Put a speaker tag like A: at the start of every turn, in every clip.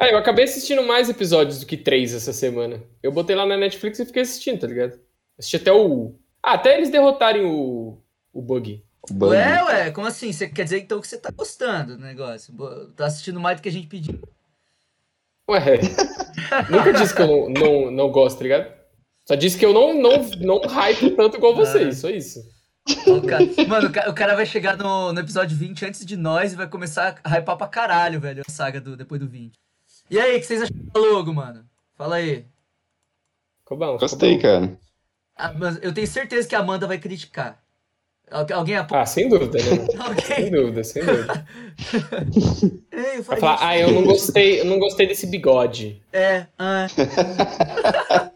A: É, eu acabei assistindo mais episódios do que três essa semana. Eu botei lá na Netflix e fiquei assistindo, tá ligado? Assisti até o. Ah, até eles derrotarem o. O Bug.
B: Ué, ué, como assim? Você quer dizer então que você tá gostando do negócio? Tá assistindo mais do que a gente pediu.
A: Ué, nunca disse que eu não, não, não gosto, tá ligado? Só disse que eu não, não, não hype tanto igual vocês, só isso.
B: O cara, mano, o cara vai chegar no, no episódio 20 antes de nós e vai começar a hypar pra caralho, velho, a saga do, depois do 20. E aí, o que vocês acharam do logo, mano? Fala aí.
A: Ficou bom.
C: Gostei,
A: bom.
C: cara.
B: Ah, mas eu tenho certeza que a Amanda vai criticar. Alguém
A: Ah, sem dúvida, né? Sem dúvida, sem dúvida. Ei, vai falar, ah, eu não gostei, eu não gostei desse bigode.
B: É, ah.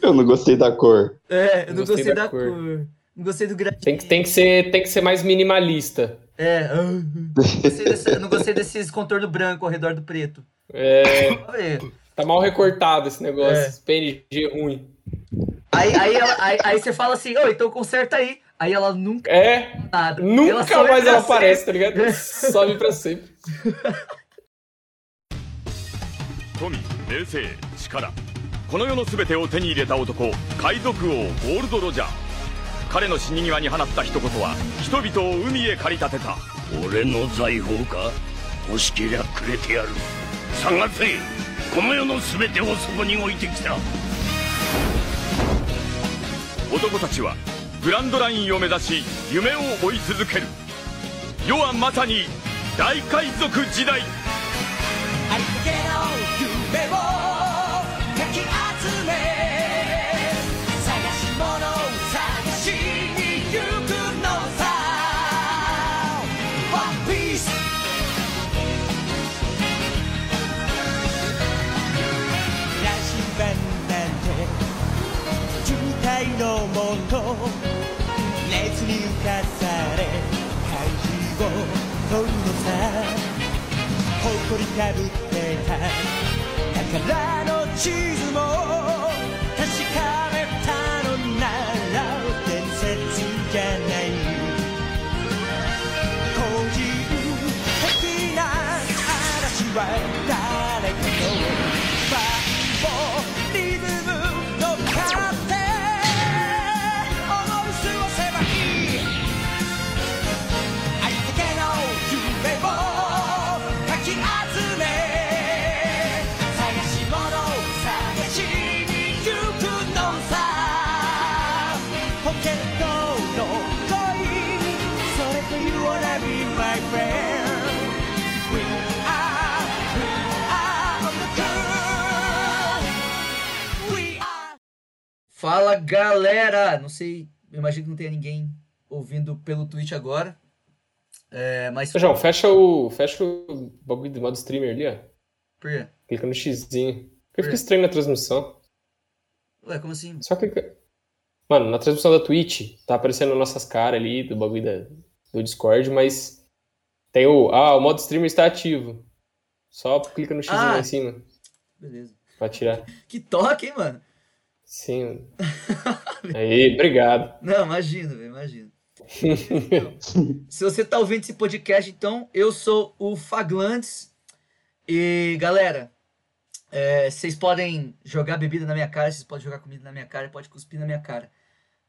C: eu não gostei da cor.
B: É, eu não, gostei, gostei, da, da cor. cor. Não gostei do gradient.
A: Tem que, tem, que ser, tem que ser mais minimalista.
B: É. Ah. não, gostei desse, não gostei desses contorno branco ao redor do preto.
A: É. Tá mal recortado esse negócio. É. PNG ruim.
B: Aí, aí, ela, aí, aí você fala assim, ô, então conserta aí. Aí ela nunca.
A: É. Nada. Nunca ela mais ela aparece, tá ligado? Sobe pra sempre. Tomi, 冷静、力。この世の全てを手に入れた男、海賊王ゴールド・ロジャー。 彼の死に際に放った一言は、人々を海へ駆り立てた。俺の財宝か？欲しけりゃくれてやる。探せこの世の全てをそこに置いてきた。男たちはグランドラインを目指し夢を追い続ける世はまさに大海賊時代ありかけの夢を界のもと熱に浮かされ漢字を取るのさ誇りかぶってた宝の地図も確かめたのなら伝説じゃない。個人的な嵐は
B: ！Fala galera! Não sei, imagino que não tenha ninguém ouvindo pelo Twitch agora. É, mas.
A: João, fecha o, fecha o bagulho do modo streamer ali, ó.
B: Por quê?
A: Clica no xizinho. Porque fica estranho na transmissão.
B: Ué, como assim?
A: Só clica. Mano, na transmissão da Twitch, tá aparecendo nossas caras ali do bagulho da, do Discord, mas tem o. Ah, o modo streamer está ativo. Só clica no xizinho ah, lá em cima.
B: Beleza.
A: Pra tirar.
B: que toque, hein, mano?
A: Sim. Aí, obrigado.
B: Não, imagina, velho, imagina. se você tá ouvindo esse podcast, então, eu sou o Faglantes. E, galera, é, vocês podem jogar bebida na minha cara, vocês podem jogar comida na minha cara, pode cuspir na minha cara.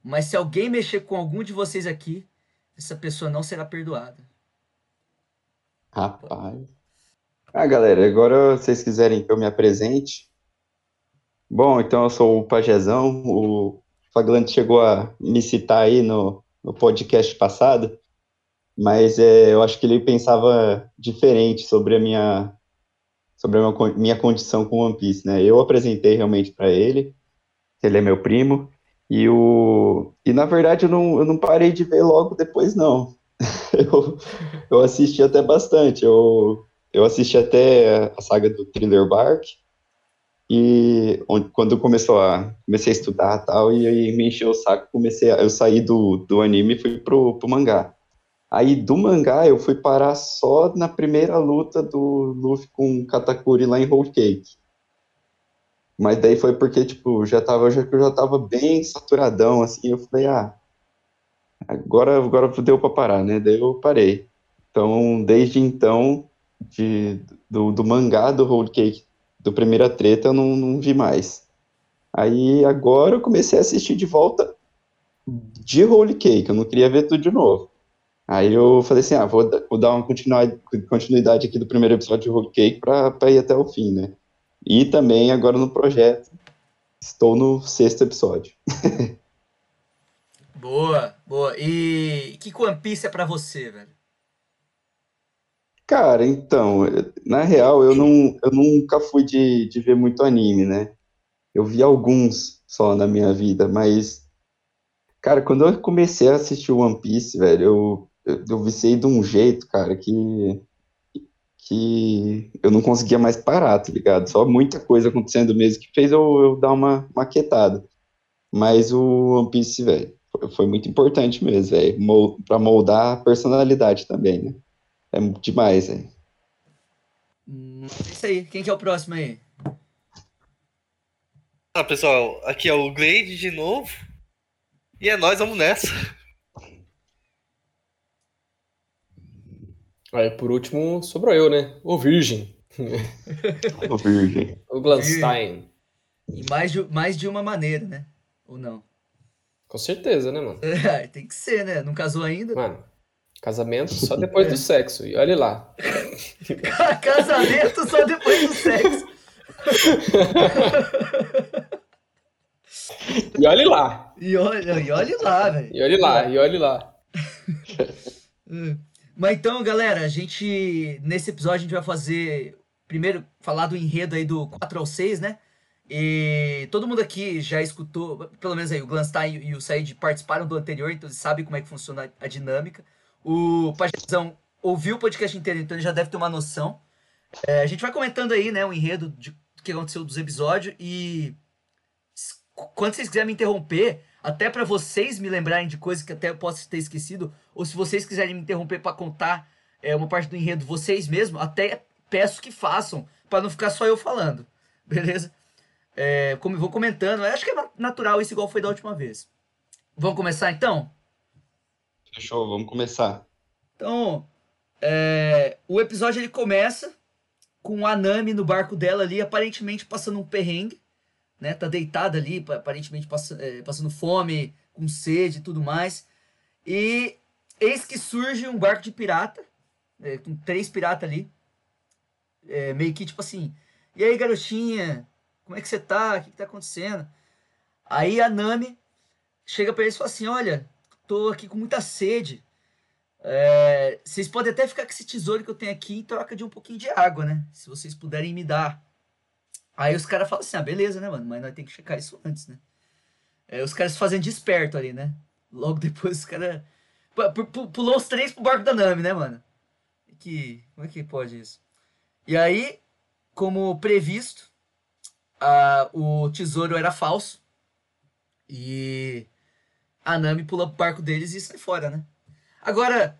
B: Mas se alguém mexer com algum de vocês aqui, essa pessoa não será perdoada.
C: Rapaz. Ah, galera, agora vocês quiserem que eu me apresente. Bom, então eu sou o Pajezão, o Faglante chegou a me citar aí no, no podcast passado, mas é, eu acho que ele pensava diferente sobre a minha sobre a minha, minha condição com One Piece, né? Eu apresentei realmente para ele, ele é meu primo, e o e na verdade eu não, eu não parei de ver logo depois não. eu, eu assisti até bastante. Eu, eu assisti até a saga do Thriller Bark, e onde, quando começou a comecei a estudar tal e aí me encheu o saco comecei a, eu saí do, do anime e fui pro, pro mangá. Aí do mangá eu fui parar só na primeira luta do Luffy com Katakuri lá em Whole Cake. Mas daí foi porque tipo já tava já eu já tava bem saturadão assim eu falei ah agora agora deu para parar né? Daí eu parei. Então desde então de, do, do mangá do Whole Cake, do Primeira Treta, eu não, não vi mais. Aí agora eu comecei a assistir de volta de Whole Cake, eu não queria ver tudo de novo. Aí eu falei assim, ah, vou, dar uma continuidade, aqui do primeiro episódio de Whole Cake para ir até o fim, né? E também agora no projeto, estou no sexto episódio.
B: boa, boa. E que One Piece é para você, velho?
C: Cara, então, na real, eu, não, eu nunca fui de, de ver muito anime, né? Eu vi alguns só na minha vida, mas, cara, quando eu comecei a assistir One Piece, velho, eu, eu, eu viciei de um jeito, cara, que, que eu não conseguia mais parar, tá ligado? Só muita coisa acontecendo mesmo que fez eu, eu dar uma maquetada. Mas o One Piece, velho, foi, muito importante mesmo, velho, pra moldar a personalidade também, né? É demais, hein?
B: Hum, é isso aí. Quem que é o próximo aí?
D: Ah, pessoal, aqui é o Glade de novo. E é nós, vamos nessa.
E: Aí, por último, sobrou eu, né? O Virgem.
C: o Virgem.
E: o Glanstein.
B: E mais de, mais de uma maneira, né? Ou não?
E: Com certeza, né, mano?
B: É, tem que ser, né? Não casou ainda?
E: Mano, Casamento só depois do sexo. E olhe lá.
B: Casamento só depois do sexo.
E: e olhe lá.
B: E olhe, e olhe lá, velho.
E: E olhe lá, e olhe lá.
B: Mas então, galera, a gente. Nesse episódio a gente vai fazer. Primeiro, falar do enredo aí do 4 ao 6, né? E todo mundo aqui já escutou, pelo menos aí, o Glanstein e o Said participaram do anterior, então eles sabem como é que funciona a dinâmica. O Pajezão ouviu o podcast inteiro, então ele já deve ter uma noção. É, a gente vai comentando aí, né, o enredo de, do que aconteceu dos episódios e quando vocês quiserem me interromper, até para vocês me lembrarem de coisas que até eu posso ter esquecido, ou se vocês quiserem me interromper para contar é, uma parte do enredo vocês mesmos, até peço que façam, para não ficar só eu falando, beleza? É, como eu vou comentando, eu acho que é natural isso igual foi da última vez. Vamos começar então?
C: Fechou, vamos começar.
B: Então, é, o episódio ele começa com a Nami no barco dela ali, aparentemente passando um perrengue, né? Tá deitada ali, aparentemente é, passando fome, com sede e tudo mais. E eis que surge um barco de pirata, é, com três piratas ali, é, meio que tipo assim, e aí garotinha, como é que você tá? O que, que tá acontecendo? Aí a Nami chega para eles e fala assim, olha, tô aqui com muita sede. É, vocês podem até ficar com esse tesouro que eu tenho aqui em troca de um pouquinho de água, né? Se vocês puderem me dar. Aí os caras falam assim, ah, beleza, né, mano? Mas nós temos que checar isso antes, né? É, os caras fazendo desperto ali, né? Logo depois os caras... Pulou os três pro barco da Nami, né, mano? Que... Como é que pode isso? E aí, como previsto, a, o tesouro era falso. E a Nami pula pro barco deles e sai fora, né? Agora,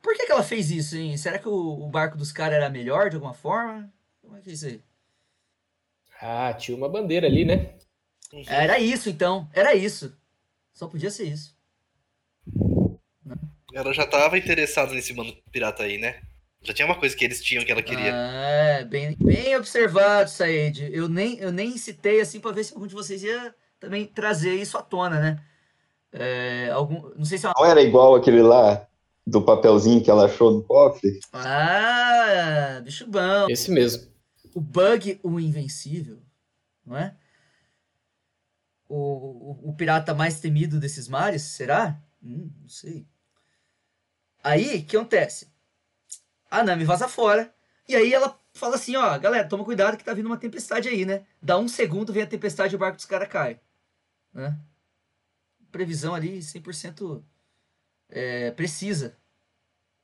B: por que, que ela fez isso, hein? Será que o, o barco dos caras era melhor de alguma forma? Como é que é isso aí?
E: Ah, tinha uma bandeira ali, né?
B: Era isso, então. Era isso. Só podia ser isso.
D: Ela já tava interessada nesse mano pirata aí, né? Já tinha uma coisa que eles tinham que ela queria.
B: Ah, bem, bem observado, Said. Eu nem, eu nem citei assim para ver se algum de vocês ia também trazer isso à tona, né? É, algum, não sei se é uma...
C: Não era igual aquele lá do papelzinho que ela achou no cofre?
B: Ah, bicho bom.
E: Esse mesmo.
B: O Bug, o Invencível, não é? O, o, o pirata mais temido desses mares, será? Hum, não sei. Aí, o que acontece? A Nami vaza fora, e aí ela fala assim, ó, galera, toma cuidado que tá vindo uma tempestade aí, né? Dá um segundo, vem a tempestade e o barco dos caras cai. Né? Previsão ali 100% é, precisa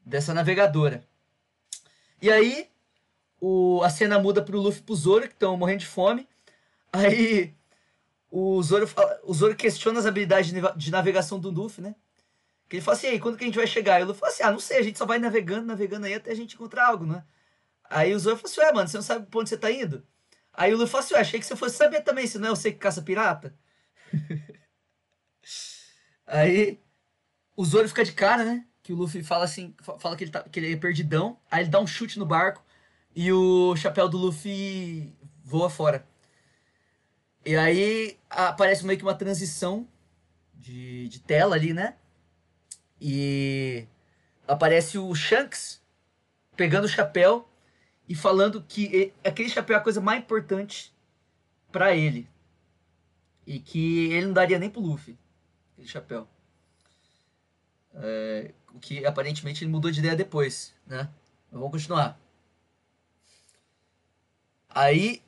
B: dessa navegadora. E aí o, a cena muda pro Luffy e pro Zoro, que estão morrendo de fome. Aí o Zoro, fala, o Zoro questiona as habilidades de, navegação do Luffy, né? Que ele fala assim, aí, quando que a gente vai chegar? E o Luffy fala assim, ah, não sei, a gente só vai navegando, navegando aí até a gente encontrar algo, né? Aí o Zoro fala assim, ué, mano, você não sabe pra onde você tá indo? Aí o Luffy fala assim, ué, achei que você fosse saber também, se não é você que caça pirata. Aí o Zoro fica de cara, né? que o Luffy fala assim, fa- fala que ele, tá, que ele é perdidão, aí ele dá um chute no barco e o chapéu do Luffy voa fora. E aí aparece meio que uma transição de, de tela ali, né? E aparece o Shanks pegando o chapéu e falando que aquele chapéu é a coisa mais importante pra ele. E que ele não daria nem pro Luffy aquele chapéu. É, o que aparentemente ele mudou de ideia depois, né? Mas vamos continuar. Aí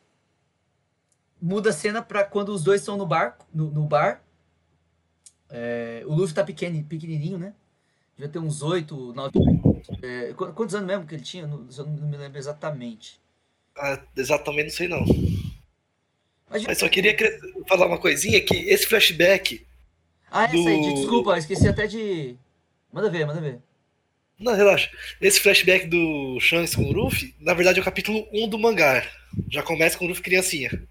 B: muda a cena pra quando os dois estão no barco, no, no bar. É, o Luffy tá pequeno, pequenininho, né? Devia ter uns 8, 9. É, qu- quantos anos mesmo que ele tinha? Não, eu não me lembro exatamente.
D: Ah, exatamente não sei não.
B: Mas,
D: Mas só queria falar uma coisinha que esse flashback.
B: Ah, essa aí,
D: do-
B: desculpa, esqueci até de. Manda ver, manda ver.
D: Não, relaxa. Esse flashback do Shanks com o Luffy, na verdade é o capítulo 1 do mangá. Já começa com o Luffy criancinha.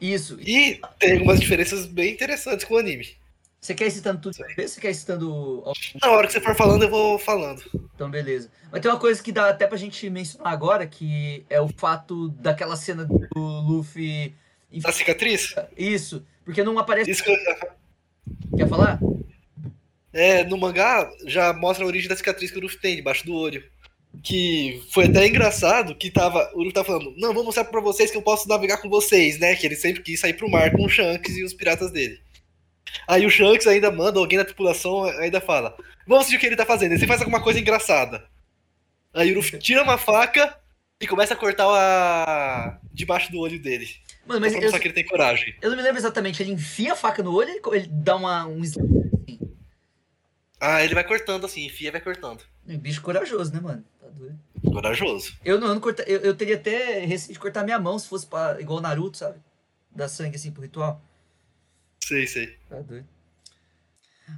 B: Isso.
D: E tem algumas diferenças bem interessantes com o anime.
B: Você quer ir citando tudo de vez? Você quer ir citando.
D: Na hora que você for falando, eu vou falando.
B: Então, beleza. Mas tem uma coisa que dá até pra gente mencionar agora, que é o fato daquela cena do Luffy.
D: A cicatriz?
B: Isso, porque não aparece.
D: Isso que eu-
B: Quer falar?
D: É, no mangá já mostra a origem da cicatriz que o Luffy tem debaixo do olho. Que foi até engraçado que tava, o Luffy tá falando, não, vou mostrar pra vocês que eu posso navegar com vocês, né? Que ele sempre quis sair pro mar com o Shanks e os piratas dele. Aí o Shanks ainda manda, alguém da tripulação ainda fala, vamos assistir o que ele tá fazendo, ele faz alguma coisa engraçada. Aí o Luffy tira uma faca e começa a cortar a... debaixo do olho dele.
B: Mano,
D: Mas
B: eu,
D: que ele tem coragem.
B: eu não me lembro exatamente. Ele enfia a faca no olho ou ele, dá uma, um slam?
D: Ah, ele vai cortando assim, enfia e vai cortando.
B: Um bicho corajoso, né, mano? Tá doido.
D: Corajoso.
B: Eu não, eu, não corta, eu, eu teria até receio de cortar minha mão se fosse pra, igual o Naruto, sabe? Dar sangue assim pro ritual.
D: Sei, sei.
B: Tá doido.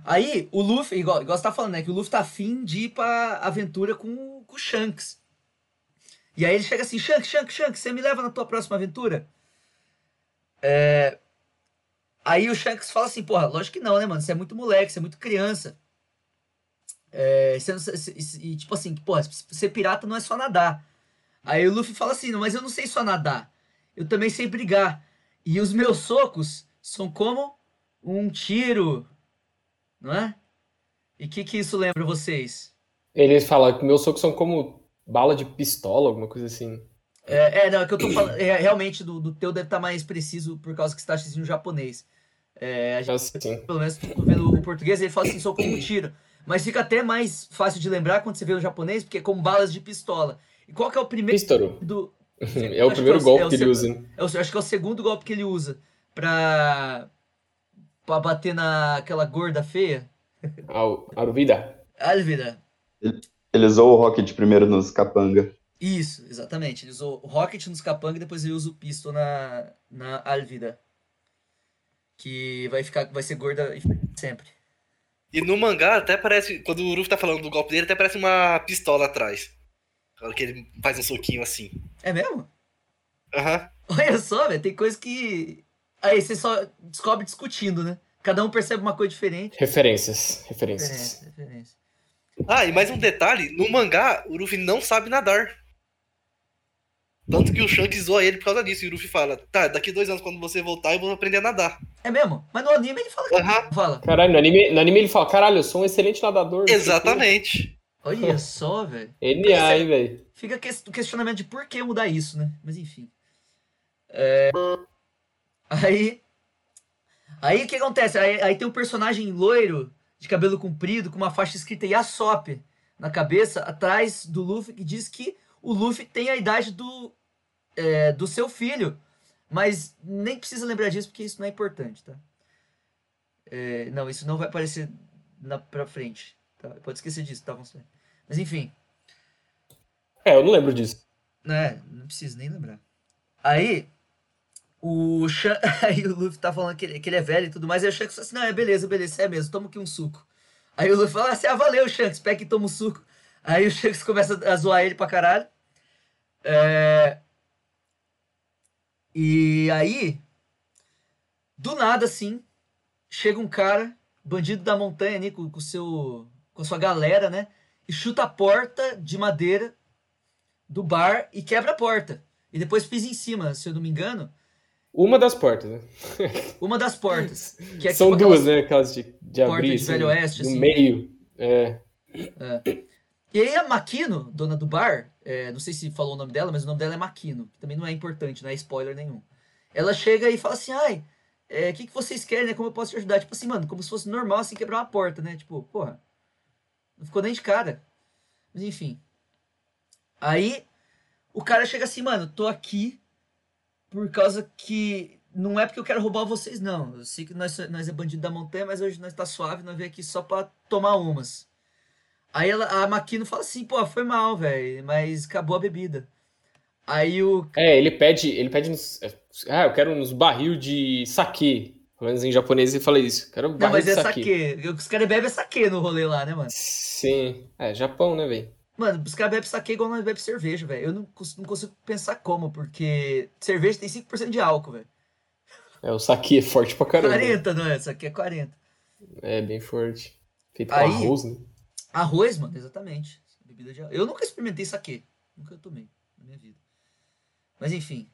B: Aí, o Luffy, igual, igual você tá falando, né? Que o Luffy tá afim de ir pra aventura com, com o Shanks. E aí ele chega assim, Shanks, Shanks, Shanks, você me leva na tua próxima aventura? É... Aí o Shanks fala assim, porra, lógico que não, né, mano? Você é muito moleque, você é muito criança. É, não- e tipo assim, porra, ser pirata não é só nadar. Aí o Luffy fala assim, mas eu não sei só nadar. Eu também sei brigar. E os meus socos são como um tiro, não é? E o que, que isso lembra vocês?
E: Ele fala que meus socos são como bala de pistola, alguma coisa assim.
B: É, é, não, é que eu tô falando. é, realmente, do, do teu deve estar mais preciso por causa que você tá assistindo japonês. É, a gente,
E: Assim.
B: pelo menos, tô vendo o português, ele fala assim, sou como um tiro. Mas fica até mais fácil de lembrar quando você vê o japonês, porque é como balas de pistola. E qual que é o primeiro
E: Pistoro.
B: do.
E: É o primeiro
B: que é o- é
E: golpe
B: o
E: que ele usa.
B: É o- acho que é o segundo golpe que ele usa pra. pra bater naquela gorda feia.
E: Aruvida.
B: Alvida.
C: Ele usou o Rocket primeiro nos capanga.
B: Isso, exatamente. Ele usou o Rocket nos Capanga e depois ele usa o Pistol na, na Alvida. Que vai ficar, vai ser gorda e sempre.
D: E no mangá até parece, quando o Luffy tá falando do golpe dele, até parece uma pistola atrás. Na hora que ele faz um soquinho assim.
B: É mesmo?
D: Aham.
B: Olha só, velho, tem coisa que. Aí você só descobre discutindo, né? Cada um percebe uma coisa diferente.
E: Referências. Referências.
B: Referência, referência.
D: Ah, e mais um detalhe, no mangá, o Luffy não sabe nadar. Tanto que o Shanks zoa ele por causa disso. E o Luffy fala, tá, daqui dois anos, quando você voltar, eu vou aprender a nadar.
B: É mesmo? Mas no anime ele fala que
D: Aham.
B: não fala.
E: Caralho, no anime, no anime ele fala, caralho, eu sou um excelente nadador. não sei o quê."
D: Exatamente.
B: Olha só, velho.
E: NA, hein, velho.
B: Fica o questionamento de por que mudar isso, né? Mas enfim. É, Aí. Aí o que acontece? Aí, aí tem um personagem loiro, de cabelo comprido, com uma faixa escrita Yasop na cabeça, atrás do Luffy, que diz que o Luffy tem a idade do, é, do seu filho. Mas nem precisa lembrar disso, porque isso não é importante, tá? É, não, isso não vai aparecer na, pra frente. Tá? Pode esquecer disso, tá? Mas enfim.
E: É, eu não lembro disso.
B: É, não preciso nem lembrar. Aí, o Shan... aí o Luffy tá falando que ele, que ele é velho e tudo mais, aí o Shanks fala assim, não, é beleza, beleza, é mesmo, toma aqui um suco. Aí o Luffy fala assim, ah, valeu, Shanks, pega e toma um suco. Aí o Shanks começa a zoar ele pra caralho. É... E aí, do nada, assim, chega um cara, bandido da montanha ali, com o seu com a sua galera, né? E chuta a porta de madeira do bar e quebra a porta. E depois pisa em cima, se eu não me engano.
E: Uma das portas, né?
B: Uma das portas. Que é
E: São
B: tipo
E: duas, né? Aquelas de, de
B: porta
E: abrir.
B: de Velho
E: assim,
B: Oeste,
E: no
B: assim.
E: meio. É.
B: E aí a Maquino, dona do bar, é, não sei se falou o nome dela, mas o nome dela é Maquino, que também não é importante, não é spoiler nenhum. Ela chega e fala assim, ai, é, o que, que vocês querem, né? Como eu posso te ajudar? Tipo assim, mano, como se fosse normal assim quebrar uma porta, né? Tipo, porra, não ficou nem de cara. Mas enfim. Aí o cara chega assim, mano, tô aqui por causa que. Não é porque eu quero roubar vocês, não. Eu sei que nós, nós é bandido da montanha, mas hoje nós tá suave, nós veio aqui só pra tomar umas. Aí ela, a Maquino fala assim, pô, foi mal, velho, mas acabou a bebida. Aí o.
E: É, ele pede, ele pede nos, ah, eu quero uns barril de saquê. Pelo menos em japonês ele fala isso. Quero
B: Não,
E: barril
B: mas
E: de
B: é saque. Os caras bebem saque no rolê lá, né, mano?
E: Sim. É, Japão, né, velho?
B: Mano, os caras bebem saque igual nós bebemos cerveja, velho. Eu não, não consigo pensar como, porque cerveja tem 5% de álcool, velho.
E: É, o saquê é forte pra caramba.
B: 40, não é? Isso aqui é 40.
E: É, bem forte. Feito com
B: Aí-
E: arroz, né?
B: Arroz, mano, exatamente. Bebida de Eu nunca experimentei saque. Nunca tomei na minha vida. Mas enfim.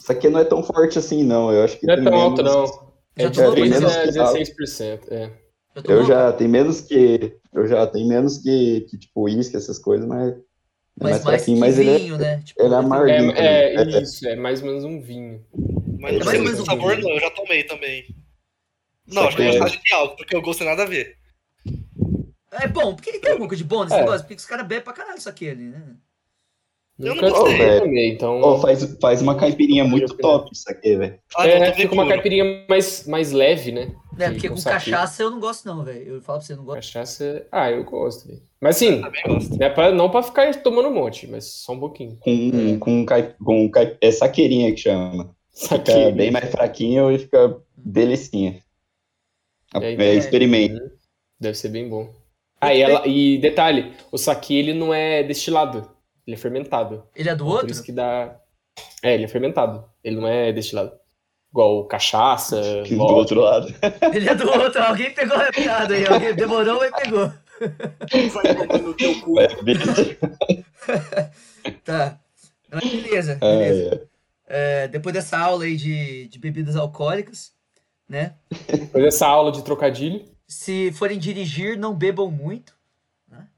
C: Isso aqui não é tão forte assim, não. Eu acho que
E: Não é tão alto,
C: menos-
E: não. É
B: Já
E: de
B: tomou,
C: tem
E: 13
C: menos
E: a
C: que
E: 16%. É.
B: Eu,
C: Eu já tenho menos que. Eu já tenho menos que, que tipo, uísque, essas coisas, mas. é
B: Mas mais
C: fraquinho,
B: que
C: mas ele é-
B: vinho, né? Tipo,
C: ele é amargo.
E: É, é,
C: É.
E: isso, é mais ou menos um vinho.
D: Mas
C: É mais
B: menos um
D: sabor,
B: vinho.
D: não, eu já tomei também. Não,
C: Só
D: acho que eu gostava de álcool, porque o gosto tem nada a ver.
B: É bom, porque tem alguma coisa de bom nesse
E: É.
B: negócio? Porque os caras bebem pra caralho isso aqui ali, né?
D: Eu
E: Nunca
D: não gostei.
E: também, então.
C: Ó, faz, faz uma caipirinha muito top isso aqui, velho.
D: Ah,
E: é, fica uma caipirinha mais, mais leve, né?
B: É,
E: Que
B: porque com
E: saquê.
B: cachaça eu não gosto não, velho. Eu falo pra você, eu não gosto.
E: Cachaça. Ah, eu gosto, velho. Mas não é pra, não pra ficar tomando um monte, mas só um pouquinho.
C: Com, com, cai, com cai, é saqueirinha que chama. Fica
E: Saquê.
C: bem mais fraquinho e fica delicinha.
E: Aí,
C: É,
B: é.
C: experimente.
E: Deve ser bem bom. Ah, e, ela, e detalhe, o saquê ele não é destilado, ele é fermentado.
B: Ele é do
E: Por
B: outro?
E: isso que dá. É, ele é fermentado. Ele não é destilado. Igual cachaça,
C: Do outro lado.
B: Ele é do outro. Alguém pegou a piada aí. Alguém demorou, mas pegou.
D: Vai tomar no teu cu.
C: É, beleza.
B: Tá. Mas beleza,
C: É,
B: beleza. É, depois dessa aula aí de, de bebidas alcoólicas, né?
E: Depois dessa aula de trocadilho.
B: Se forem dirigir, não bebam muito. Né?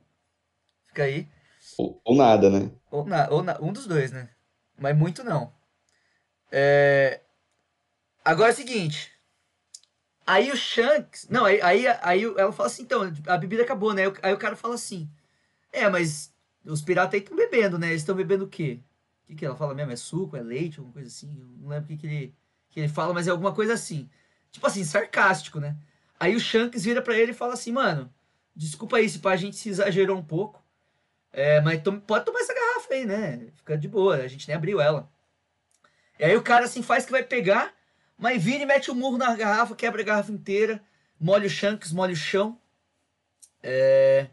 B: Fica aí.
C: Ou, ou nada, né?
B: Ou, na, ou na- um dos dois, né? Mas muito não. É, Agora é o seguinte. Aí o Shanks. Não, aí, aí, aí ela fala assim, então, a bebida acabou, né? Aí o- cara fala assim. É, mas os piratas aí estão bebendo, né? Eles estão bebendo o quê? O que, que ela fala mesmo? É suco? É leite? Alguma coisa assim? Eu não lembro o que, que, ele, que ele fala, mas é alguma coisa assim. Tipo assim, sarcástico, né? Aí o Shanks vira pra ele e fala assim, mano, desculpa aí se a gente se exagerou um pouco. É, mas tome- pode tomar essa garrafa aí, né? Fica de boa, a gente nem abriu ela. E aí o cara assim faz que vai pegar, mas vira e mete o murro na garrafa, quebra a garrafa inteira, molha o Shanks, molha o chão. É,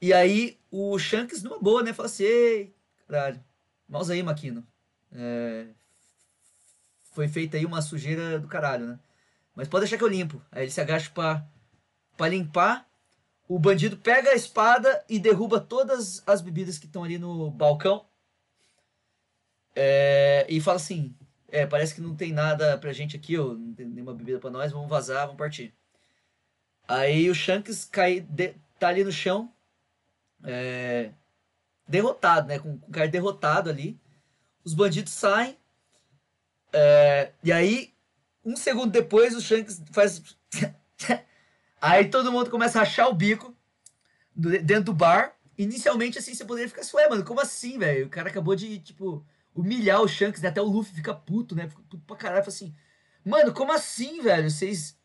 B: E aí o Shanks, numa boa, né? Fala assim, ei, caralho, mouse aí, Maquino. É, Foi feita aí uma sujeira do caralho, né? Mas pode deixar que eu limpo. Aí ele se agacha pra, pra limpar. O bandido pega a espada e derruba todas as bebidas que estão ali no balcão. É, e fala assim: é, parece que não tem nada pra gente aqui, não tem nenhuma bebida pra nós, vamos vazar, vamos partir. Aí o Shanks cai, de- tá ali no chão, é, derrotado, né? Com, com o cara derrotado ali. Os bandidos saem. é, e aí, um segundo depois, o Shanks faz. Aí todo mundo começa a rachar o bico dentro do bar. Inicialmente, assim, você poderia ficar assim, ué, mano, como assim, velho? O cara acabou de, tipo, humilhar o Shanks, né? Até o Luffy fica puto, né? Fica puto pra caralho, fala assim, mano, como assim, velho? Vocês.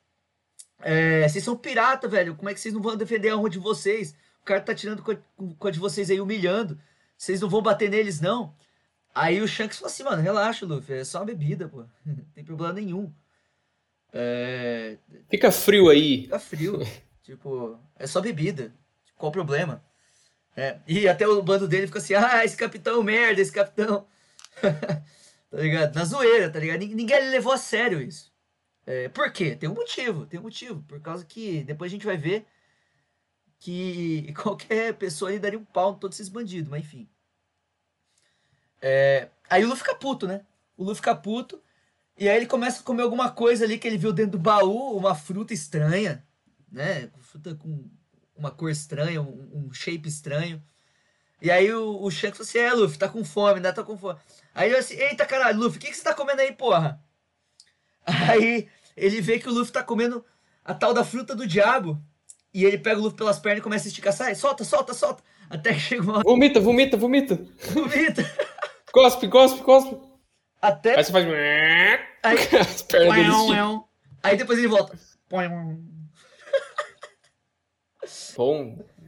B: é, vocês são pirata, velho. Como é que vocês não vão defender a honra de vocês? O cara tá tirando com a, com a de vocês aí, humilhando. Vocês não vão bater neles, não. Aí o Shanks falou assim, mano, relaxa, Luffy, é só uma bebida, pô. Não tem problema nenhum. É,
E: Fica frio aí.
B: Fica frio. tipo, é só bebida. Qual o problema? É, e até o bando dele fica assim, ah, esse capitão é merda, esse capitão. tá ligado? Na zoeira, tá ligado? Nin- Ninguém levou a sério isso. É, por quê? Tem um motivo, tem um motivo. Por causa que depois a gente vai ver que qualquer pessoa ali daria um pau em todos esses bandidos, mas enfim. É, aí o Luffy fica puto, né? O Luffy fica puto. E aí ele começa a comer alguma coisa ali que ele viu dentro do baú, uma fruta estranha, né? Fruta com uma cor estranha, um, um shape estranho. E aí o, o Shanks falou assim, é, Luffy, tá com fome, né? Tá com fome. Aí ele assim, eita caralho, Luffy, o que, que você tá comendo aí, porra? Aí ele vê que o Luffy tá comendo a tal da fruta do diabo. E ele pega o Luffy pelas pernas e começa a esticar, sai, solta, solta, solta. Até que chega uma.
E: Vomita, vomita, vomita.
B: Vomita.
E: Cospe, cospe, cospe.
B: Até.
E: Aí você faz.
B: Aí,
E: As pernas dele
B: aí depois ele volta.
E: Bom,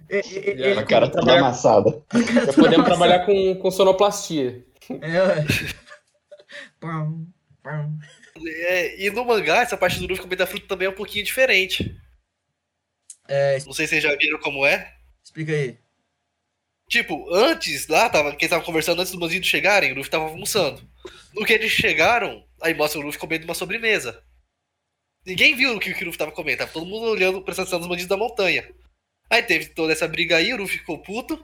E: Já,
B: Ele,
C: A cara toda
E: trabalhar-
C: amassada.
E: já podemos trabalhar com, com sonoplastia.
B: É.
D: É, e no mangá, essa parte do Luffy comendo a fruta também é um pouquinho diferente.
B: É,
D: Não sei se vocês já viram como é.
B: explica aí.
D: Tipo, antes, lá, tava, quem tava conversando antes dos bandidos chegarem, o Luffy tava almoçando. No que eles chegaram, aí mostra o Luffy comendo uma sobremesa. Ninguém viu o que, o Luffy tava comendo, tava todo mundo olhando, prestando atenção nos bandidos da montanha. Aí teve toda essa briga aí, o Luffy ficou puto,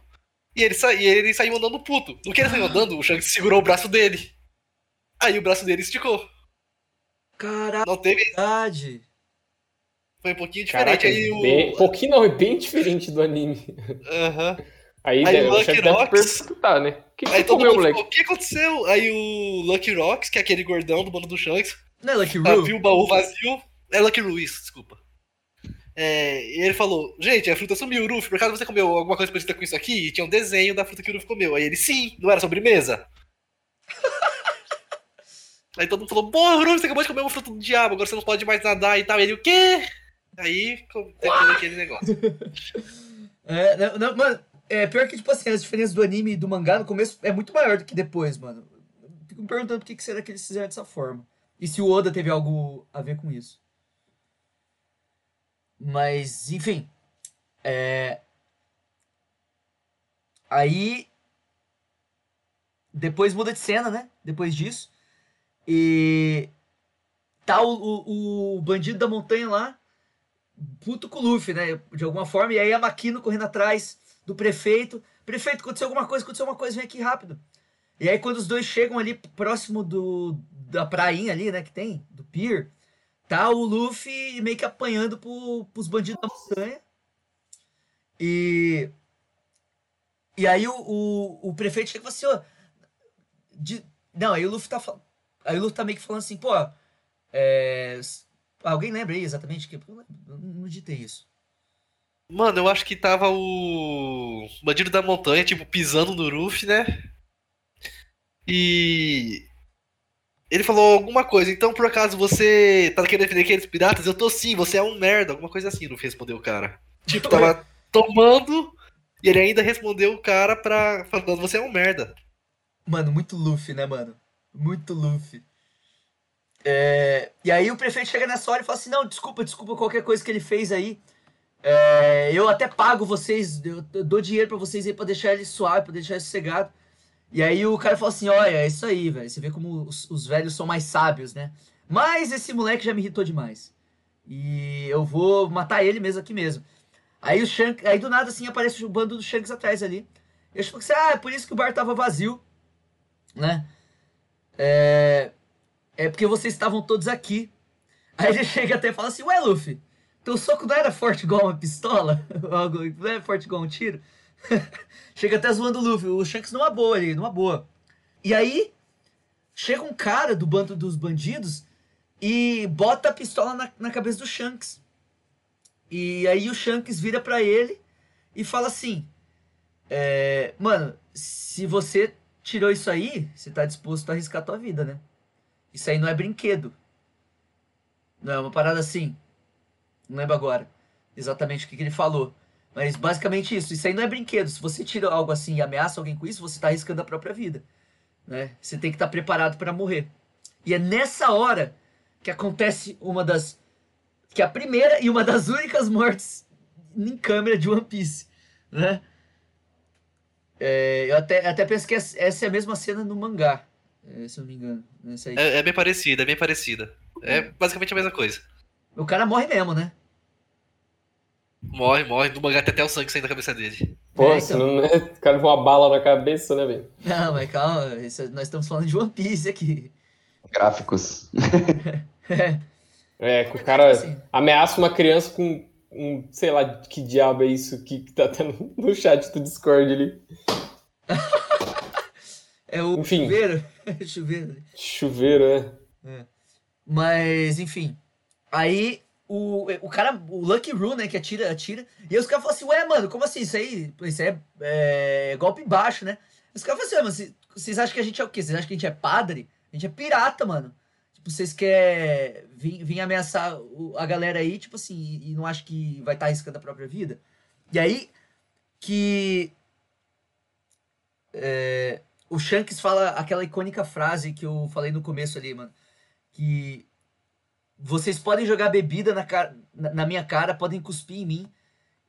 D: e ele, sa e ele saiu andando puto. No que ele saiu andando, o Shanks segurou o braço dele. Aí o braço dele esticou.
B: Caralho,
D: Não teve,
B: verdade.
D: foi um pouquinho diferente.
E: Caraca,
D: aí o.
E: bem, pouquinho não, é bem diferente do anime.
D: Aham.
E: Aí,
D: Aí
E: deve,
D: o Lucky Rocks-
E: perguntar, né? O que, que
D: Aí todo
E: comeu,
D: mundo
E: moleque?
D: ficou, o que aconteceu? Aí o Lucky Rocks, que é aquele gordão do bando do Shanks,
B: Não é Lucky Roo?
D: viu o baú vazio. É Lucky Ruiz, desculpa. É, e ele falou: Gente, a fruta sumiu, Luffy. Por acaso você comeu alguma coisa parecida com isso aqui? E tinha um desenho da fruta que o Luffy comeu. Aí ele: Sim, não era sobremesa. Aí todo mundo falou: Porra, Luffy, você acabou de comer uma fruta do diabo, agora você não pode mais nadar e tal. E ele: O quê? Aí teve todo aquele negócio.
B: É, não, não, mano, é pior que, tipo assim, as diferenças do anime e do mangá no começo é muito maior do que depois, mano. Fico me perguntando por que, que será que eles fizeram dessa forma. E se o Oda teve algo a ver com isso. Mas, enfim. É... Aí. Depois muda de cena, né? Depois disso. E. Tá o, o, o bandido da montanha lá puto com o Luffy, né? De alguma forma. E aí a Makino correndo atrás do prefeito. Prefeito, aconteceu alguma coisa, aconteceu alguma coisa, vem aqui rápido. E aí quando os dois chegam ali próximo do da prainha ali, né, que tem, do pier, tá o Luffy meio que apanhando pro, pros bandidos da montanha. E e aí o, o, o prefeito chega e fala assim, ó, de- não, aí o Luffy tá aí o Luffy tá meio que falando assim, pô, é, alguém lembra aí exatamente que eu não, eu não ditei isso.
D: Mano, eu acho que tava o bandido da montanha, tipo, pisando no Luffy, né? E. Ele falou alguma coisa, então por acaso você tá querendo defender aqueles piratas? Eu tô sim, você é um merda, alguma coisa assim, o Luffy respondeu o cara. Tipo, tava tomando e ele ainda respondeu o cara pra. falando, você é um merda.
B: Mano, muito Luffy, né, mano? Muito Luffy. É, E aí o prefeito chega nessa hora e fala assim, não, desculpa, desculpa qualquer coisa que ele fez aí. É, Eu até pago vocês, eu dou dinheiro pra vocês aí pra deixar ele suave, pra deixar ele sossegado. E aí o cara fala assim, olha, é isso aí, velho. Você vê como os, os velhos são mais sábios, né? Mas esse moleque já me irritou demais. E eu vou matar ele mesmo aqui mesmo. Aí o Shanks, aí do nada assim aparece o bando do Shanks atrás ali. Eu acho que você, ah, é por isso que o bar tava vazio né? É, é porque vocês estavam todos aqui. Aí ele chega até e fala assim: Ué, Luffy, teu soco não era forte igual uma pistola? Algo- Não era forte igual um tiro? chega até zoando o Luffy. O Shanks numa boa ali, numa boa. E aí, chega um cara do bando dos bandidos e bota a pistola na, na cabeça do Shanks. E aí o Shanks vira pra ele e fala assim: é, Mano, se você tirou isso aí, você tá disposto a arriscar a tua vida, né? Isso aí não é brinquedo. Não é uma parada assim. Não lembro agora exatamente o que, que ele falou. Mas basicamente isso. Isso aí não é brinquedo. Se você tira algo assim e ameaça alguém com isso, você tá arriscando a própria vida. Né? Você tem que estar preparado para morrer. E é nessa hora que acontece uma das. Que é a primeira e uma das únicas mortes em câmera de One Piece. Né? É, eu até, até penso que essa é a mesma cena no mangá, é, se eu não me engano. Aí.
D: É, é bem parecida, é bem parecida. É basicamente a mesma coisa.
B: O cara morre mesmo, né?
D: Morre, morre. No mangá tem até o sangue saindo da cabeça dele.
E: Pô,
B: É, então.
E: né, o cara voa uma bala na cabeça, né, velho?
B: Não, mas calma, isso- nós estamos falando de One Piece aqui.
C: Gráficos.
E: É, que o cara
B: Assim.
E: ameaça uma criança com um, sei lá, que diabo é isso que, que tá tendo no chat do Discord ali.
B: É o
E: Enfim.
B: chuveiro. chuveiro.
E: Chuveiro, é.
B: Mas, enfim. Aí o, o cara, o Lucky Roo, né, que atira, atira. E os caras falam assim, ué, mano, como assim? Isso aí, isso aí é, é golpe baixo, né? Os caras falam assim, mas vocês- acham que a gente é o quê? Vocês acham que a gente é padre? A gente é pirata, mano. Tipo, vocês querem vir, vir ameaçar a galera aí, tipo assim, e, não acham que vai estar arriscando a própria vida? E aí que é, o Shanks fala aquela icônica frase que eu falei no começo ali, mano. Que vocês podem jogar bebida na, cara, na, minha cara, podem cuspir em mim,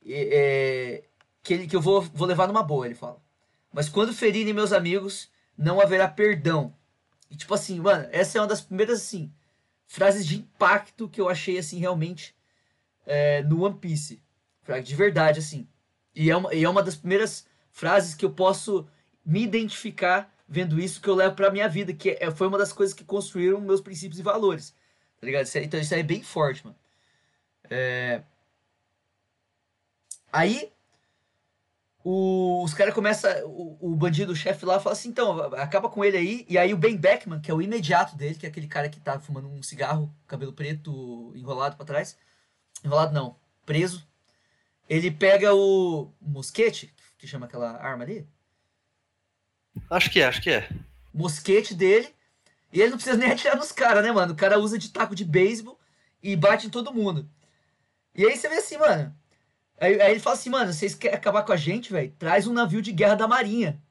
B: é, que, ele, que eu vou, vou levar numa boa, ele fala. Mas quando ferirem meus amigos, não haverá perdão. E tipo assim, mano, essa é uma das primeiras, assim, frases de impacto que eu achei, assim, realmente é, no One Piece. De verdade, assim. E é, uma, e é uma das primeiras frases que eu posso me identificar vendo isso que eu levo pra minha vida, que é, foi uma das coisas que construíram meus princípios e valores. Tá ligado? Isso aí- então isso aí é bem forte, mano. É... Aí o- os caras começam. O, o bandido, o chefe lá, fala assim: então, acaba com ele aí. E aí o Ben Beckman, que é o imediato dele, que é aquele cara que tá fumando um cigarro, cabelo preto, enrolado pra trás. Enrolado não, preso. Ele pega o mosquete, que chama aquela arma ali,
D: Acho que é, acho que é.
B: mosquete dele, e ele não precisa nem atirar nos caras, né, mano? O cara usa de taco de beisebol e bate em todo mundo. E aí você vê assim, mano. Aí, aí ele fala assim, mano, vocês querem acabar com a gente, velho? Traz um navio de guerra da marinha.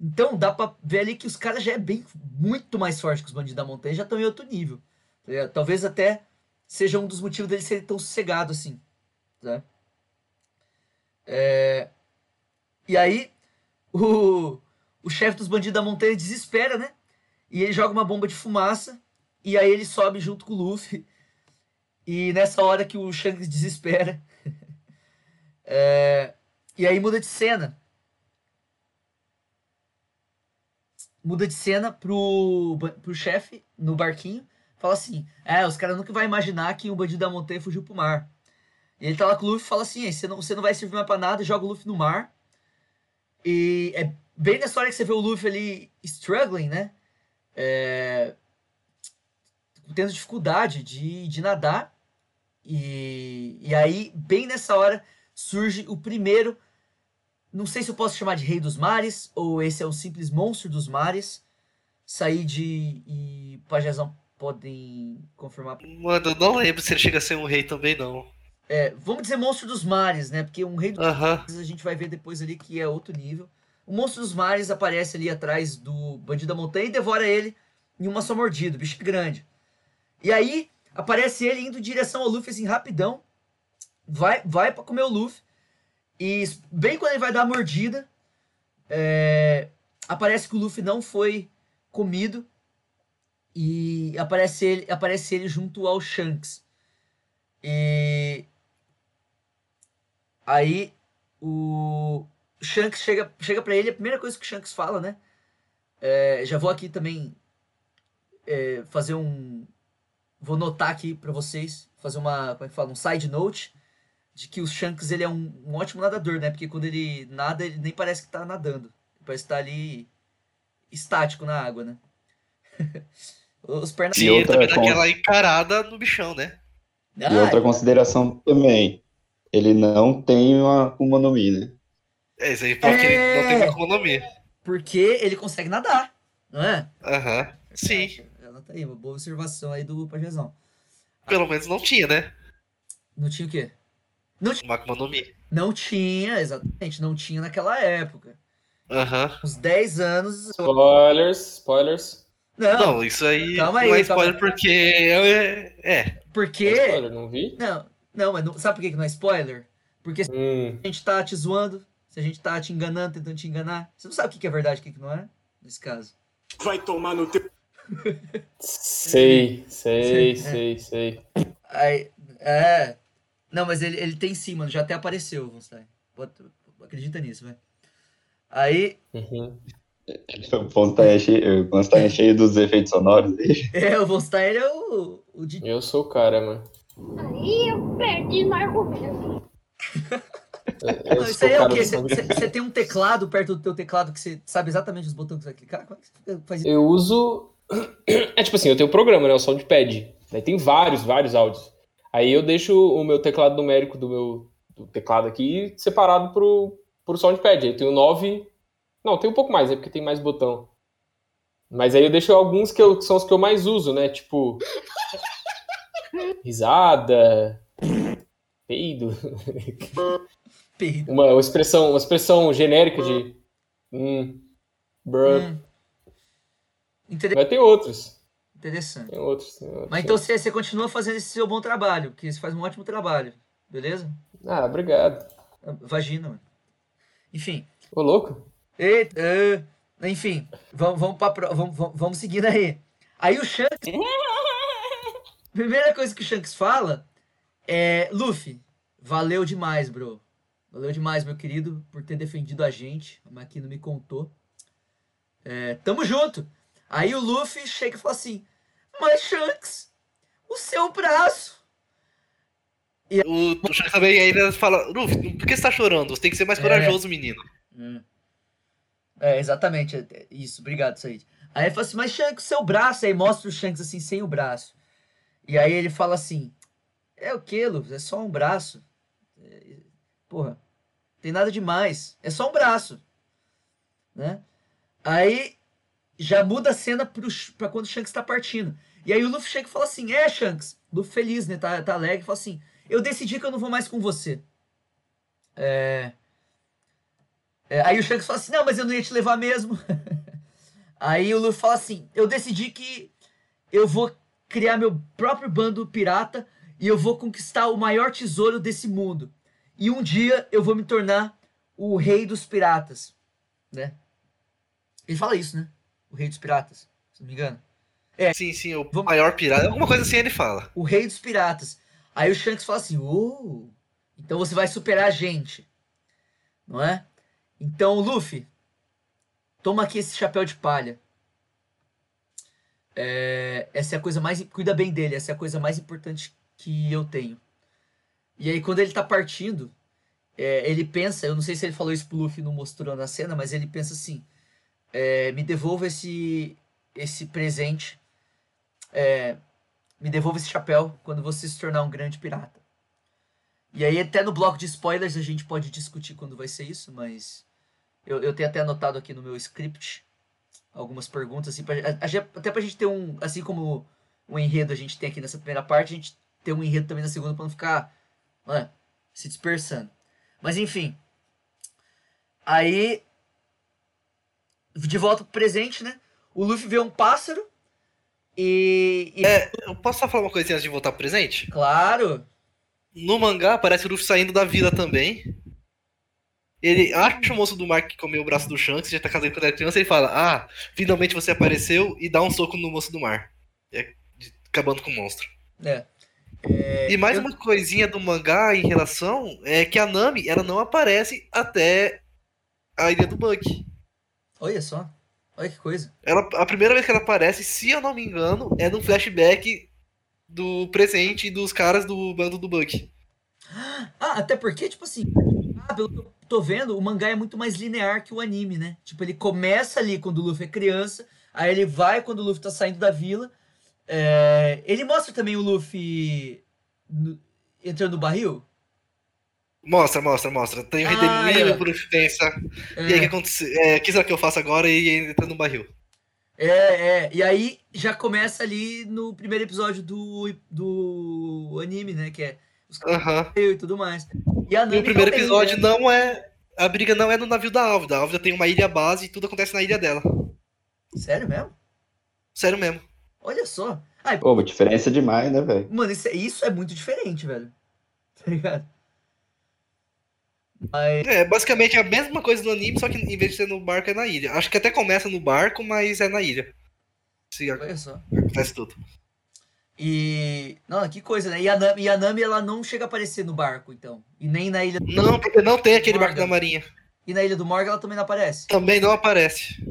B: Então dá pra ver ali que os caras já é bem muito mais forte que os bandidos da montanha, já estão em outro nível. tá? Talvez até seja um dos motivos deles serem tão sossegados assim. Tá? É, E aí, o, o chefe dos bandidos da montanha desespera, né? E ele joga uma bomba de fumaça. E aí ele sobe junto com o Luffy. E nessa hora que o Shanks desespera. é, E aí muda de cena. Muda de cena pro, pro chefe no barquinho. Fala assim: É, os caras nunca vão imaginar que um bandido da montanha fugiu pro mar. E ele tá lá com o Luffy e fala assim: "Ei, você não, você não vai servir mais pra nada, joga o Luffy no mar. E é bem nessa hora que você vê o Luffy ali struggling, né? É, tendo dificuldade de, de nadar. E, e aí, bem nessa hora, surge o primeiro. Não sei se eu posso chamar de Rei dos Mares, ou esse é um simples monstro dos mares. Sair de. E Pajezão podem confirmar.
D: Mano, eu não lembro se ele chega a ser um rei também, não.
B: É, vamos dizer monstro dos mares, né? Porque um Rei dos
D: Aham.
B: a gente vai ver depois ali que é outro nível. O monstro dos mares aparece ali atrás do bandido da montanha e devora ele em uma só mordida. O bicho é grande. E aí aparece ele indo em direção ao Luffy assim rapidão. Vai, vai para comer o Luffy. E bem quando ele vai dar a mordida, é, aparece que o Luffy não foi comido. E aparece ele, aparece ele junto ao Shanks. E Aí o Shanks chega, chega para ele, a primeira coisa que o Shanks fala, né? É, já vou aqui também é, fazer um. Vou notar aqui para vocês, fazer uma. Como é que fala? Um side note de que o Shanks ele é um, um ótimo nadador, né? Porque quando ele nada, ele nem parece que tá nadando. Ele parece estar ali estático na água, né? Os pernas.
C: E
D: Sim, ele
C: outra
D: também dá
C: com-
D: aquela encarada no bichão, né?
C: E
B: Ah,
C: outra consideração também, ele não tem uma Akuma no Mi, né?
D: É, isso aí porque ele não tem uma economia.
B: porque ele consegue nadar, não é?
D: Aham. Sim.
B: Ela tá aí, uma boa observação aí do Pajezão.
D: Pelo menos não tinha, né?
B: Não tinha o quê?
D: Uma Akuma no Mi.
B: Não tinha, exatamente, não tinha naquela época.
D: Aham.
B: Uns 10 anos.
E: Spoilers, spoilers.
B: Não,
D: Não, isso aí
B: Calma
D: não
B: aí,
D: é spoiler porque é. É.
B: porque.
E: É spoiler, não vi?
B: Não, não, mas não, sabe por que que não é spoiler? Porque se
E: Hum,
B: a gente tá te zoando, se a gente tá te enganando, tentando te enganar, você não sabe o que que é verdade e o que que não é, nesse caso.
F: Vai tomar no teu.
E: sei, sei,
B: Sim, é.
E: sei, sei.
B: Aí, é. Não, mas ele, ele tem sim, mano. Já até apareceu o Von Stein. Bota- Acredita nisso, velho. Aí,
E: Uhum.
C: O Fontaine é cheio, o é cheio dos efeitos sonoros aí.
B: é, o Von Stein ele é o, o de...
E: Eu sou o cara, mano.
F: Aí eu perdi no argumento.
B: Não, isso aí é o quê? Você tem um teclado perto do teu teclado que você sabe exatamente os botões que você vai clicar? Como é que faz isso?
E: Eu uso. É tipo assim, eu tenho um programa, né? O Soundpad. Daí tem vários, vários áudios. Aí eu deixo o meu teclado numérico do meu do teclado aqui separado pro, pro Soundpad. Aí eu tenho nove. Não, tem um pouco mais, é porque tem mais botão. Mas aí eu deixo alguns que, eu- que são os que eu mais uso, né? Tipo. Risada. Peido. Uma, uma expressão, uma expressão genérica de. Hum. Bruh.
B: Hum. Inter-
E: Mas tem outros.
B: Interessante.
E: Tem outros. tem outros.
B: Mas então você, você continua fazendo esse seu bom trabalho, que você faz um ótimo trabalho, beleza?
E: Ah, obrigado.
B: Vagina, mano. Enfim.
E: Ô, louco.
B: Eita, ah, enfim, vamos, vamos, pra, vamos, vamos, vamos seguindo aí. Aí o Shanks. Primeira coisa que o Shanks fala é: Luffy, valeu demais, bro. Valeu demais, meu querido, por ter defendido a gente. A Makino me contou. É, tamo junto. Aí o Luffy chega e fala assim: Mas Shanks, o seu braço.
D: O, o Shanks também ainda fala, Luffy, por que você tá chorando? Você tem que ser mais
B: É.
D: corajoso, menino.
B: É, exatamente. é- é Isso, obrigado, Said. Aí ele fala assim, mas Shanks, seu braço. Aí mostra o Shanks assim, sem o braço. E aí ele fala assim, é o que, Luffy? É só um braço. Porra, tem nada demais. É só um braço. Né? Aí já muda a cena pra quando o Shanks tá partindo. E aí o Luffy chega e fala assim, é, Shanks. Luffy feliz, né? Tá, tá alegre. Fala assim, eu decidi que eu não vou mais com você. É... É, aí o Shanks fala assim, não, mas eu não ia te levar mesmo. aí o Luffy fala assim, eu decidi que eu vou criar meu próprio bando pirata e eu vou conquistar o maior tesouro desse mundo. E um dia eu vou me tornar o rei dos piratas, né? Ele fala isso, né? O rei dos piratas, se não me engano.
D: Sim, sim, o
B: Vamos-
D: maior pirata. Alguma coisa assim ele fala.
B: O rei dos piratas. Aí o Shanks fala assim, oh, então você vai superar a gente, não é? Então, Luffy, toma aqui esse chapéu de palha. É, essa é a coisa mais. Cuida bem dele, essa é a coisa mais importante que eu tenho. E aí, quando ele tá partindo, é, ele pensa, eu não sei se ele falou isso pro Luffy não mostrou na cena, mas ele pensa assim: é, me devolva esse, esse presente. É, me devolva esse chapéu quando você se tornar um grande pirata. E aí, até no bloco de spoilers, a gente pode discutir quando vai ser isso, mas eu, eu tenho até anotado aqui no meu script algumas perguntas, assim, pra, a- até pra gente ter um, assim como o enredo a gente tem aqui nessa primeira parte, a gente ter um enredo também na segunda pra não ficar né, se dispersando. Mas enfim. Aí, de volta pro presente, né? O Luffy vê um pássaro e. e-
D: É, eu posso só falar uma coisinha antes de voltar pro presente?
B: Claro!
D: No mangá aparece o Luffy saindo da vila também. Ele acha o moço do mar que comeu o braço do Shanks, já tá casado quando era criança, ele fala, ah, finalmente você apareceu e dá um soco no moço do mar. É, acabando com o monstro.
B: É. É,
D: E mais
B: eu-
D: uma coisinha do mangá em relação é que a Nami, ela não aparece até a ilha do Bug.
B: Olha só. Olha que coisa.
D: Ela, a primeira vez que ela aparece, se eu não me engano, é num flashback do presente dos caras do bando do Bug.
B: Ah, até porque, tipo assim, ah, pelo que eu tô vendo, o mangá é muito mais linear que o anime, né? Tipo, ele começa ali quando o Luffy é criança, aí ele vai quando o Luffy tá saindo da vila. É, Ele mostra também o Luffy no- entrando no barril.
D: Mostra, mostra, mostra. Tem um
B: Ah, é.
D: por pensa.
B: É,
D: E aí o que aconteceu? É, o que será que eu faço agora? E ele entra no barril.
B: é, é. E aí já começa ali no primeiro episódio do, do anime, né? Que é os caras e tudo mais. E a
D: E
B: Nami
D: o primeiro episódio
B: né?
D: não é. A briga não é no navio da Álvida. A Álvida tem uma ilha base e tudo acontece na ilha dela.
B: Sério mesmo?
D: Sério mesmo.
B: Olha só. Ai,
C: Pô, diferença demais, né, velho?
B: Mano, isso é, isso é muito diferente, velho. Tá ligado? Mas,
D: É, basicamente é a mesma coisa do anime, só que em vez de ser no barco é na ilha. Acho que até começa no barco, mas é na ilha. Se
B: olha só.
D: acontece tudo.
B: E. Não, que coisa, né? E a, Nami, e a Nami, ela não chega a aparecer no barco, então. E nem na ilha do.
D: Não, porque não tem aquele barco
B: Morgan.
D: da marinha.
B: E na ilha do Morgan ela também não aparece.
D: Também não aparece.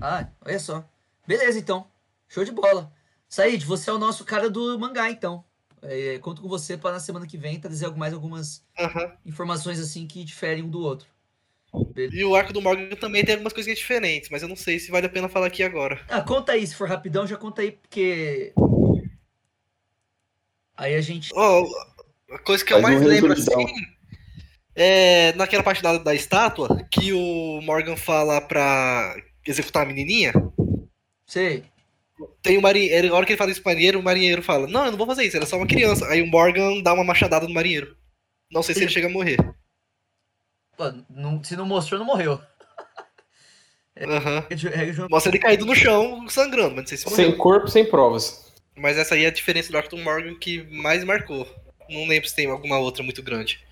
B: Ah, olha só. Beleza, então. Show de bola. Said, você é o nosso cara do mangá, então. É, conto com você para na semana que vem trazer mais algumas
D: Aham.
B: informações assim que diferem um do outro.
D: E o arco do Morgan também tem algumas coisinhas diferentes, mas eu não sei se vale a pena falar aqui agora.
B: Ah, conta aí, se for rapidão, já conta aí, porque. Aí a gente.
D: Ó, a coisa que eu mais
C: um
D: lembro assim é naquela parte da, da estátua que o Morgan fala pra executar a menininha.
B: Sei.
D: Tem o marinheiro, na hora que ele fala isso pro marinheiro, o marinheiro fala: Não, eu não vou fazer isso, ela é só uma criança. Aí o Morgan dá uma machadada no marinheiro. Não sei se ele chega a morrer.
B: Pô, não- se não mostrou, não morreu. Jogo.
D: Mostra ele caído no chão, sangrando, mas não sei se morreu.
E: Sem corpo, sem provas.
D: Mas essa aí é a diferença do arco do Morgan que mais marcou. Não lembro se tem alguma outra muito grande.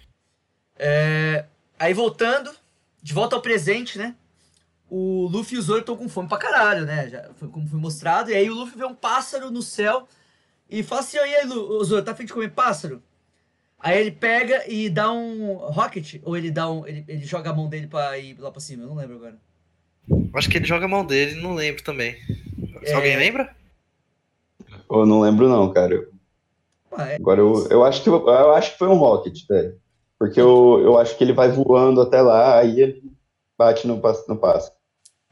B: É, Aí voltando, de volta ao presente, né? O Luffy e o Zoro estão com fome pra caralho, né? Já foi como foi mostrado. E aí o Luffy vê um pássaro no céu e fala assim: "Ô, E aí, Lu, Zoro, tá afim de comer pássaro? Aí ele pega e dá um rocket, ou ele dá um. Ele, ele joga a mão dele pra ir lá pra cima, eu não lembro agora.
D: Acho que ele joga a mão dele, não lembro também. Se
B: É.
D: alguém lembra?
C: Eu não lembro não, cara.
B: Ah, é,
C: Agora eu, eu acho que eu, acho que foi um rocket, velho. Porque eu, eu acho que ele vai voando até lá, aí ele bate no, no passo.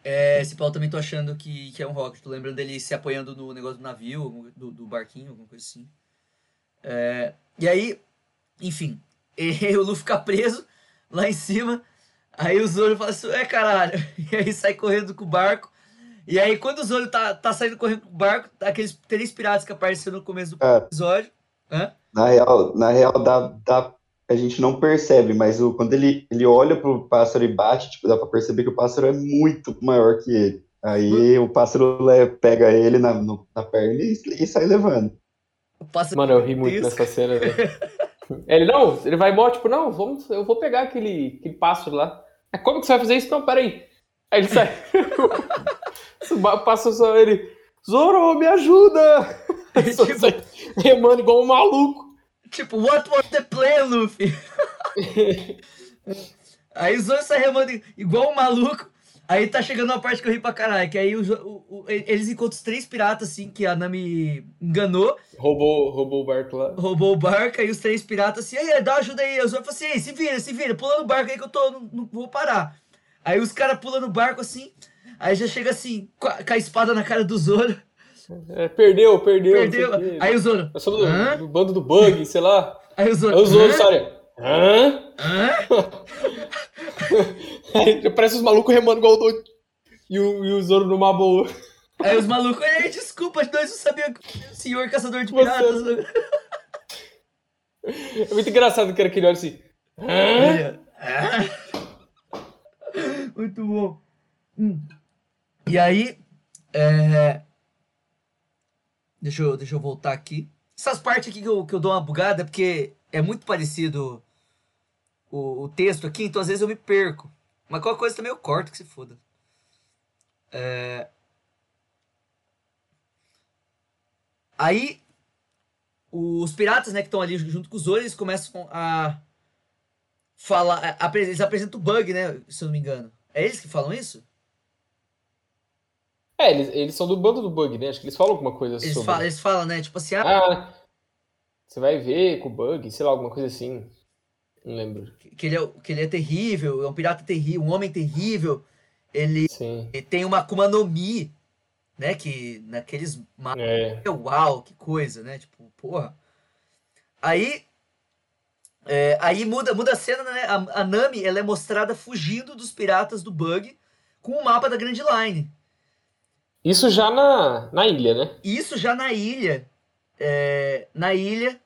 B: É, esse pau também tô achando que, que é um rocket. Tô lembrando dele se apoiando no negócio do navio, do, do barquinho, alguma coisa assim. É, e aí, enfim, e o Luffy fica preso lá em cima. Aí o Zoro fala assim, é caralho. E aí sai correndo com o barco. E aí, quando o Zoro tá, tá saindo correndo com o barco, aqueles três piratas que apareceram no começo do
C: Cara,
B: episódio. Hã?
C: na real, na real dá, dá, a gente não percebe, mas o, quando ele, ele olha pro pássaro e bate, tipo, dá pra perceber que o pássaro é muito maior que ele. Aí o pássaro le- pega ele na, no- na perna e, e sai levando.
B: O pássaro
E: Mano, eu ri muito
B: Isso.
E: nessa cena, velho. Ele, não, ele vai embora, tipo, não, vamos, eu vou pegar aquele, aquele pássaro lá. É, como que você vai fazer isso? Não, peraí. Aí ele sai. Passa só ele, Zoro, me ajuda! Remando igual um maluco.
B: Tipo, what was the plan, Luffy? aí o Zoro sai remando igual um maluco. Aí tá chegando uma parte que eu ri pra caralho, que aí o, o- o- eles encontram os três piratas, assim, que a Nami enganou,
E: Roubou, roubou o barco lá.
B: roubou o barco, aí os três piratas assim, aí, dá ajuda aí. O Zoro falou assim, ei, se vira, se vira, pula no barco aí que eu tô, não, não vou parar. Aí os caras pulam no barco, assim, aí já chega assim, com a, com a espada na cara do Zoro,
E: É, perdeu, perdeu.
B: perdeu.
E: o quê.
B: Aí o Zoro,
E: Eu sou do,
B: Hã?
E: do bando do bug, sei lá.
B: aí o Zoro,
E: Aí outros,
B: "Hã?
E: olha. Hã?
B: Hã?
E: Aí parece os malucos remando igual doido. E o, e o Zoro numa boa.
B: Aí os malucos, ei, desculpa, nós não sabíamos o senhor caçador de
E: Você-
B: piratas.
E: É muito engraçado que era aquele olho assim. Hã?
B: Muito bom. Hum. E aí, é... deixa, eu, deixa eu voltar aqui. Essas partes aqui que eu, que eu dou uma bugada porque é muito parecido o, o texto aqui, então às vezes eu me perco. Mas qualquer coisa também eu corto, que se foda. É... Aí, os piratas, né, que estão ali junto com os Zoro, eles começam a falar. a- Eles apresentam o bug, né? Se eu não me engano. É eles que falam isso?
E: É, eles, eles são do bando do bug, né? Acho que eles falam alguma coisa
B: Eles,
E: sobre.
B: falam, eles falam, né? Tipo assim, ah,
E: Ah, você vai ver com o bug, sei lá, alguma coisa assim. Não lembro.
B: que, ele é, que ele é terrível, é um pirata terrível, um homem terrível. Ele
E: Sim.
B: tem uma Akuma no Mi, né? Que naqueles ma-
E: É.
B: Uau, que coisa, né? Tipo, porra. Aí. é, aí muda, muda a cena, né? A, a Nami ela é mostrada fugindo dos piratas do Bug com o mapa da Grand Line.
E: Isso já na, na ilha, né?
B: Isso já na ilha. é, na ilha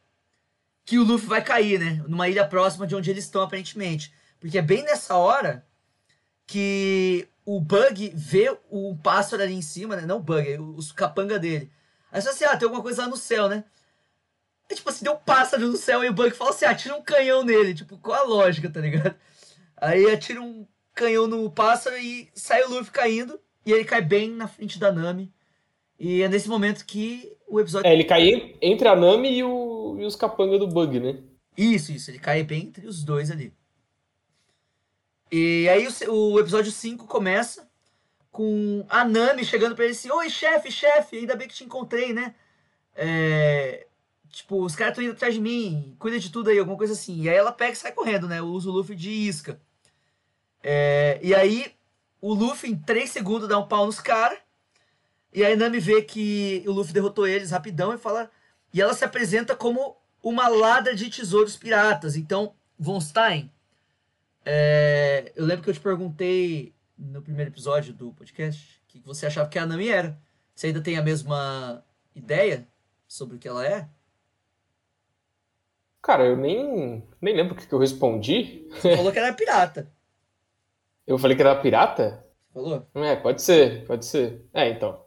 B: que o Luffy vai cair, né? Numa ilha próxima de onde eles estão, aparentemente. Porque é bem nessa hora que o Bug vê o pássaro ali em cima, né? Não o Bug, os capanga dele. Aí você assim, ah, tem alguma coisa lá no céu, né? É tipo assim, deu um pássaro no céu e o Bug fala assim, atira um canhão nele. Tipo, qual a lógica, tá ligado? Aí atira um canhão no pássaro e sai o Luffy caindo. E ele cai bem na frente da Nami. E é nesse momento que o episódio.
E: É, ele cai en- entre a Nami e, o- e os capanga do Bug, né?
B: Isso, isso, ele cai bem entre os dois ali. E aí o, o episódio 5 começa com a Nami chegando pra ele assim: Oi, chefe, chefe, ainda bem que te encontrei, né? É, Tipo, os caras estão indo atrás de mim, cuida de tudo aí, alguma coisa assim. E aí ela pega e sai correndo, né? Usa o Luffy de isca. É, E aí o Luffy, em 3 segundos, dá um pau nos caras. E a Nami vê que o Luffy derrotou eles rapidão e fala. E ela se apresenta como uma ladra de tesouros piratas. Então, Von Stein, é, eu lembro que eu te perguntei no primeiro episódio do podcast o que você achava que a Nami era. Você ainda tem a mesma ideia sobre o que ela é?
E: Cara, eu nem, nem lembro o que, que eu respondi.
B: Você falou que era pirata.
E: Eu falei que era pirata?
B: Falou?
E: É, pode ser, pode ser. É, então.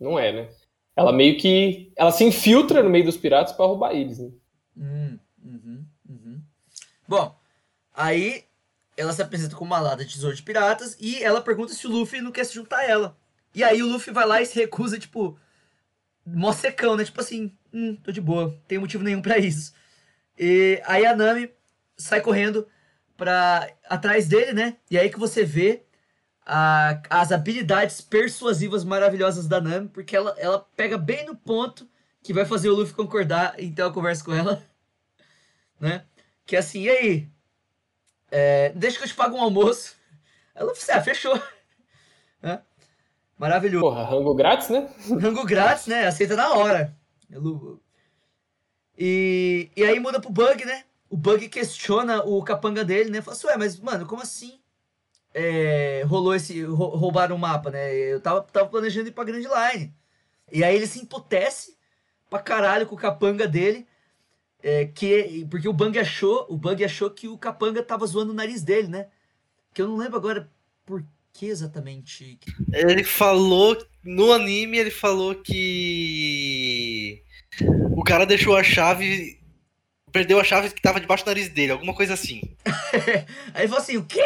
E: Não é, né? Ela meio que. Ela se infiltra no meio dos piratas pra roubar eles, né?
B: Hum, uhum, uhum. Bom, aí ela se apresenta como uma lada de tesouro de piratas e ela pergunta se o Luffy não quer se juntar a ela. E aí o Luffy vai lá e se recusa, tipo, mó secão, né? Tipo assim, hum, tô de boa, não tem motivo nenhum pra isso. E aí a Nami sai correndo pra, atrás dele, né? E aí que você vê a- as habilidades persuasivas maravilhosas da Nami, porque ela, ela pega bem no ponto que vai fazer o Luffy concordar, então eu converso com ela, né? Que é assim, e aí? É, deixa que eu te pago um almoço. Ela falou, ah, fechou. Né? Maravilhoso.
E: Porra, rango grátis, né?
B: Rango grátis, né? Aceita na hora. E, e aí muda pro Bug, né? O Bug questiona o capanga dele, né? Fala assim, ué, mas, mano, como assim? É, rolou esse. rou- roubaram o mapa, né? Eu tava, tava planejando ir pra Grand Line. E aí ele se emputece pra caralho com o capanga dele. é, que, porque o Bug achou. O Bug achou que o capanga tava zoando o nariz dele, né? Que eu não lembro agora por que exatamente.
D: Ele falou. No anime, ele falou que. O cara deixou a chave. Perdeu a chave que tava debaixo do nariz dele, alguma coisa assim.
B: Aí ele falou assim: o quê?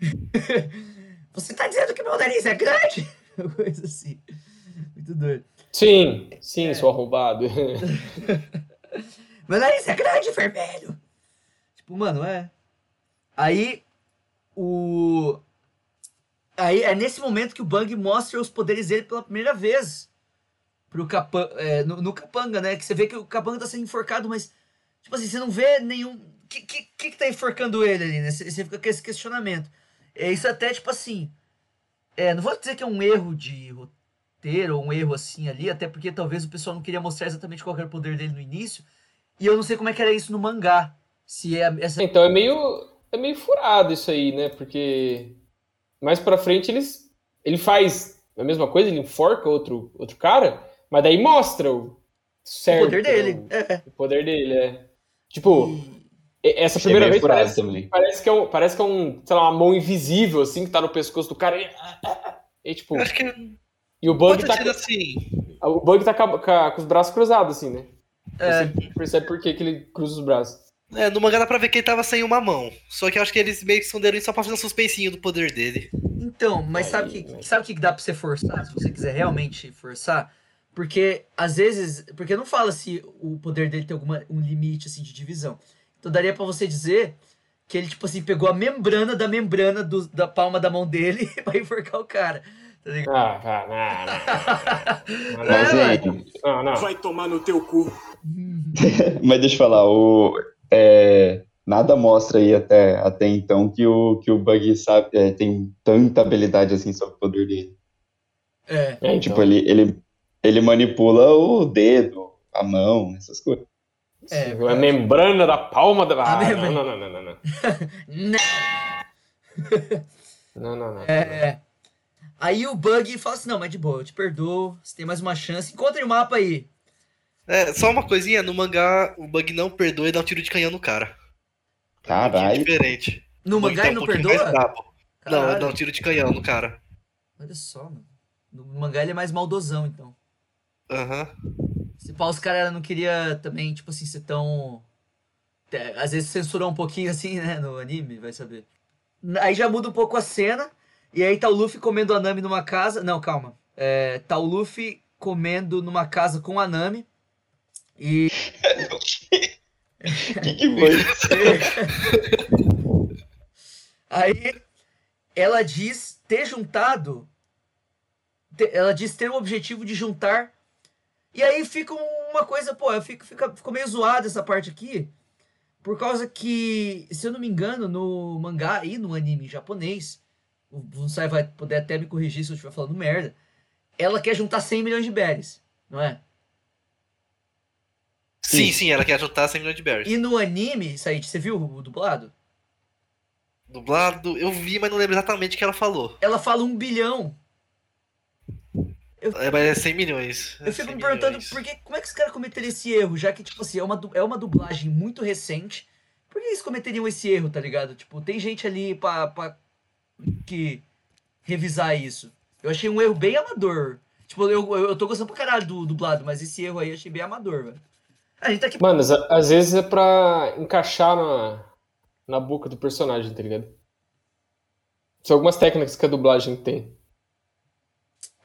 B: Você tá dizendo que meu nariz é grande? Uma Coisa assim. Muito doido.
E: Sim, sim, sou arrombado.
B: Meu nariz é grande, vermelho. Tipo, mano, é. Aí o. Aí é nesse momento que o Bang mostra os poderes dele pela primeira vez. Pro Capan... é, no, no Capanga, né? Que você vê que o Capanga tá sendo enforcado, mas. Tipo assim, você não vê nenhum. O que, que, que tá enforcando ele ali, né? Você você fica com esse questionamento. É isso até, tipo assim. É, não vou dizer que é um erro de roteiro ou um erro assim ali, até porque talvez o pessoal não queria mostrar exatamente qual era o poder dele no início. E eu não sei como é que era isso no mangá. Se é essa.
E: Então é meio, é meio furado isso aí, né? Porque mais pra frente eles, ele faz a mesma coisa, ele enforca outro, outro cara, mas daí mostra o
B: o
E: certo.
B: poder dele.
E: O,
B: É.
E: o poder dele, é. Tipo, essa primeira
C: meio
E: vez parece,
C: também.
E: parece, que é um, parece que é um, sei lá, uma mão invisível, assim, que tá no pescoço do cara. E, e, tipo,
D: Eu acho que
E: e o Bug tá,
D: assim.
E: o Bug tá com, com os braços cruzados, assim, né?
B: É.
E: Você percebe por que, que ele cruza os braços.
D: É, no mangá dá pra ver que ele tava sem uma mão. Só que eu acho que eles meio que esconderam isso só pra fazer um suspensinho do poder dele.
B: Então, mas sabe o que, sabe que dá pra você forçar? Se você quiser realmente forçar? Porque, às vezes. Porque não fala se o poder dele tem algum um limite assim, de divisão. Então daria pra você dizer que ele, tipo assim, pegou a membrana da membrana do- da palma da mão dele pra enforcar o cara. Tá ligado?
E: Ah, não, não, não.
C: Mas,
B: É,
C: gente,
E: Não, não.
G: Vai tomar no teu cu.
C: mas deixa eu falar, o, é, nada mostra aí até, até então que o, que o Bug sabe, é, tem tanta habilidade assim sobre o poder dele.
B: É.
E: É, então.
C: Tipo, ele, ele, ele manipula o dedo, a mão, essas coisas.
B: É,
E: a membrana da palma da. Ah, não, não, não, não, não, não.
B: Né?
E: Não, não, não.
B: É, é. Aí o Bug fala assim: não, mas de boa, eu te perdoo, você tem mais uma chance. Encontre o mapa aí.
D: É, só uma coisinha, no mangá o Bug não perdoa e dá um tiro de canhão no cara. É
C: Caralho.
D: diferente.
B: No
D: O
B: mangá
D: tá
B: ele
D: um
B: não perdoa?
D: Não, dá um tiro de canhão no cara.
B: Olha só, mano. No mangá ele é mais maldosão, então.
D: Aham.
B: Se pá, os caras não queria também, tipo assim, ser tão. Às vezes censurou um pouquinho assim, né, no anime, vai saber. Aí já muda um pouco a cena, e aí tá o Luffy comendo a Nami numa casa. Não, calma. É, tá o Luffy comendo numa casa com a Nami. E.
C: que, que foi?
B: Aí ela diz ter juntado. Ela diz ter o objetivo de juntar. E aí fica uma coisa, pô, eu fico, fica, ficou meio zoado essa parte aqui. Por causa que, se eu não me engano, no mangá e no anime japonês, o Bunsai vai poder até me corrigir se eu estiver falando merda. Ela quer juntar 100 milhões de berries, não é?
D: Sim, sim, ela quer juntar 100 milhões de berries.
B: E no anime, Said, você viu o dublado?
D: Dublado, eu vi, mas não lembro exatamente o que ela falou.
B: Ela fala um bilhão.
D: É, mas é 100 milhões. É
B: Eu fico
D: 100
B: me perguntando por que, como é que os caras cometeram esse erro, já que, tipo assim, é uma, é uma dublagem muito recente. Por que eles cometeriam esse erro, tá ligado? Tipo, tem gente ali pra, pra que revisar isso. Eu achei um erro bem amador. Tipo, eu, eu, eu tô gostando pra caralho do dublado, mas esse erro aí eu achei bem amador, velho. A gente tá aqui.
E: Mano, às, às vezes é pra encaixar na, na boca do personagem, tá ligado? São algumas técnicas que a dublagem tem.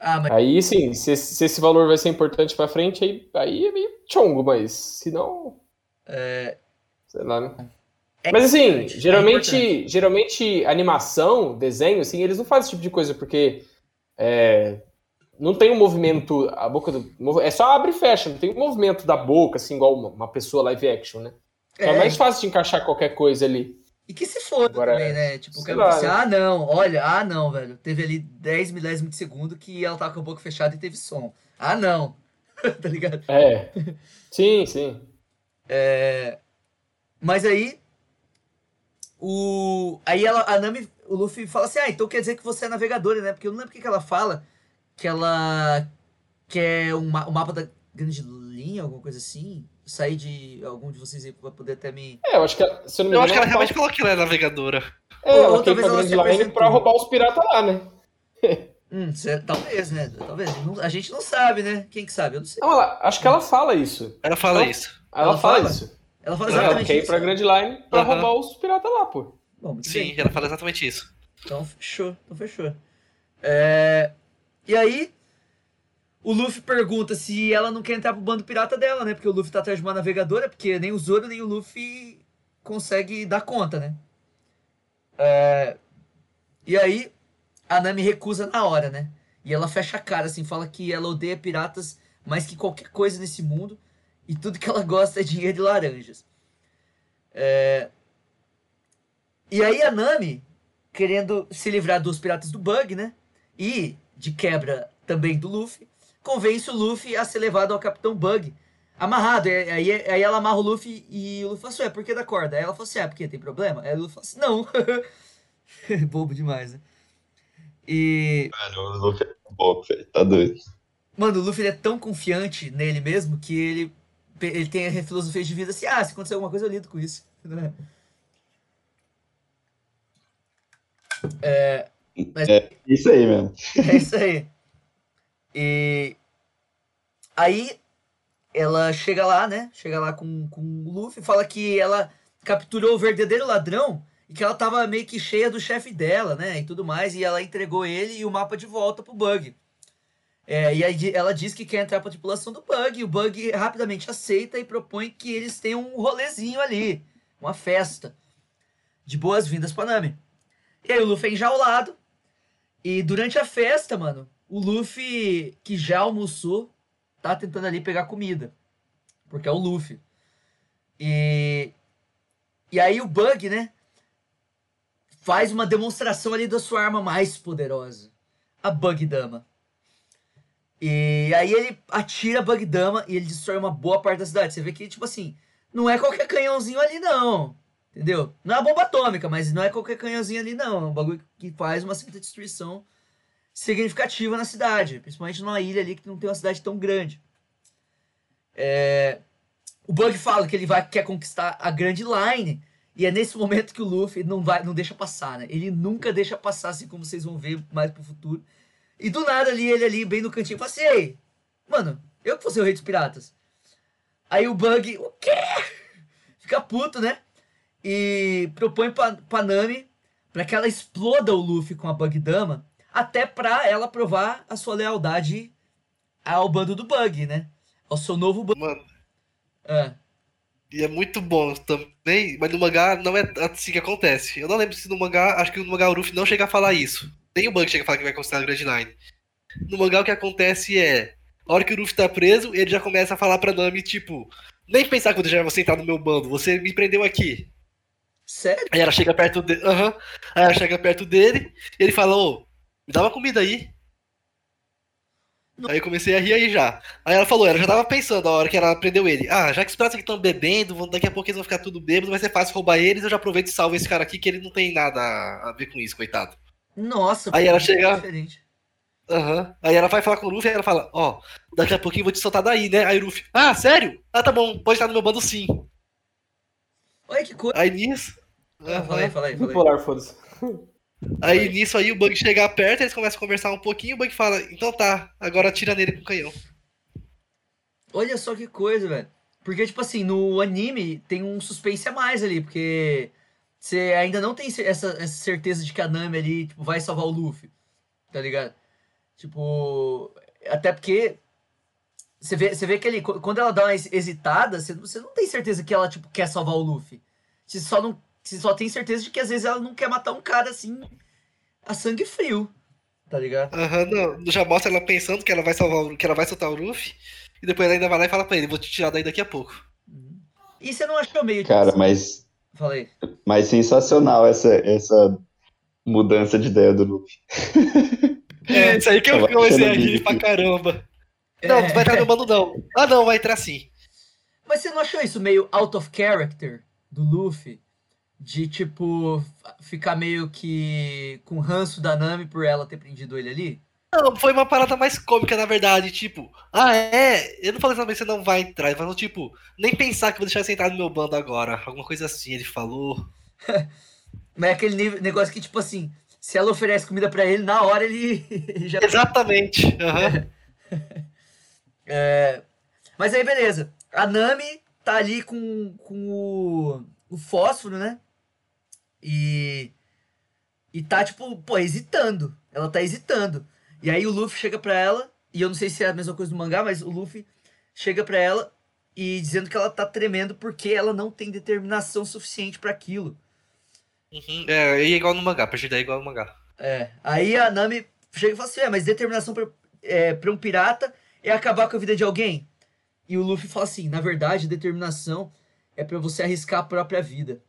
B: Ah, mas
E: Aí sim, se, esse- se esse valor vai ser importante pra frente, aí, aí é meio chongo, mas se não.
B: é,
E: Sei lá, né?
B: é
E: Mas assim,
B: é
E: geralmente,
B: importante.
E: geralmente animação, desenho, assim, eles não fazem esse tipo de coisa porque é, não tem um movimento, a boca do, é só abre e fecha, não tem um movimento da boca, assim, igual uma, uma pessoa live action, né? Então é,
B: É,
E: mais fácil de encaixar qualquer coisa ali.
B: E que se foda
E: Agora,
B: também, né? Tipo, o
E: sei
B: cara
E: lá, né?
B: ah não, olha, ah não, velho. Teve ali 10 milésimos de segundo que ela tava com a boca fechada e teve som. Ah não. tá ligado?
E: É. Sim, sim.
B: Mas aí. O. Aí ela, a Nami, o Luffy fala assim: Ah, então quer dizer que você é navegadora, né? Porque eu não lembro o que que ela fala. Que ela quer um, ma- um mapa da grande linha, alguma coisa assim. Sair de algum de vocês aí pra poder até me.
E: É, eu acho que, ela- se eu não me
D: Eu
E: engano,
D: acho que ela
E: ela
D: realmente falou que ela é navegadora.
E: É,
B: Ou
E: ela ir
B: talvez
E: pra
B: ela se
E: Grand Line pra roubar os piratas lá, né?
B: Hum, cê- talvez, né? Talvez. A gente não sabe, né? Quem que sabe? Eu não sei.
E: Não, ela, acho que ela fala isso.
D: Ela fala
E: Ela-
D: isso.
E: Ela,
B: Ela
E: fala,
B: fala?
E: isso.
B: Ela fala
E: Ela
B: exatamente
E: quer ir
B: isso.
E: pra Grand Line pra
D: Aham.
E: roubar os piratas lá, pô.
B: Bom,
D: Sim,
B: bem.
D: ela fala exatamente isso.
B: Então fechou, então fechou. É, E aí, o Luffy pergunta se ela não quer entrar pro bando pirata dela, né? Porque o Luffy tá atrás de uma navegadora, porque nem o Zoro nem o Luffy consegue dar conta, né? É, E aí, a Nami recusa na hora, né? E ela fecha a cara, assim, fala que ela odeia piratas mais que qualquer coisa nesse mundo. E tudo que ela gosta é dinheiro e laranjas. É, E aí a Nami, querendo se livrar dos piratas do Bug, né? E, de quebra, também do Luffy, convence o Luffy a ser levado ao Capitão Bug. Amarrado. E Aí, aí ela amarra o Luffy e o Luffy fala assim, ué, por que da corda? Aí ela fala assim, ah, porque tem problema? Aí o Luffy fala assim, não. Bobo demais, né? E...
C: Mano, o Luffy é bobo, velho. Tá doido.
B: Mano, o Luffy é tão confiante nele mesmo que ele, ele tem a filosofia de vida assim, ah, se acontecer alguma coisa eu lido com isso. né? É, mas
C: Isso aí mesmo.
B: é isso aí. E aí ela chega lá, né? Chega lá com, com o Luffy, fala que ela capturou o verdadeiro ladrão e que ela tava meio que cheia do chefe dela, né? E tudo mais, e ela entregou ele e o mapa de volta pro Bug. É, e aí ela diz que quer entrar pra tripulação do Bug, e o Bug rapidamente aceita e propõe que eles tenham um rolezinho ali, uma festa de boas-vindas pra Nami. E aí o Luffy é enjaulado, e durante a festa, mano, o Luffy, que já almoçou, tá tentando ali pegar comida. Porque é o Luffy. E. E aí o Bug, né? Faz uma demonstração ali da sua arma mais poderosa. A Bug Dama. E aí ele atira a Bug Dama e ele destrói uma boa parte da cidade. Você vê que, tipo assim, não é qualquer canhãozinho ali, não. Entendeu? Não é uma bomba atômica, mas não é qualquer canhãozinho ali, não. É um bagulho que faz uma certa destruição significativa na cidade, principalmente numa ilha ali que não tem uma cidade tão grande. É, O Bug fala que ele vai quer conquistar a Grand Line e é nesse momento que o Luffy não vai, não deixa passar, né? Ele nunca deixa passar, assim como vocês vão ver mais pro futuro. E do nada ali ele ali bem no cantinho fala assim, ei, mano, eu que vou ser o rei dos piratas. Aí o Bug, o quê? Fica puto, né? E propõe pra, pra Nami pra que ela exploda o Luffy com a Bug Dama até pra ela provar a sua lealdade ao bando do Bug, né? Ao seu novo bando.
D: Mano,
B: Ah,
D: e é muito bom também, mas no mangá não é assim que acontece. Eu não lembro se no mangá, acho que no mangá o Ruffy não chega a falar isso. Nem o Bug chega a falar que vai considerar a Grand Line. No mangá o que acontece é, a hora que o Ruffy tá preso, ele já começa a falar pra Nami, tipo, nem pensar que eu deixar você entrar no meu bando, você me prendeu aqui.
B: sério?
D: Aí ela chega perto dele, aham. Aí ela chega perto dele, e ele fala, ô, me dá uma comida aí. Aí eu comecei a rir aí já. Aí ela falou, ela já tava pensando a hora que ela prendeu ele. Ah, já que os pratos aqui estão bebendo, daqui a pouco eles vão ficar tudo bêbado, vai ser fácil roubar eles, eu já aproveito e salvo esse cara aqui, que ele não tem nada a ver com isso, coitado.
B: Nossa,
D: Aí ela chega-
B: diferente.
D: Aham. Aí ela vai falar com o Luffy, aí ela fala, ó, daqui a pouquinho eu vou te soltar daí, né? Aí o Luffy, ah, sério? Ah, tá bom, pode estar no meu bando sim.
B: Olha que coisa.
D: Aí nisso...
B: Ah, fala aí, fala aí, fala aí.
E: Bipolar, foda-se.
D: Aí nisso aí o Bug chega perto, eles começam a conversar um pouquinho, o Bug fala, então tá, agora atira nele com o canhão.
B: Olha só que coisa, velho. Porque, tipo assim, no anime tem um suspense a mais ali, porque você ainda não tem essa, essa certeza de que a Nami ali tipo, vai salvar o Luffy. Tá ligado? Tipo. Até porque. Você vê, você vê que ele, quando ela dá uma hesitada, você, você não tem certeza que ela tipo, quer salvar o Luffy. Você só, não, você só tem certeza de que às vezes ela não quer matar um cara assim a sangue frio. Tá ligado?
D: Aham, não, já mostra ela pensando que ela vai salvar, o- que ela vai soltar o Luffy, e depois ela ainda vai lá e fala pra ele, vou te tirar daí daqui a pouco.
B: E você não achou meio.
C: Cara, mas,
B: Falei.
C: mas sensacional essa, essa mudança de ideia do Luffy.
D: É, isso aí que eu comecei a rir pra caramba. Não, não vai entrar no bando não. Ah não, vai entrar sim.
B: Mas você não achou isso meio out of character do Luffy? De, tipo, ficar meio que com ranço da Nami por ela ter prendido ele ali?
D: Não, foi uma parada mais cômica, na verdade, tipo, ah é, eu não falei que você não vai entrar, ele falou, tipo, nem pensar que eu vou deixar você entrar no meu bando agora, alguma coisa assim, ele falou.
B: Mas é aquele negócio que, tipo assim, se ela oferece comida pra ele, na hora ele ele já.
D: Exatamente, aham.
B: É, Mas aí, beleza. A Nami tá ali com, com o, o fósforo, né? E. E tá, tipo, pô, hesitando. Ela tá hesitando. E aí o Luffy chega pra ela, e eu não sei se é a mesma coisa do mangá, mas o Luffy chega pra ela e dizendo que ela tá tremendo porque ela não tem determinação suficiente pra aquilo.
D: Uhum, É, é igual no mangá, a partir daí é igual no mangá.
B: É. Aí a Nami chega e fala assim: é, mas determinação pra, é, pra um pirata é acabar com a vida de alguém. E o Luffy fala assim: na verdade, determinação é pra você arriscar a própria vida.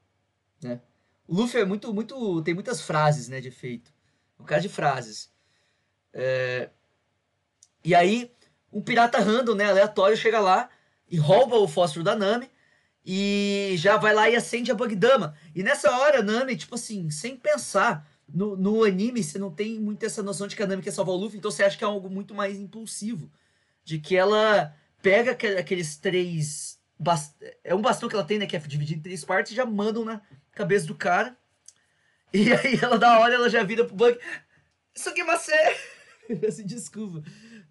B: Né? O Luffy é muito, muito. tem muitas frases, né, de efeito. Um cara de frases. É, E aí, um pirata random, né, aleatório, chega lá e rouba o fósforo da Nami. E já vai lá e acende a Bugdama. E nessa hora, Nami, tipo assim, sem pensar, no, no anime você não tem muito essa noção de que a Nami quer salvar o Luffy, então você acha que é algo muito mais impulsivo. De que ela pega aque- aqueles três. bas- É um bastão que ela tem, né? Que é dividido em três partes e já mandam na cabeça do cara. E aí ela dá hora, ela já vira pro Bug. Sugimase! assim, desculpa.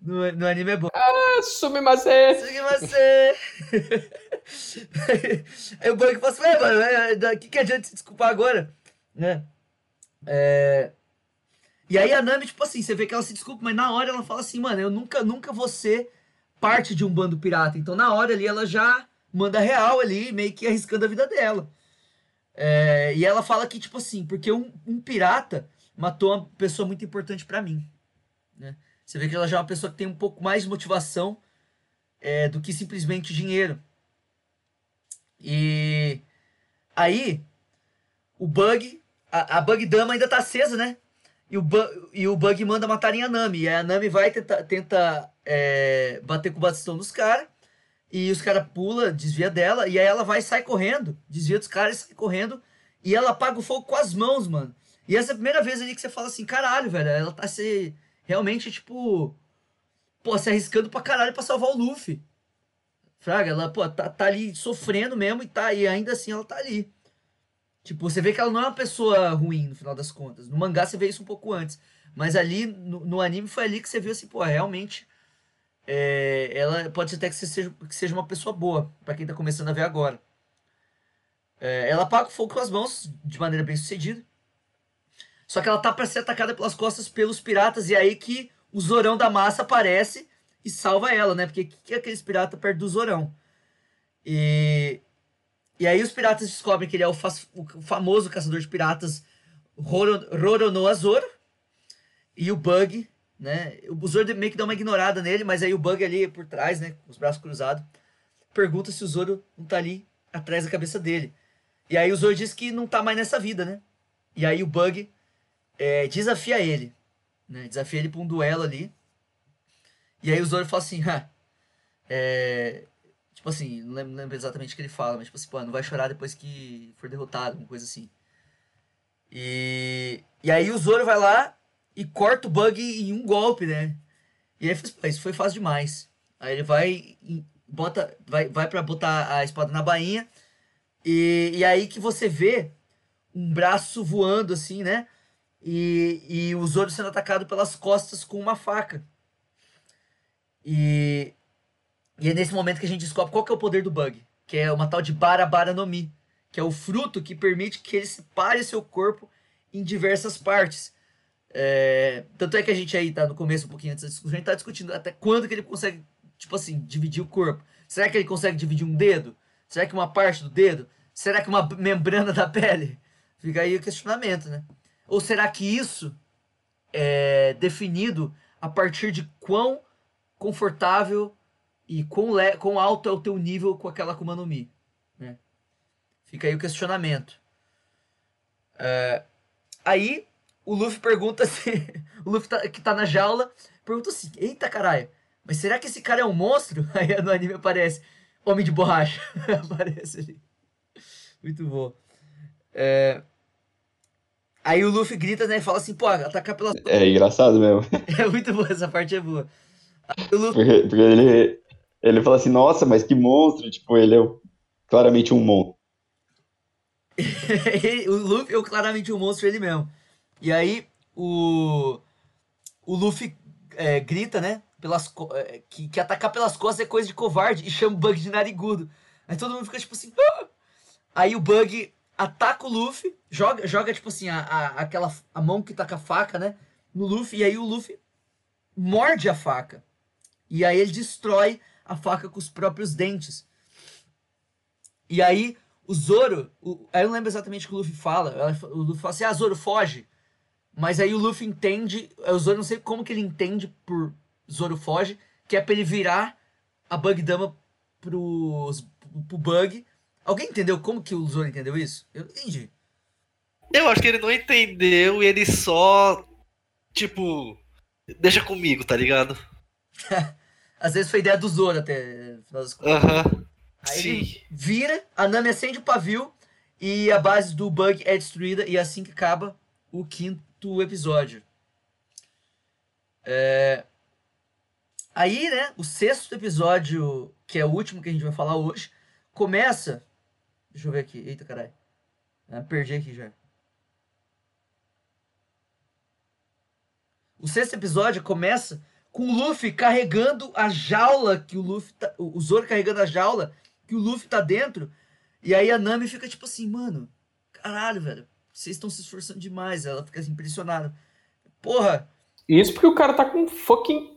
B: No, no anime é bom.
E: Ah, Sumimase!
B: Sugimase! aí o Bug fala assim, mano, é, da- que, que adianta se desculpar agora? Né? É... E aí a Nami, tipo assim, você vê que ela se desculpa, mas na hora ela fala assim, mano, eu nunca, nunca vou ser parte de um bando pirata. Então na hora ali ela já manda real ali, meio que arriscando a vida dela. É, e ela fala que, tipo assim, porque um, um pirata matou uma pessoa muito importante pra mim. Né? Você vê que ela já é uma pessoa que tem um pouco mais de motivação é, do que simplesmente dinheiro. E aí, o Bug, a, a Bug Dama ainda tá acesa, né? E o, e o Bug manda matarem a Nami. E a Nami vai tentar tenta, é, bater com o bastão dos caras. E os caras pula, desvia dela. E aí ela vai e sai correndo. Desvia dos caras e sai correndo. E ela apaga o fogo com as mãos, mano. E essa é a primeira vez ali que você fala assim, caralho, velho. Ela tá se. Realmente, tipo. Pô, se arriscando pra caralho pra salvar o Luffy. Fraga, ela, pô, tá, tá ali sofrendo mesmo e, tá, e ainda assim ela tá ali. Tipo, você vê que ela não é uma pessoa ruim no final das contas. No mangá você vê isso um pouco antes. Mas ali, no, no anime, foi ali que você viu assim, pô, realmente. É, ela pode ser até que, seja, que seja uma pessoa boa, pra quem tá começando a ver agora. É, ela apaga o fogo com as mãos, de maneira bem sucedida. Só que ela tá pra ser atacada pelas costas pelos piratas, e é aí que o Zorão da Massa aparece e salva ela, né? Porque que é aqueles piratas perto do Zorão? E, e aí os piratas descobrem que ele é o, fa o famoso caçador de piratas Roro, Roronoa Zoro. E o Bug, né? O Zoro meio que dá uma ignorada nele, mas aí o Bug ali por trás, né? Com os braços cruzados, pergunta se o Zoro não tá ali atrás da cabeça dele. E aí o Zoro diz que não tá mais nessa vida, né? E aí o Bug é, desafia ele. Né? Desafia ele pra um duelo ali. E aí o Zoro fala assim, ah, é, tipo assim, não lembro, não lembro, exatamente o que ele fala, mas tipo assim, pô, não vai chorar depois que for derrotado, uma coisa assim. E, e aí o Zoro vai lá e corta o Bug em um golpe, né? E aí isso foi fácil demais. Aí ele vai bota vai, vai para botar a espada na bainha e, e aí que você vê um braço voando assim, né? E, e o sendo atacado pelas costas com uma faca. E, e é nesse momento que a gente descobre qual que é o poder do Bug, que é uma tal de Barabara no Mi, que é o fruto que permite que ele separe seu corpo em diversas partes. É, tanto é que a gente aí tá no começo, um pouquinho antes da discussão, a gente tá discutindo até quando que ele consegue, tipo assim, dividir o corpo. Será que ele consegue dividir um dedo? Será que uma parte do dedo? Será que uma membrana da pele? Fica aí o questionamento, né? Ou será que isso é definido a partir de quão confortável e quão, le quão alto é o teu nível com aquela Akuma no Mi. Né? Fica aí o questionamento. É, aí o Luffy pergunta se. o Luffy tá, que tá na jaula pergunta assim: Eita caralho, mas será que esse cara é um monstro? Aí no anime aparece Homem de Borracha. aparece ali. Muito bom. É, aí o Luffy grita né, e fala assim: pô, atacar pelas.
C: É engraçado mesmo.
B: é muito boa, essa parte é boa.
C: Porque, porque ele, ele fala assim, nossa, mas que monstro, tipo, ele é claramente um monstro.
B: o Luffy é claramente um monstro ele mesmo. E aí o, o Luffy é, grita, né? Pelas, é, que, que atacar pelas costas é coisa de covarde e chama o Bug de narigudo. Aí todo mundo fica tipo assim. Ah! Aí o Bug ataca o Luffy, joga, joga tipo assim, a, a, aquela a mão que tá com a faca, né? No Luffy, e aí o Luffy morde a faca. E aí ele destrói a faca com os próprios dentes. E aí o Zoro, o, eu não lembro exatamente o que o Luffy fala. O Luffy fala assim: "Ah, Zoro, foge". Mas aí o Luffy entende, o Zoro não sei como que ele entende por Zoro foge, que é para ele virar a Bug Dama pro, pro Bug. Alguém entendeu como que o Zoro entendeu isso? Eu entendi.
D: Eu acho que ele não entendeu e ele só tipo deixa comigo, tá ligado?
B: Às vezes foi ideia do Zoro até.
D: Aham. Uhum.
B: Aí Sim. ele vira, a Nami acende o pavio e a base do Bug é destruída e é assim que acaba o quinto episódio. É... Aí, né, o sexto episódio, que é o último que a gente vai falar hoje, começa. Deixa eu ver aqui. Eita, caralho. Ah, perdi aqui já. O sexto episódio começa com o Luffy carregando a jaula que o Luffy tá, o Zoro carregando a jaula que o Luffy tá dentro. E aí a Nami fica tipo assim, mano, caralho, velho, vocês estão se esforçando demais. Ela fica assim, impressionada. Porra.
E: Isso porque o cara tá com um fucking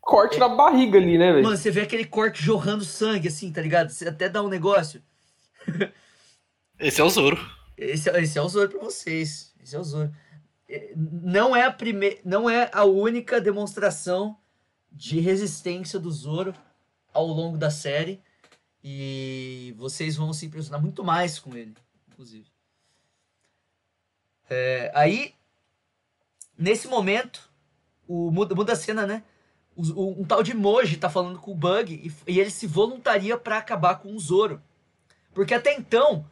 E: corte é. na barriga ali, né, velho?
B: Mano, você vê aquele corte jorrando sangue assim, tá ligado? Você até dá um negócio.
D: Esse é o Zoro.
B: Esse, é, esse é o Zoro pra vocês. Esse é o Zoro não é a primeira, não é a única demonstração de resistência do Zoro ao longo da série e vocês vão se impressionar muito mais com ele, inclusive. É, aí, nesse momento, o muda, muda a cena, né? O, o, um tal de Moji tá falando com o Bug e, e ele se voluntaria para acabar com o Zoro. Porque até então,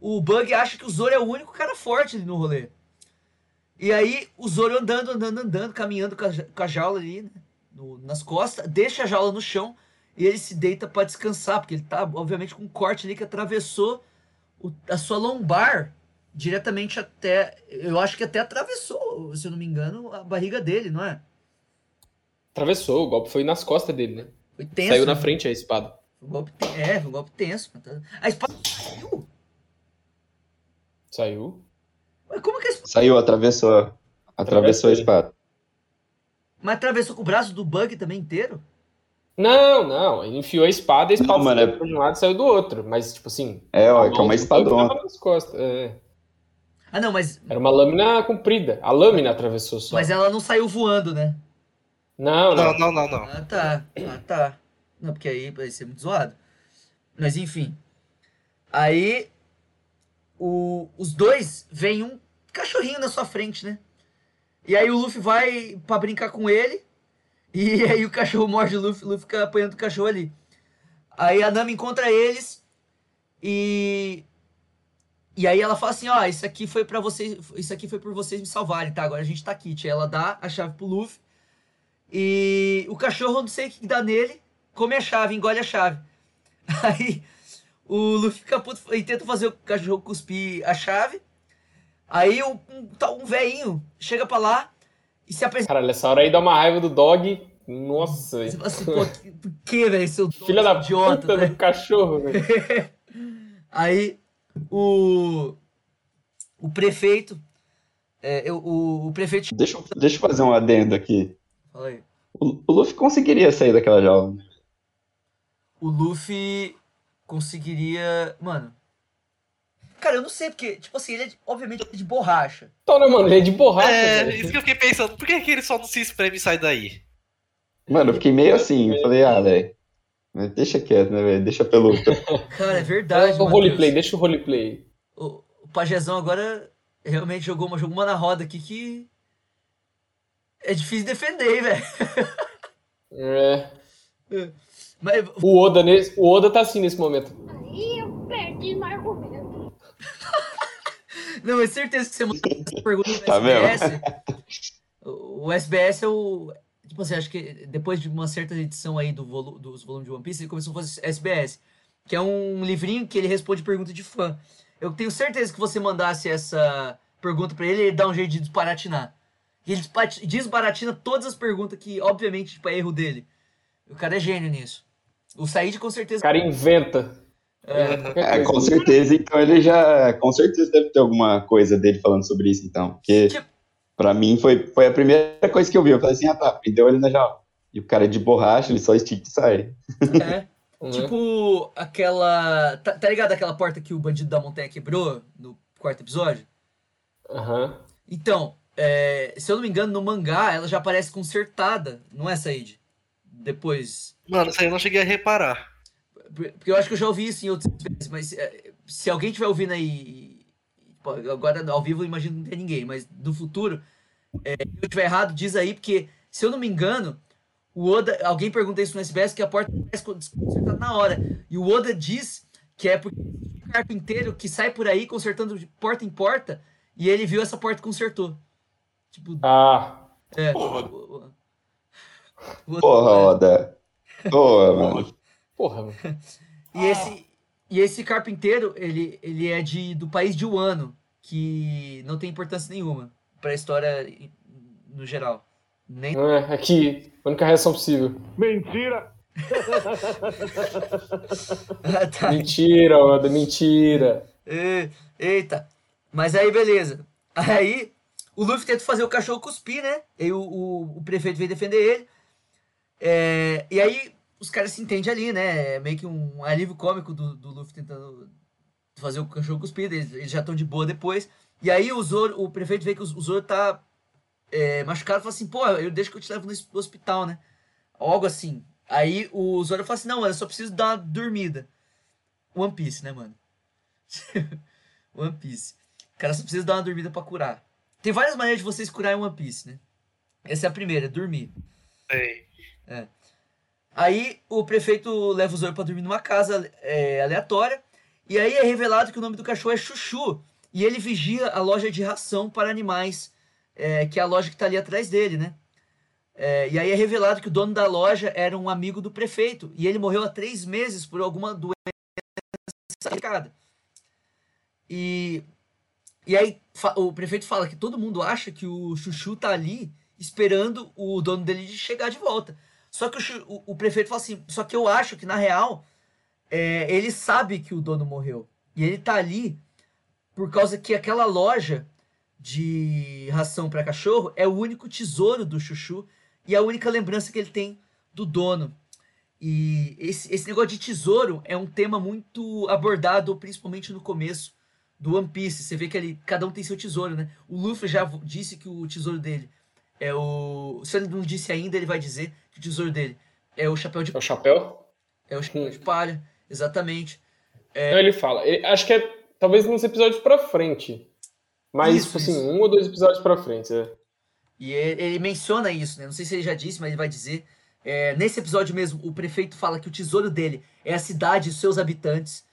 B: o Bug acha que o Zoro é o único cara forte no rolê. E aí o Zoro andando, andando, andando, caminhando com a, com a jaula ali, né? No, nas costas, deixa a jaula no chão e ele se deita para descansar, porque ele tá, obviamente, com um corte ali que atravessou o, a sua lombar diretamente até. Eu acho que até atravessou, se eu não me engano, a barriga dele, não é?
E: Atravessou, o golpe foi nas costas dele, né?
B: Foi tenso.
E: Saiu na
B: né?
E: frente a espada.
B: Foi um golpe, é, foi um golpe tenso. A espada saiu.
E: Saiu?
B: Mas como que a espada...
C: Saiu, atravessou. Atravessou a espada.
B: Mas atravessou com o braço do Bug também inteiro?
E: Não, não. Ele enfiou a espada e a espada
C: Não, mano,
E: saiu
C: é-
E: de um lado e saiu do outro. Mas, tipo assim.
C: É, ó,
E: a
C: que é uma espadona.
E: tava nas costas. É.
B: Ah, não, mas,
E: Era uma lâmina comprida. A lâmina atravessou só.
B: mas ela não saiu voando, né?
E: Não, não.
D: Não, não, não, não.
B: Ah, tá. Ah, tá. Não, porque aí vai ser muito zoado. Mas enfim. Aí o- os dois veem um cachorrinho na sua frente, né? E aí o Luffy vai pra brincar com ele. E aí o cachorro morde o Luffy, o Luffy fica apanhando o cachorro ali. Aí a Nami encontra eles e e aí ela fala assim, ó, isso aqui foi para vocês, isso aqui foi por vocês me salvarem, tá? Agora a gente tá aqui. Tia. Ela dá a chave pro Luffy. E o cachorro, não sei o que dá nele, come a chave, engole a chave. Aí o Luffy fica puto e tenta fazer o cachorro cuspir a chave. Aí um, um, tal- um velhinho chega pra lá e se apresenta.
E: Caralho, essa hora aí dá uma raiva do dog. Nossa,
B: Você
E: velho.
B: fala assim, pô, que- que, velho, seu
E: Filha da
B: idiota,
E: puta
B: né?
E: do cachorro, velho.
B: Aí o o prefeito é, eu- o, o prefeito
C: Deixa, eu- deixa eu fazer um adendo aqui.
B: Fala aí.
C: O, o Luffy conseguiria sair daquela jaula.
B: o Luffy conseguiria, mano. Cara, eu não sei porque, tipo assim, ele é de- obviamente de borracha.
E: Então, né, mano? Ele é de borracha,
D: É,
E: velho.
D: isso que eu fiquei pensando. Por que, que ele só não se espreme e sai daí?
C: Mano, eu fiquei meio assim. Eu falei, ah, velho. Mas Deixa quieto, né, velho? Deixa pelo.
B: Cara, é verdade,
E: o
B: Matheus.
E: roleplay, deixa o roleplay.
B: O, o Pajezão agora realmente jogou uma, jogou uma na roda aqui que é difícil defender, hein, velho.
E: É.
B: Mas
E: O Oda, nesse, o Oda tá assim nesse momento.
F: Aí eu perdi no argumento.
B: Não, é certeza que você mandou essa pergunta no
C: Tá
B: SBS. O o SBS é o. Tipo assim, acho que depois de uma certa edição aí do volu dos volumes de One Piece, ele começou a fazer SBS. Que é um livrinho que ele responde pergunta de fã. Eu tenho certeza que você mandasse essa pergunta pra ele, ele dá um jeito de desbaratinar. E ele desbaratina todas as perguntas que, obviamente, tipo, é erro dele. O cara é gênio nisso. O Said com
E: O
B: certeza.
E: cara inventa.
B: É,
C: É, com certeza, então ele já. Com certeza deve ter alguma coisa dele falando sobre isso, então. Porque
B: Tipo-
C: pra mim foi, foi a primeira coisa que eu vi. Eu falei assim, ah tá, prendeu ele na jaula. E o cara é de borracha, ele só estica e sai.
B: é.
E: Uhum.
B: Tipo, aquela. Tá, tá ligado aquela porta que o bandido da montanha quebrou no quarto episódio?
E: Aham.
B: Então, é, se eu não me engano, no mangá ela já aparece consertada, não é, Said? Depois.
D: Mano, isso aí eu não cheguei a reparar.
B: Porque eu acho que eu já ouvi isso em outras vezes, mas é, se alguém estiver ouvindo aí. Agora ao vivo eu imagino que não tem ninguém, mas no futuro, é, se eu estiver errado, diz aí, porque se eu não me engano, o Oda. Alguém pergunta isso no SBS que a porta parece consertada na hora. E o Oda diz que é porque um carpinteiro que sai por aí consertando de porta em porta e ele viu essa porta e consertou. Tipo,
E: Ah,
B: é. o- o- o-
C: Porra, Oda. Porra, mano.
E: porra, mano.
B: E esse, e esse carpinteiro, ele, ele é de, do país de Wano, que não tem importância nenhuma pra história em- no geral. Nem...
E: Não é, aqui, a única reação possível.
G: Mentira!
B: Ah, tá.
E: Mentira, Oda, mentira.
B: E- Eita. Mas aí, beleza. Aí, o Luffy tenta fazer o cachorro cuspir, né? E o, o, o prefeito vem defender ele. É, e aí, os caras se entendem ali, né? É meio que um alívio cômico do, do Luffy tentando fazer o cachorro cuspir. Eles, eles já estão de boa depois. E aí, o, Zoro, o prefeito vê que o, o Zoro tá é, machucado e fala assim: pô, eu deixo que eu te levo no hos- hospital, né? Algo assim. Aí o Zoro fala assim: não, mano, eu só preciso dar uma dormida. One Piece, né, mano? One Piece. O cara só precisa dar uma dormida pra curar. Tem várias maneiras de vocês curarem One Piece, né? Essa é a primeira, dormir.
D: Sei.
B: Aí o prefeito leva o Zoro pra dormir numa casa é, aleatória. E aí é revelado que o nome do cachorro é Chuchu. E ele vigia a loja de ração para animais, é, que é a loja que tá ali atrás dele, né? É, e aí é revelado que o dono da loja era um amigo do prefeito. E ele morreu há três meses por alguma doença. E, e aí o prefeito fala que todo mundo acha que o Chuchu tá ali esperando o dono dele de chegar de volta. Só que o, o- o prefeito fala assim, só que eu acho que na real é, ele sabe que o dono morreu. E ele tá ali por causa que aquela loja de ração para cachorro é o único tesouro do Chuchu e a única lembrança que ele tem do dono. E esse, esse negócio de tesouro é um tema muito abordado, principalmente no começo do One Piece. Você vê que ele, cada um tem seu tesouro, né? O Luffy já disse que o tesouro dele é o. Se ele não disse ainda, ele vai dizer que o tesouro dele é o chapéu de
E: É o chapéu?
B: É o chapéu de palha, exatamente.
E: Não, ele fala. Ele- acho que é talvez nos episódios pra frente. Mas,
B: Isso,
E: tipo assim,
B: isso.
E: um ou dois episódios pra frente. é.
B: E ele, ele menciona isso, né? Não sei se ele já disse, mas ele vai dizer. É, nesse episódio mesmo, o prefeito fala que o tesouro dele é a cidade e os seus habitantes.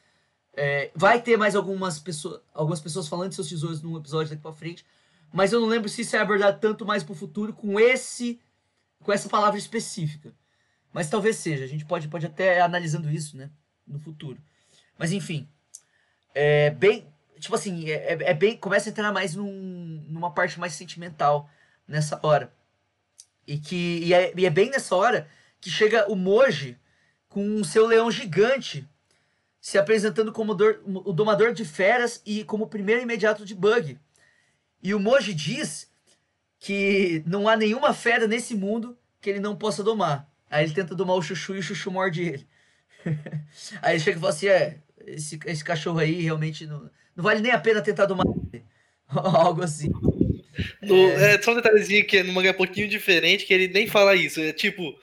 B: É, vai ter mais algumas pessoas, algumas pessoas falando de seus tesouros num episódio daqui pra frente. Mas eu não lembro se isso é abordado tanto mais pro futuro com esse. com essa palavra específica. Mas talvez seja. A gente pode, pode até analisando isso, né? No futuro. Mas enfim. É bem. Tipo assim, é, é- é bem. Começa a entrar mais num, numa parte mais sentimental nessa hora. E que e é, e é bem nessa hora que chega o Moji com o seu leão gigante se apresentando como dor- o domador de feras e como o primeiro imediato de Bug. E o Moji diz que não há nenhuma fera nesse mundo que ele não possa domar. Aí ele tenta domar o Chuchu e o Chuchu morde ele. Aí ele chega e fala assim: é, esse, esse cachorro aí realmente não, não vale nem a pena tentar domar ele. Algo assim.
D: No- é, só um detalhezinho que no mangá é um pouquinho diferente, que ele nem fala isso. É tipo, o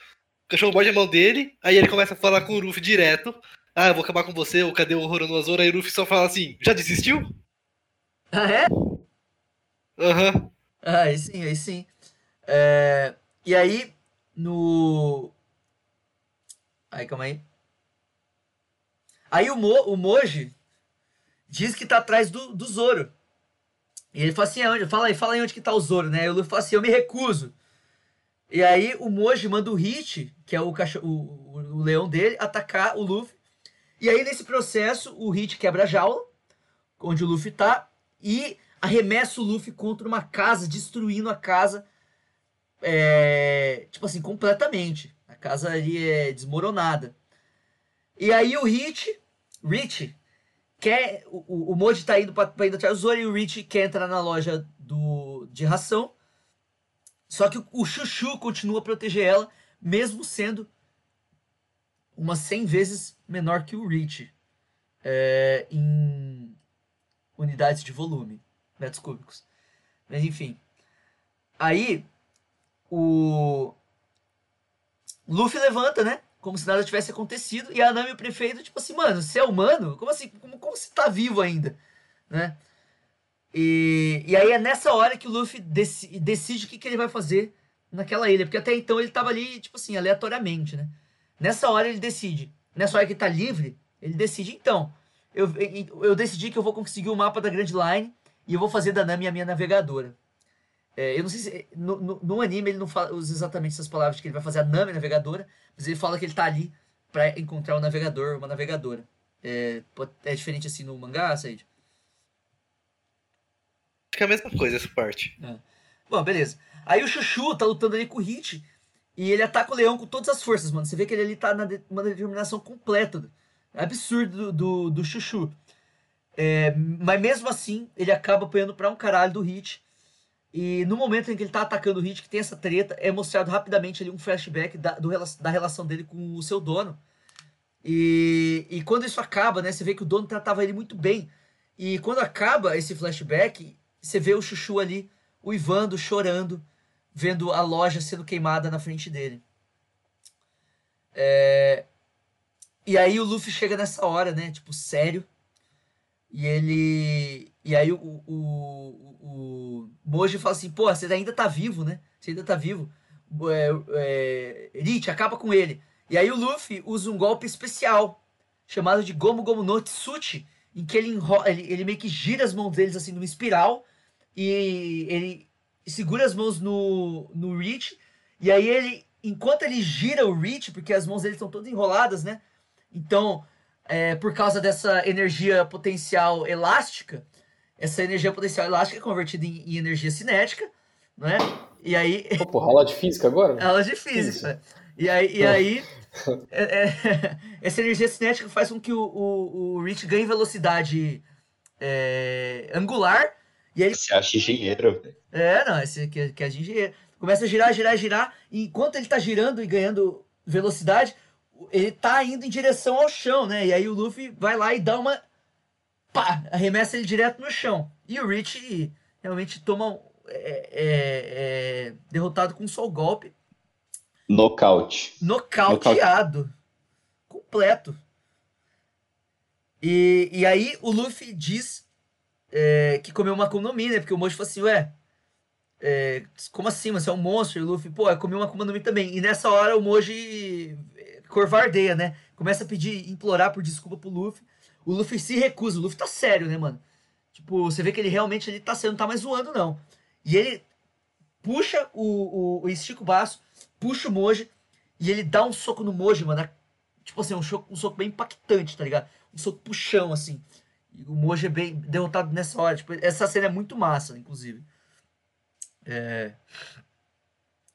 D: cachorro morde a mão dele, aí ele começa a falar com o Luffy direto. Ah, eu vou acabar com você, ou cadê o Azor? Aí o Luffy só fala assim, já desistiu?
B: Ah, é?
D: Aham.
B: Ah, aí sim, aí sim. É, e aí, no. Aí, calma aí. Aí o, Mo, o Moji diz que tá atrás do, do Zoro. E ele fala assim, aonde? Fala aí, fala aí onde que tá o Zoro, né? E o Luffy fala assim, eu me recuso. E aí o Moji manda o Hit, que é o, cachorro, o, o, o leão dele, atacar o Luffy. E aí nesse processo o Hit quebra a jaula, onde o Luffy tá, e arremessa o Luffy contra uma casa, destruindo a casa, é, tipo assim, completamente. A casa ali é desmoronada. E aí o Hit, Rich, quer, o, o- Moji tá indo pra ir atrás do Zoro e o Rich quer entrar na loja do, de ração. Só que o, o Chuchu continua a proteger ela, mesmo sendo umas 100 vezes menor que o Rich é, em unidades de volume, metros cúbicos. Mas enfim. Aí o Luffy levanta, né? Como se nada tivesse acontecido. E a Nami o prefeito, tipo assim, mano, você é humano? Como assim? Como, como você tá vivo ainda? Né? E, e aí é nessa hora que o Luffy deci- decide o que, que ele vai fazer naquela ilha. Porque até então ele tava ali, tipo assim, aleatoriamente, né? Nessa hora ele decide. Nessa hora que ele tá livre, ele decide, então. Eu, eu decidi que eu vou conseguir o mapa da Grand Line e eu vou fazer da Nami a minha navegadora. É, eu não sei se. No, no, no anime ele não fala usa exatamente essas palavras de que ele vai fazer a Nami navegadora, mas ele fala que ele tá ali pra encontrar um navegador, uma navegadora. É, é diferente assim no mangá, Said?
D: Acho que é a mesma coisa essa parte.
B: Bom, beleza. Aí o Chuchu tá lutando ali com o Hit e ele ataca o leão com todas as forças, mano. Você vê que ele ali tá na de- uma determinação completa. É absurdo do, do, do Chuchu. É, mas mesmo assim, ele acaba apanhando pra um caralho do Hit. E no momento em que ele tá atacando o Hit, que tem essa treta, é mostrado rapidamente ali um flashback da, do da relação dele com o seu dono. E, e quando isso acaba, né, você vê que o dono tratava ele muito bem. E quando acaba esse flashback, você vê o Chuchu ali uivando, chorando, vendo a loja sendo queimada na frente dele. É, E aí o Luffy chega nessa hora, né? Tipo, sério. E ele. E aí o, o, o, o fala assim, pô, você ainda tá vivo, né? Você ainda tá vivo. É, é, Rich, acaba com ele. E aí o Luffy usa um golpe especial, chamado de Gomu Gomu no Tsuchi, em que ele, enro- ele, ele meio que gira as mãos deles assim numa espiral, e ele segura as mãos no, no Rich, e aí ele, enquanto ele gira o Rich, porque as mãos dele estão todas enroladas, né? Então, é, por causa dessa energia potencial elástica, essa energia potencial elástica é convertida em, em energia cinética, né? E aí,
E: Pô, porra, aula de física agora?
B: aulas de física. E aí, e aí é- é- essa energia cinética faz com que o, o, o Rich ganhe velocidade é, angular E aí,
C: Você acha engenheiro?
B: é, não, esse aqui é, que é de engenheiro. Começa a girar, girar, girar. E enquanto ele tá girando e ganhando velocidade, ele tá indo em direção ao chão, né? E aí o Luffy vai lá e dá uma. Pá! Arremessa ele direto no chão. E o Rich realmente toma. um- É, é- é derrotado com um só golpe.
C: Nocaute.
B: Nocauteado. Completo. E, e aí o Luffy diz é, que comeu uma Akuma no Mi, né? Porque o Mojo falou assim, ué, é, como assim? Você é um monstro? E o Luffy, pô, eu comi uma Akuma no Mi também. E nessa hora o Moji corvardeia, né? Começa a pedir, implorar por desculpa pro Luffy. O Luffy se recusa. O Luffy tá sério, né, mano? Tipo, você vê que ele realmente ele tá sério, não tá mais zoando, não. E ele puxa o, o, o estica o braço, puxa o Moji e ele dá um soco no Moji, mano. Tipo assim, um soco, um soco bem impactante, tá ligado? Um soco puxão, assim. E o Moji é bem derrotado nessa hora. Tipo, essa cena é muito massa, inclusive. É...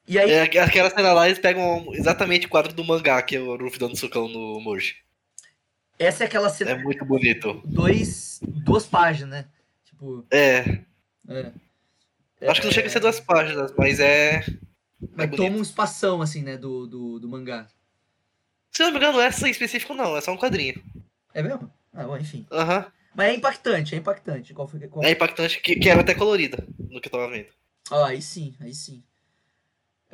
B: E aí,
D: É, aquela cena lá, eles pegam exatamente o quadro do mangá, que é o Ruffy dando socão no Moji.
B: essa é aquela cena
D: É muito bonito.
B: dois, duas páginas, né? Tipo,
D: É,
B: é.
D: acho que não chega a ser duas páginas, mas é.
B: Mas
D: é bonito.
B: toma um espação, assim, né, do, do, do mangá.
D: Se não me engano, essa em específico não, é só um quadrinho.
B: É mesmo? Ah, bom, enfim.
D: Aham.
B: Mas é impactante, é impactante. Qual foi qual...
D: É impactante, que, que era até colorida, no que eu tava vendo.
B: Ah, aí sim, aí sim.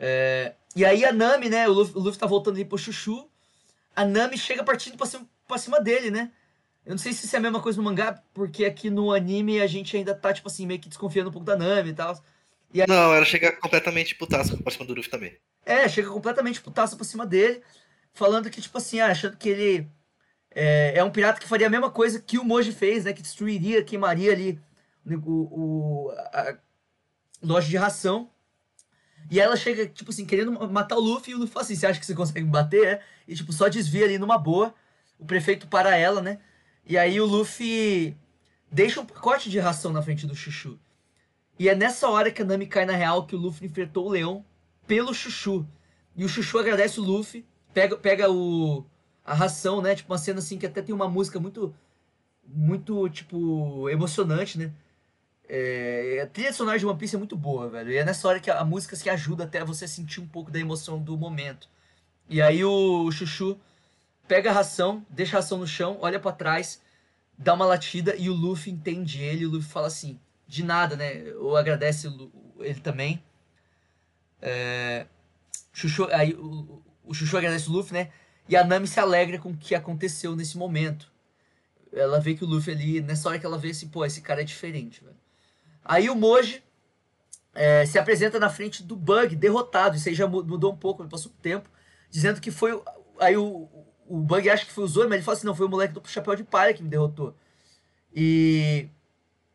B: É, E aí a Nami, né? O Luffy, o Luffy tá voltando ali pro Chuchu. A Nami chega partindo pra cima, pra cima dele, né? Eu não sei se isso é a mesma coisa no mangá, porque aqui no anime a gente ainda tá, tipo assim, meio que desconfiando um pouco da Nami e tal.
D: Não, ela chega completamente putaça pra cima do Luffy também.
B: É, chega completamente putaça pra cima dele, falando que, tipo assim, ah, achando que ele é, é um pirata que faria a mesma coisa que o Moji fez, né? Que destruiria, queimaria ali o, o- a loja de ração. E ela chega, tipo assim, querendo matar o Luffy, e o Luffy fala assim, você acha que você consegue me bater? É? E, tipo, só desvia ali numa boa. O prefeito para ela, né? E aí o Luffy deixa um pacote de ração na frente do Chuchu. E é nessa hora que a Nami cai na real que o Luffy enfrentou o leão pelo Chuchu. E o Chuchu agradece o Luffy, pega, pega o, a ração, né? Tipo, uma cena assim que até tem uma música muito, muito, tipo, emocionante, né? É, a trilha sonora de One Piece é muito boa, velho. E é nessa hora que a, a música se ajuda até você sentir um pouco da emoção do momento. E aí o Chuchu pega a ração, deixa a ração no chão, olha pra trás, dá uma latida e o Luffy entende ele. E o Luffy fala assim: de nada, né? Ou agradece ele também. É, Chuchu, aí o, o Chuchu agradece o Luffy, né? E a Nami se alegra com o que aconteceu nesse momento. Ela vê que o Luffy ali, nessa hora que ela vê assim, pô, esse cara é diferente, velho. Aí o Moji é, se apresenta na frente do Bug, derrotado. Isso aí já mu- mudou um pouco, passou o tempo. Dizendo que foi. o- Aí o, o Bug acha que foi o Zoro, mas ele fala assim: não, foi o moleque do chapéu de palha que me derrotou. E.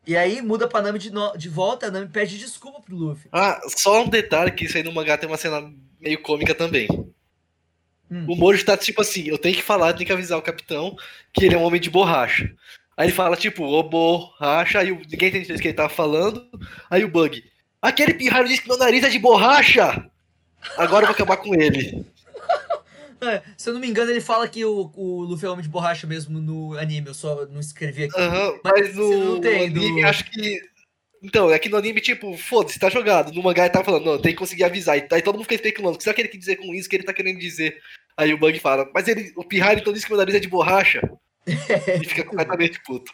B: E aí muda pra Nami de, no- de volta, a Nami pede desculpa pro Luffy.
D: Ah, só um detalhe que isso aí no mangá tem uma cena meio cômica também.
B: Hum.
D: O Mojo tá tipo assim, eu tenho que falar, eu tenho que avisar o capitão que ele é um homem de borracha. Aí ele fala, tipo, ô borracha, aí ninguém entende o que ele tava falando. Aí o Bug, aquele pirralho disse que meu nariz é de borracha! Agora eu vou acabar com ele.
B: É, se eu não me engano, ele fala que o, o Luffy é homem de borracha mesmo no anime, eu só não escrevi aqui.
D: Aham,
B: Mas
D: no
B: tem
D: anime,
B: do-
D: acho que. Então, é que no anime, tipo, foda-se, tá jogado. No mangá ele tá falando, não, tem que conseguir avisar. E aí todo mundo fica especulando, o que será que ele quer dizer com isso, o que ele tá querendo dizer? Aí o Bug fala, mas ele, o Pirralho então disse que meu nariz é de borracha. E fica completamente puto.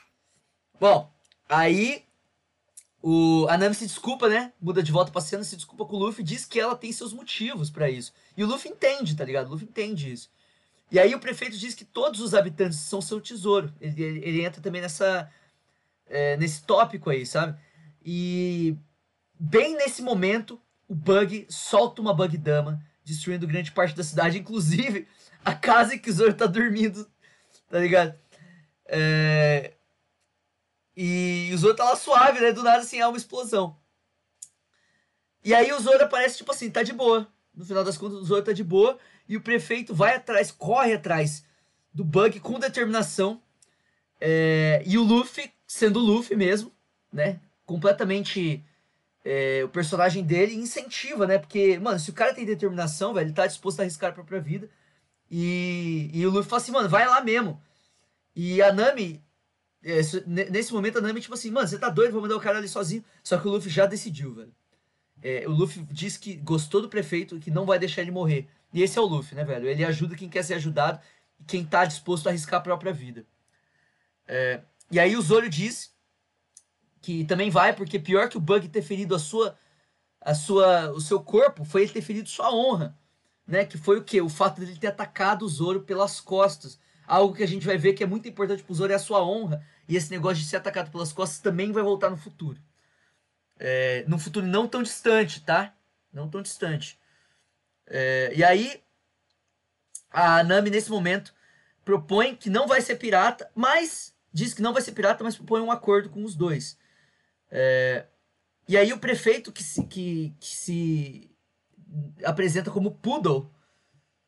B: Bom, aí o, a Nami se desculpa, né? Muda de volta pra cena, se desculpa com o Luffy, diz que ela tem seus motivos pra isso. E o Luffy entende, tá ligado? O Luffy entende isso. E aí o prefeito diz que todos os habitantes são seu tesouro. Ele, ele, ele entra também nessa é, nesse tópico aí, sabe? E bem nesse momento, o Bug solta uma Bug Dama, destruindo grande parte da cidade, inclusive a casa em que o Zoro tá dormindo, tá ligado? É, e o Zoro tá lá suave, né? Do nada, assim, há uma explosão. E aí o Zoro aparece, tipo assim, tá de boa. No final das contas, o Zoro tá de boa. E o prefeito vai atrás, corre atrás do Bug com determinação. É, e o Luffy, sendo o Luffy mesmo, né? Completamente é, o personagem dele incentiva, né? Porque, mano, se o cara tem determinação, velho, ele tá disposto a arriscar a própria vida. E, e o Luffy fala assim, mano, vai lá mesmo. E a Nami é, nesse momento a Nami, tipo assim, mano, você tá doido, vou mandar o cara ali sozinho. Só que o Luffy já decidiu, velho. É, o Luffy diz que gostou do prefeito que não vai deixar ele morrer. E esse é o Luffy, né, velho? Ele ajuda quem quer ser ajudado e quem tá disposto a arriscar a própria vida. É, e aí o Zoro diz que também vai, porque pior que o Bug ter ferido a sua, a sua, o seu corpo, foi ele ter ferido sua honra. Né? Que foi o que? O fato dele ter atacado o Zoro pelas costas. Algo que a gente vai ver que é muito importante pro Zoro é a sua honra. E esse negócio de ser atacado pelas costas também vai voltar no futuro. É, num futuro não tão distante, tá? Não tão distante. É, e aí, a Nami, nesse momento, propõe que não vai ser pirata, mas diz que não vai ser pirata, mas propõe um acordo com os dois. É, e aí o prefeito que se, que, que se apresenta como Poodle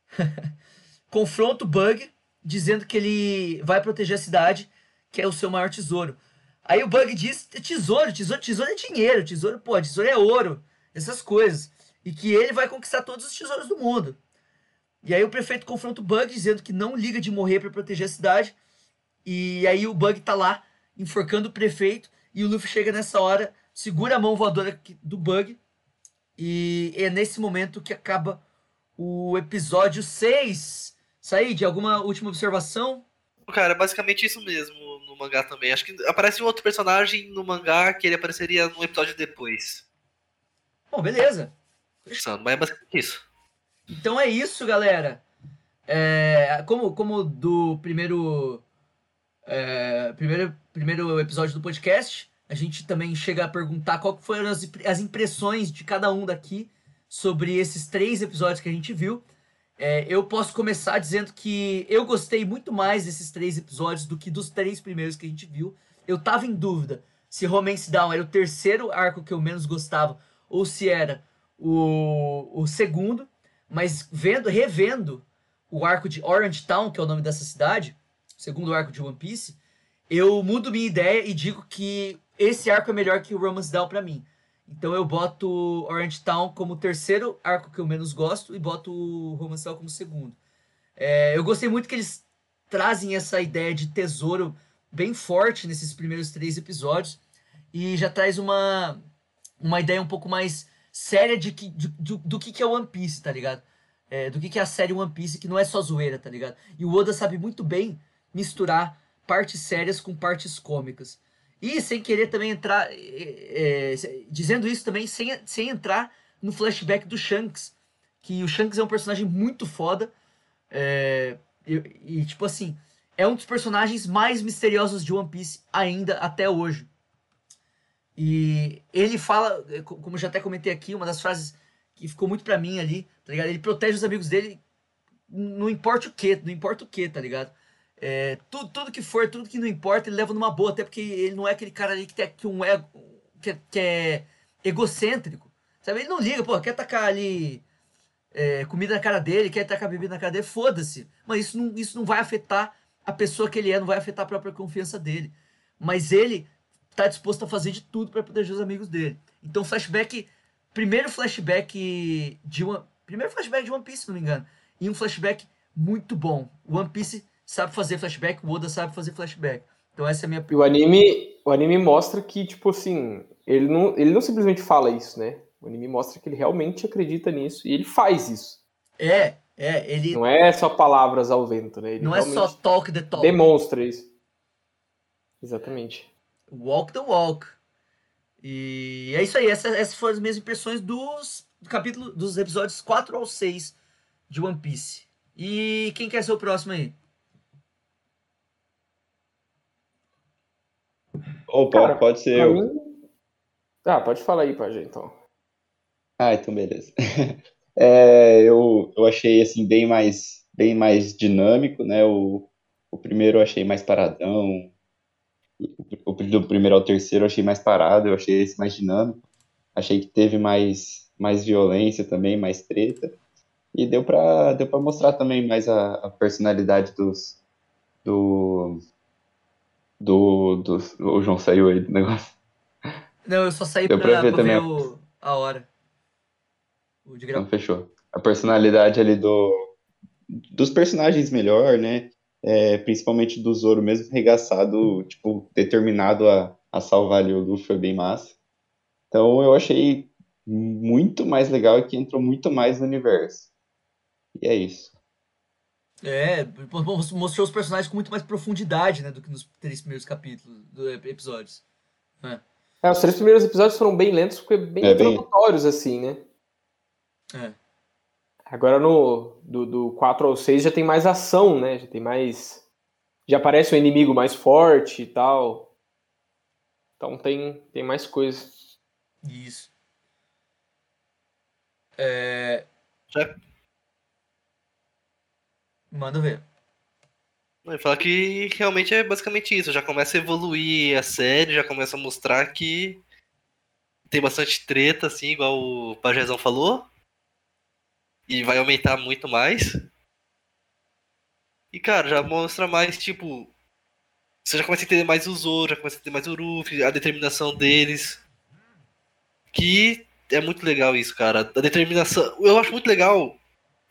B: confronta o Bug, dizendo que ele vai proteger a cidade, que é o seu maior tesouro. Aí o Bug diz: tesouro, tesouro, tesouro é dinheiro, tesouro, pô, tesouro é ouro, essas coisas. E que ele vai conquistar todos os tesouros do mundo. E aí o prefeito confronta o Bug, dizendo que não liga de morrer para proteger a cidade. E aí o Bug tá lá, enforcando o prefeito, e o Luffy chega nessa hora, segura a mão voadora do Bug, e é nesse momento que acaba o episódio 6. Said, alguma última observação?
D: Cara, é basicamente isso mesmo no mangá também. Acho que aparece um outro personagem no mangá que ele apareceria no episódio depois.
B: Bom, beleza.
D: Pensando, mas é basicamente isso.
B: Então é isso, galera. É, como, como do primeiro, é, primeiro, primeiro episódio do podcast, a gente também chega a perguntar qual foram as, as impressões de cada um daqui sobre esses três episódios que a gente viu. É, eu posso começar dizendo que eu gostei muito mais desses três episódios do que dos três primeiros que a gente viu. Eu tava em dúvida se Romance Down era o terceiro arco que eu menos gostava ou se era o, o segundo, mas vendo, revendo o arco de Orange Town, que é o nome dessa cidade, o segundo arco de One Piece, eu mudo minha ideia e digo que esse arco é melhor que o Romance Down para mim. Então eu boto Orange Town como terceiro arco que eu menos gosto e boto o Romance Down como segundo. É, eu gostei muito que eles trazem essa ideia de tesouro bem forte nesses primeiros três episódios e já traz uma, uma ideia um pouco mais séria de que, de, de, do que, que é One Piece, tá ligado? É, do que, que é a série One Piece, que não é só zoeira, tá ligado? E o Oda sabe muito bem misturar partes sérias com partes cômicas. E sem querer também entrar. É, é, dizendo isso também, sem, sem entrar no flashback do Shanks. Que o Shanks é um personagem muito foda. É, e, e, tipo assim, é um dos personagens mais misteriosos de One Piece ainda até hoje. E ele fala, como já até comentei aqui, uma das frases que ficou muito pra mim ali, tá ligado? Ele protege os amigos dele, não importa o que, não importa o que, tá ligado? É, tudo, tudo que for, tudo que não importa, ele leva numa boa, até porque ele não é aquele cara ali que tem que um ego, que, que é egocêntrico, sabe? Ele não liga, pô, quer tacar ali é, comida na cara dele, quer tacar bebida na cara dele, foda-se. Mas isso não, isso não vai afetar a pessoa que ele é, não vai afetar a própria confiança dele. Mas ele tá disposto a fazer de tudo para proteger os amigos dele. Então, flashback. Primeiro flashback de uma. Primeiro flashback de One Piece, se não me engano. E um flashback muito bom. One Piece sabe fazer flashback, o Oda sabe fazer flashback. Então essa é a minha
E: E o anime, o anime mostra que, tipo assim, ele não, ele não simplesmente fala isso, né? O anime mostra que ele realmente acredita nisso e ele faz isso.
B: É, é, ele.
E: Não é só palavras ao vento, né? Ele
B: não é só talk the talk.
E: Demonstra isso. Exatamente.
B: Walk the Walk. E é isso aí, essas, essas foram as minhas impressões dos do capítulo, dos episódios 4 ao 6 de One Piece. E quem quer ser o próximo aí?
C: Opa, Cara, pode ser eu.
E: Mim... Ah, pode falar aí, Pajé, então.
C: Ah, então beleza. é, eu, eu achei assim bem mais bem mais dinâmico, né? O, o primeiro eu achei mais paradão, o, do primeiro ao terceiro eu achei mais parado, eu achei esse mais dinâmico. Achei que teve mais, mais violência também, mais treta. E deu pra, deu pra mostrar também mais a, a personalidade dos. Do, do, do. O João saiu aí do negócio.
B: Não, eu só saí deu pra, pra ver, pra ver o, a hora.
C: O de Então fechou. A personalidade ali do. Dos personagens melhor, né? é, principalmente do Zoro, mesmo regaçado, tipo, determinado a, a salvar ali o Luffy, foi bem massa. Então eu achei muito mais legal e que entrou muito mais no universo. E é isso.
B: É, mostrou os personagens com muito mais profundidade, né, do que nos três primeiros capítulos, do episódios.
E: É. é os três primeiros episódios foram bem lentos, porque bem é, introdutórios, bem... assim, né?
B: É.
E: Agora no do, do 4 ao 6 já tem mais ação, né? Já tem mais. Já aparece um inimigo mais forte e tal. Então tem, tem mais coisa.
B: Isso. É...
D: Já...
B: Manda ver.
D: Vai falar que realmente é basicamente isso. Já começa a evoluir a série, já começa a mostrar que tem bastante treta, assim, igual o Pajezão falou. E vai aumentar muito mais. E, cara, já mostra mais, tipo. Você já começa a entender mais o Zoro, já começa a entender mais o Ruffy, a determinação deles. Que é muito legal isso, cara. A determinação. Eu acho muito legal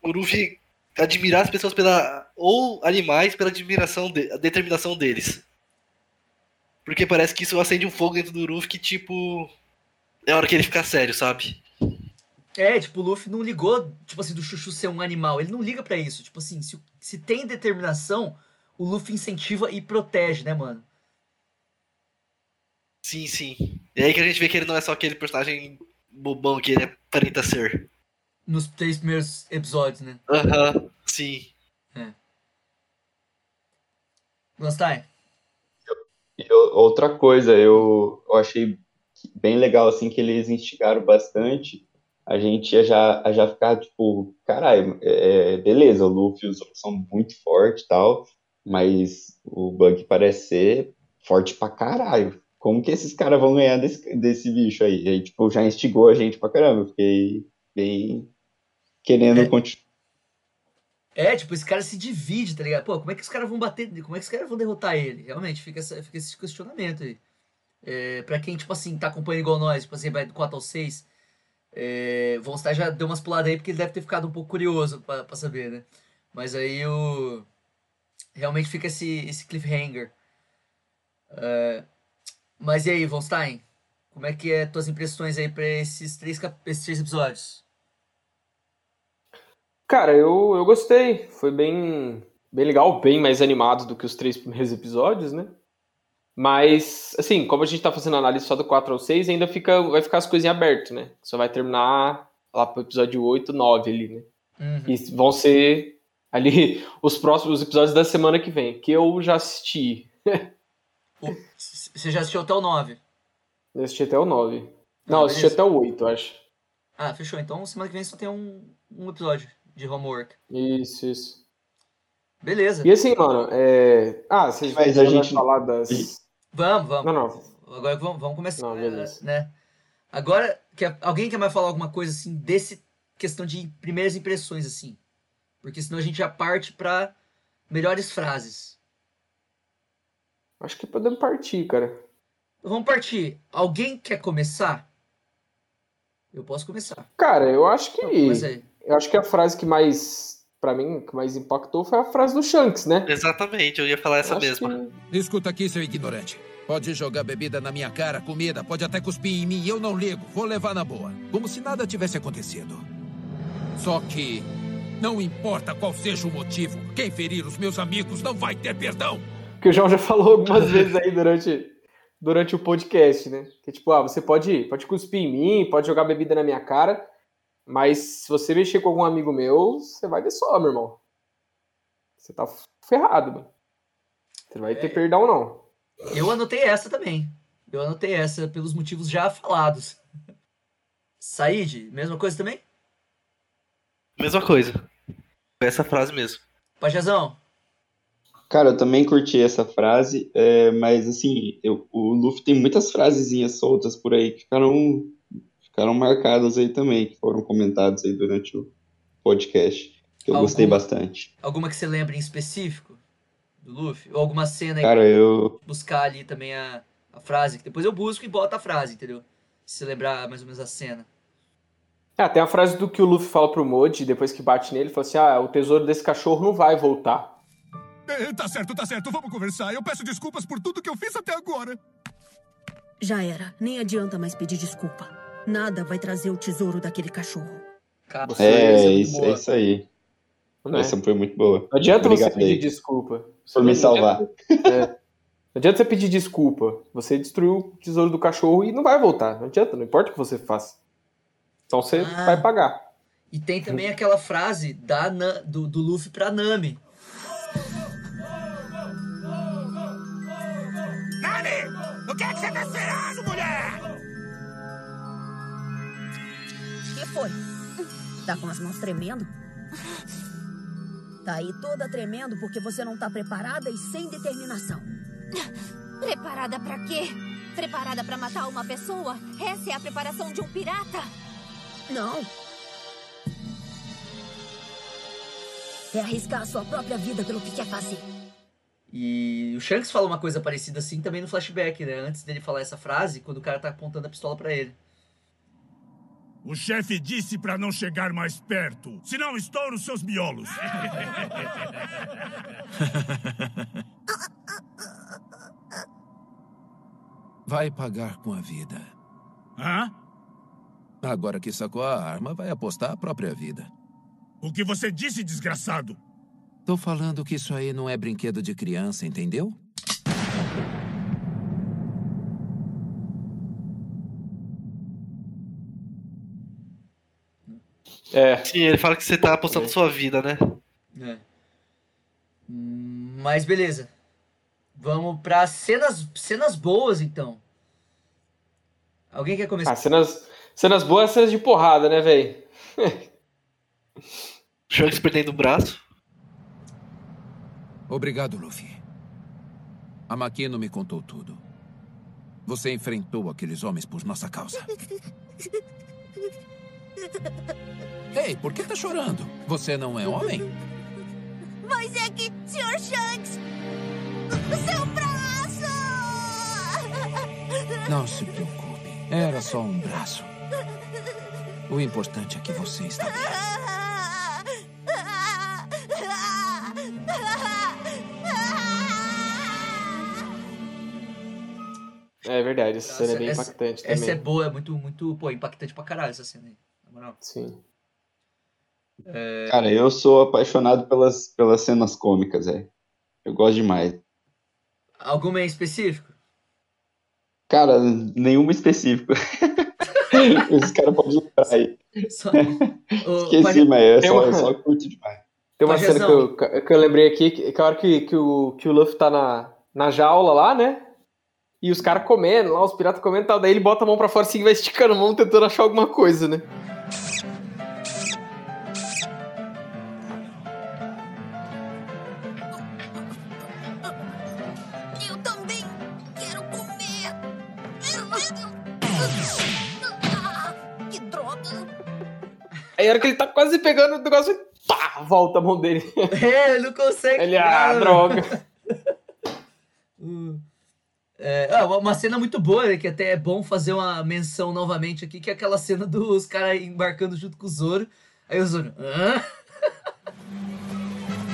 D: o Luffy admirar as pessoas pela. ou animais pela admiração de, a determinação deles. Porque parece que isso acende um fogo dentro do Luffy que, tipo. É hora que ele ficar sério, sabe?
B: É, tipo, o Luffy não ligou, tipo assim, do Chuchu ser um animal. Ele não liga para isso. Tipo assim, se, se tem determinação, o Luffy incentiva e protege, né, mano?
D: Sim, sim. E aí que a gente vê que ele não é só aquele personagem bobão que ele aparenta ser.
B: Nos três primeiros episódios, né?
D: Aham, uh -huh, sim. É.
B: Gostai?
C: Outra coisa, eu, eu achei bem legal, assim, que eles instigaram bastante a gente ia já, ia já ficar, tipo, caralho, é, beleza, o Luffy e os outros são muito fortes e tal, mas o Bug parece ser forte pra caralho. Como que esses caras vão ganhar desse, desse bicho aí? E aí, tipo, já instigou a gente pra caramba. Eu fiquei bem querendo
B: é.
C: continuar.
B: É, tipo, esse cara se divide, tá ligado? Pô, como é que os caras vão bater, como é que os caras vão derrotar ele? Realmente, fica, essa, fica esse questionamento aí. É, pra quem, tipo assim, tá acompanhando igual nós, tipo assim, vai do 4 ao 6, é, Von Star já deu umas puladas aí porque ele deve ter ficado um pouco curioso pra, pra saber, né? Mas aí o. Realmente fica esse, esse cliffhanger. É, mas e aí, Von Stein? Como é que é tuas impressões aí pra esses três, esses três episódios?
E: Cara, eu, eu gostei. Foi bem, bem legal, bem mais animado do que os três primeiros episódios, né? Mas, assim, como a gente tá fazendo análise só do 4 ao 6, ainda fica, vai ficar as coisinhas abertas, né? Só vai terminar lá pro episódio 8, 9 ali, né? Uhum. E vão ser ali os próximos episódios da semana que vem, que eu já assisti.
B: Você já assistiu até o 9?
E: Eu assisti até o 9. Ah, Não, eu assisti até o 8, acho.
B: Ah, fechou. Então semana que vem só tem um, um episódio de homework.
E: Isso, isso.
B: Beleza.
E: E assim, mano, é... Ah, vocês
C: Mas a gente
E: falar das...
B: Vamos, vamos.
E: Não, não.
B: Agora vamos, vamos começar,
E: não, beleza.
B: né? Agora, quer, alguém quer mais falar alguma coisa assim desse questão de primeiras impressões assim? Porque senão a gente já parte para melhores frases.
E: Acho que podemos partir, cara.
B: Vamos partir. Alguém quer começar? Eu posso começar.
E: Cara, eu acho que eu acho que a frase que mais para mim que mais impactou foi a frase do Shanks, né?
D: Exatamente, eu ia falar essa mesma.
G: Que... Escuta aqui, seu ignorante. Pode jogar bebida na minha cara, comida, pode até cuspir em mim, eu não ligo, vou levar na boa. Como se nada tivesse acontecido. Só que não importa qual seja o motivo, quem ferir os meus amigos não vai ter perdão.
E: Que o João já falou algumas vezes aí durante, durante o podcast, né? Que tipo, ah, você pode, pode cuspir em mim, pode jogar bebida na minha cara, mas se você mexer com algum amigo meu, você vai ver só, meu irmão. Você tá ferrado, mano. Você não vai ter é. perdão, não.
B: Eu anotei essa também. Eu anotei essa pelos motivos já falados. Said, mesma coisa também?
D: Mesma coisa. Essa frase mesmo.
B: Pajazão.
C: Cara, eu também curti essa frase, é, mas assim, eu, o Luffy tem muitas frasezinhas soltas por aí que ficaram, ficaram marcadas aí também, que foram comentadas aí durante o podcast, que eu alguma, gostei bastante.
B: Alguma que você lembra em específico? do Luffy? Ou alguma cena
C: Cara,
B: que
C: eu...
B: buscar ali também a, a frase, que depois eu busco e boto a frase, entendeu? Se você lembrar mais ou menos a cena.
E: É, tem a frase do que o Luffy fala pro Moji, depois que bate nele, fala assim, ah, o tesouro desse cachorro não vai voltar.
G: É, tá certo, tá certo. Vamos conversar. Eu peço desculpas por tudo que eu fiz até agora.
H: Já era. Nem adianta mais pedir desculpa. Nada vai trazer o tesouro daquele cachorro.
B: Cara,
E: Você-
C: É,
E: é
C: isso,
E: boa.
C: é isso aí.
E: Né?
C: Essa foi muito boa.
E: Não adianta
C: Obrigado
E: você pedir
C: aí
E: desculpa.
C: por me salvar.
E: É. Não adianta você pedir desculpa. Você destruiu o tesouro do cachorro e não vai voltar. Não adianta, não importa o que você faça. Então você
B: Ah.
E: vai pagar.
B: E tem também aquela frase da, Na- do, do Luffy pra Nami.
G: Nani! O que é que você tá esperando,
H: que foi? Tá com as mãos tremendo? Tá aí toda tremendo porque você não tá preparada e sem determinação.
F: Preparada pra quê? Preparada pra matar uma pessoa? Essa é a preparação de um pirata?
H: Não. É arriscar a sua própria vida pelo que quer fazer.
B: E o Shanks fala uma coisa parecida assim também no flashback, né? Antes dele falar essa frase, quando o cara tá apontando a pistola pra ele.
G: O chefe disse pra não chegar mais perto, senão estouro seus miolos.
I: Vai pagar com a vida.
G: Hã?
I: Agora que sacou a arma, vai apostar a própria vida.
G: O que você disse, desgraçado?
I: Tô falando que isso aí não é brinquedo de criança, entendeu?
E: É.
D: Sim, ele fala que você tá apostando sua vida, né?
B: É. Hum, Mas beleza. Vamos pra cenas, cenas boas, então. Alguém quer começar?
E: Ah, cenas, cenas boas, cenas de porrada, né, velho?
D: Shanks perdendo o braço.
I: Obrigado, Luffy. A Makino me contou tudo. Você enfrentou aqueles homens por nossa causa. Ei, por que tá chorando? Você não é homem?
F: Mas é que, Sr. Shanks, seu braço!
I: Não se preocupe. Era só um braço. O importante é que você está bem.
E: É verdade, essa cena é bem
B: essa,
E: impactante
B: essa
E: também.
B: é boa, é muito, muito, pô, impactante pra caralho essa cena aí. Moral.
E: Sim.
C: Cara, eu sou apaixonado pelas, pelas cenas cômicas, é. Eu gosto demais.
B: Alguma em específico?
C: Cara, nenhuma específica. Os caras podem lembrar aí.
B: Só...
C: Esqueci,
B: Paje-
C: mas é só,
E: uma-
C: só curto demais.
E: Tem uma cena que eu, que eu lembrei aqui, que, que a hora que, que, o, que o Luffy tá na, na jaula lá, né? E os caras comendo lá, os piratas comendo e tal. Daí ele bota a mão pra fora assim e vai esticando a mão tentando achar alguma coisa, né? Aí a hora que ele tá quase pegando o negócio, pá, volta a mão dele.
B: É, ele não consegue.
E: Ele, ah,
B: cara.
E: droga.
B: Hum. É, ah, uma- cena muito boa, né, que até é bom fazer uma menção novamente aqui, que é aquela cena dos caras embarcando junto com o Zoro. Aí o Zoro, hã?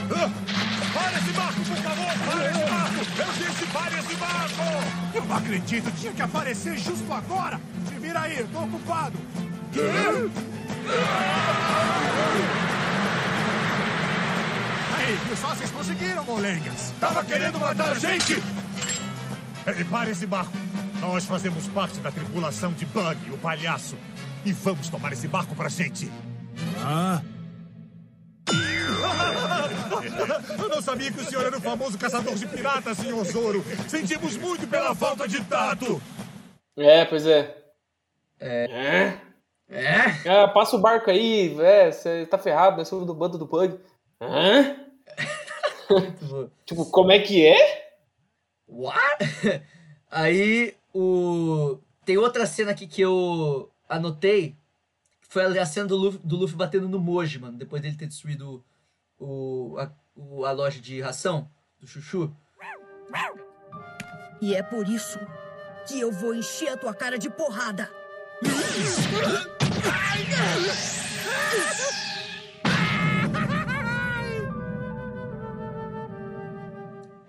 G: Para esse barco, por favor! Para esse barco! Eu disse para esse barco! Eu não acredito, tinha que aparecer justo agora! Se vira aí, eu tô ocupado! Aí, só? Vocês conseguiram, molengas! Tava querendo matar a gente! Ei, para esse barco! Nós fazemos parte da tripulação de Bug, o palhaço. E vamos tomar esse barco pra gente. Ah? Eu não sabia que o senhor era o famoso caçador de piratas, senhor Zoro. Sentimos muito pela falta de tato.
E: É, pois é. É.
B: É?
E: Ah, passa o barco aí, é, você tá ferrado, nós somos do bando do Pug. Hã? Tipo, como é que é?
B: What? Aí o. Tem outra cena aqui que eu anotei. Foi a cena do Luffy, do Luffy batendo no Moji, mano. Depois dele ter destruído o, a, o- a loja de ração do Chuchu.
H: E é por isso que eu vou encher a tua cara de porrada.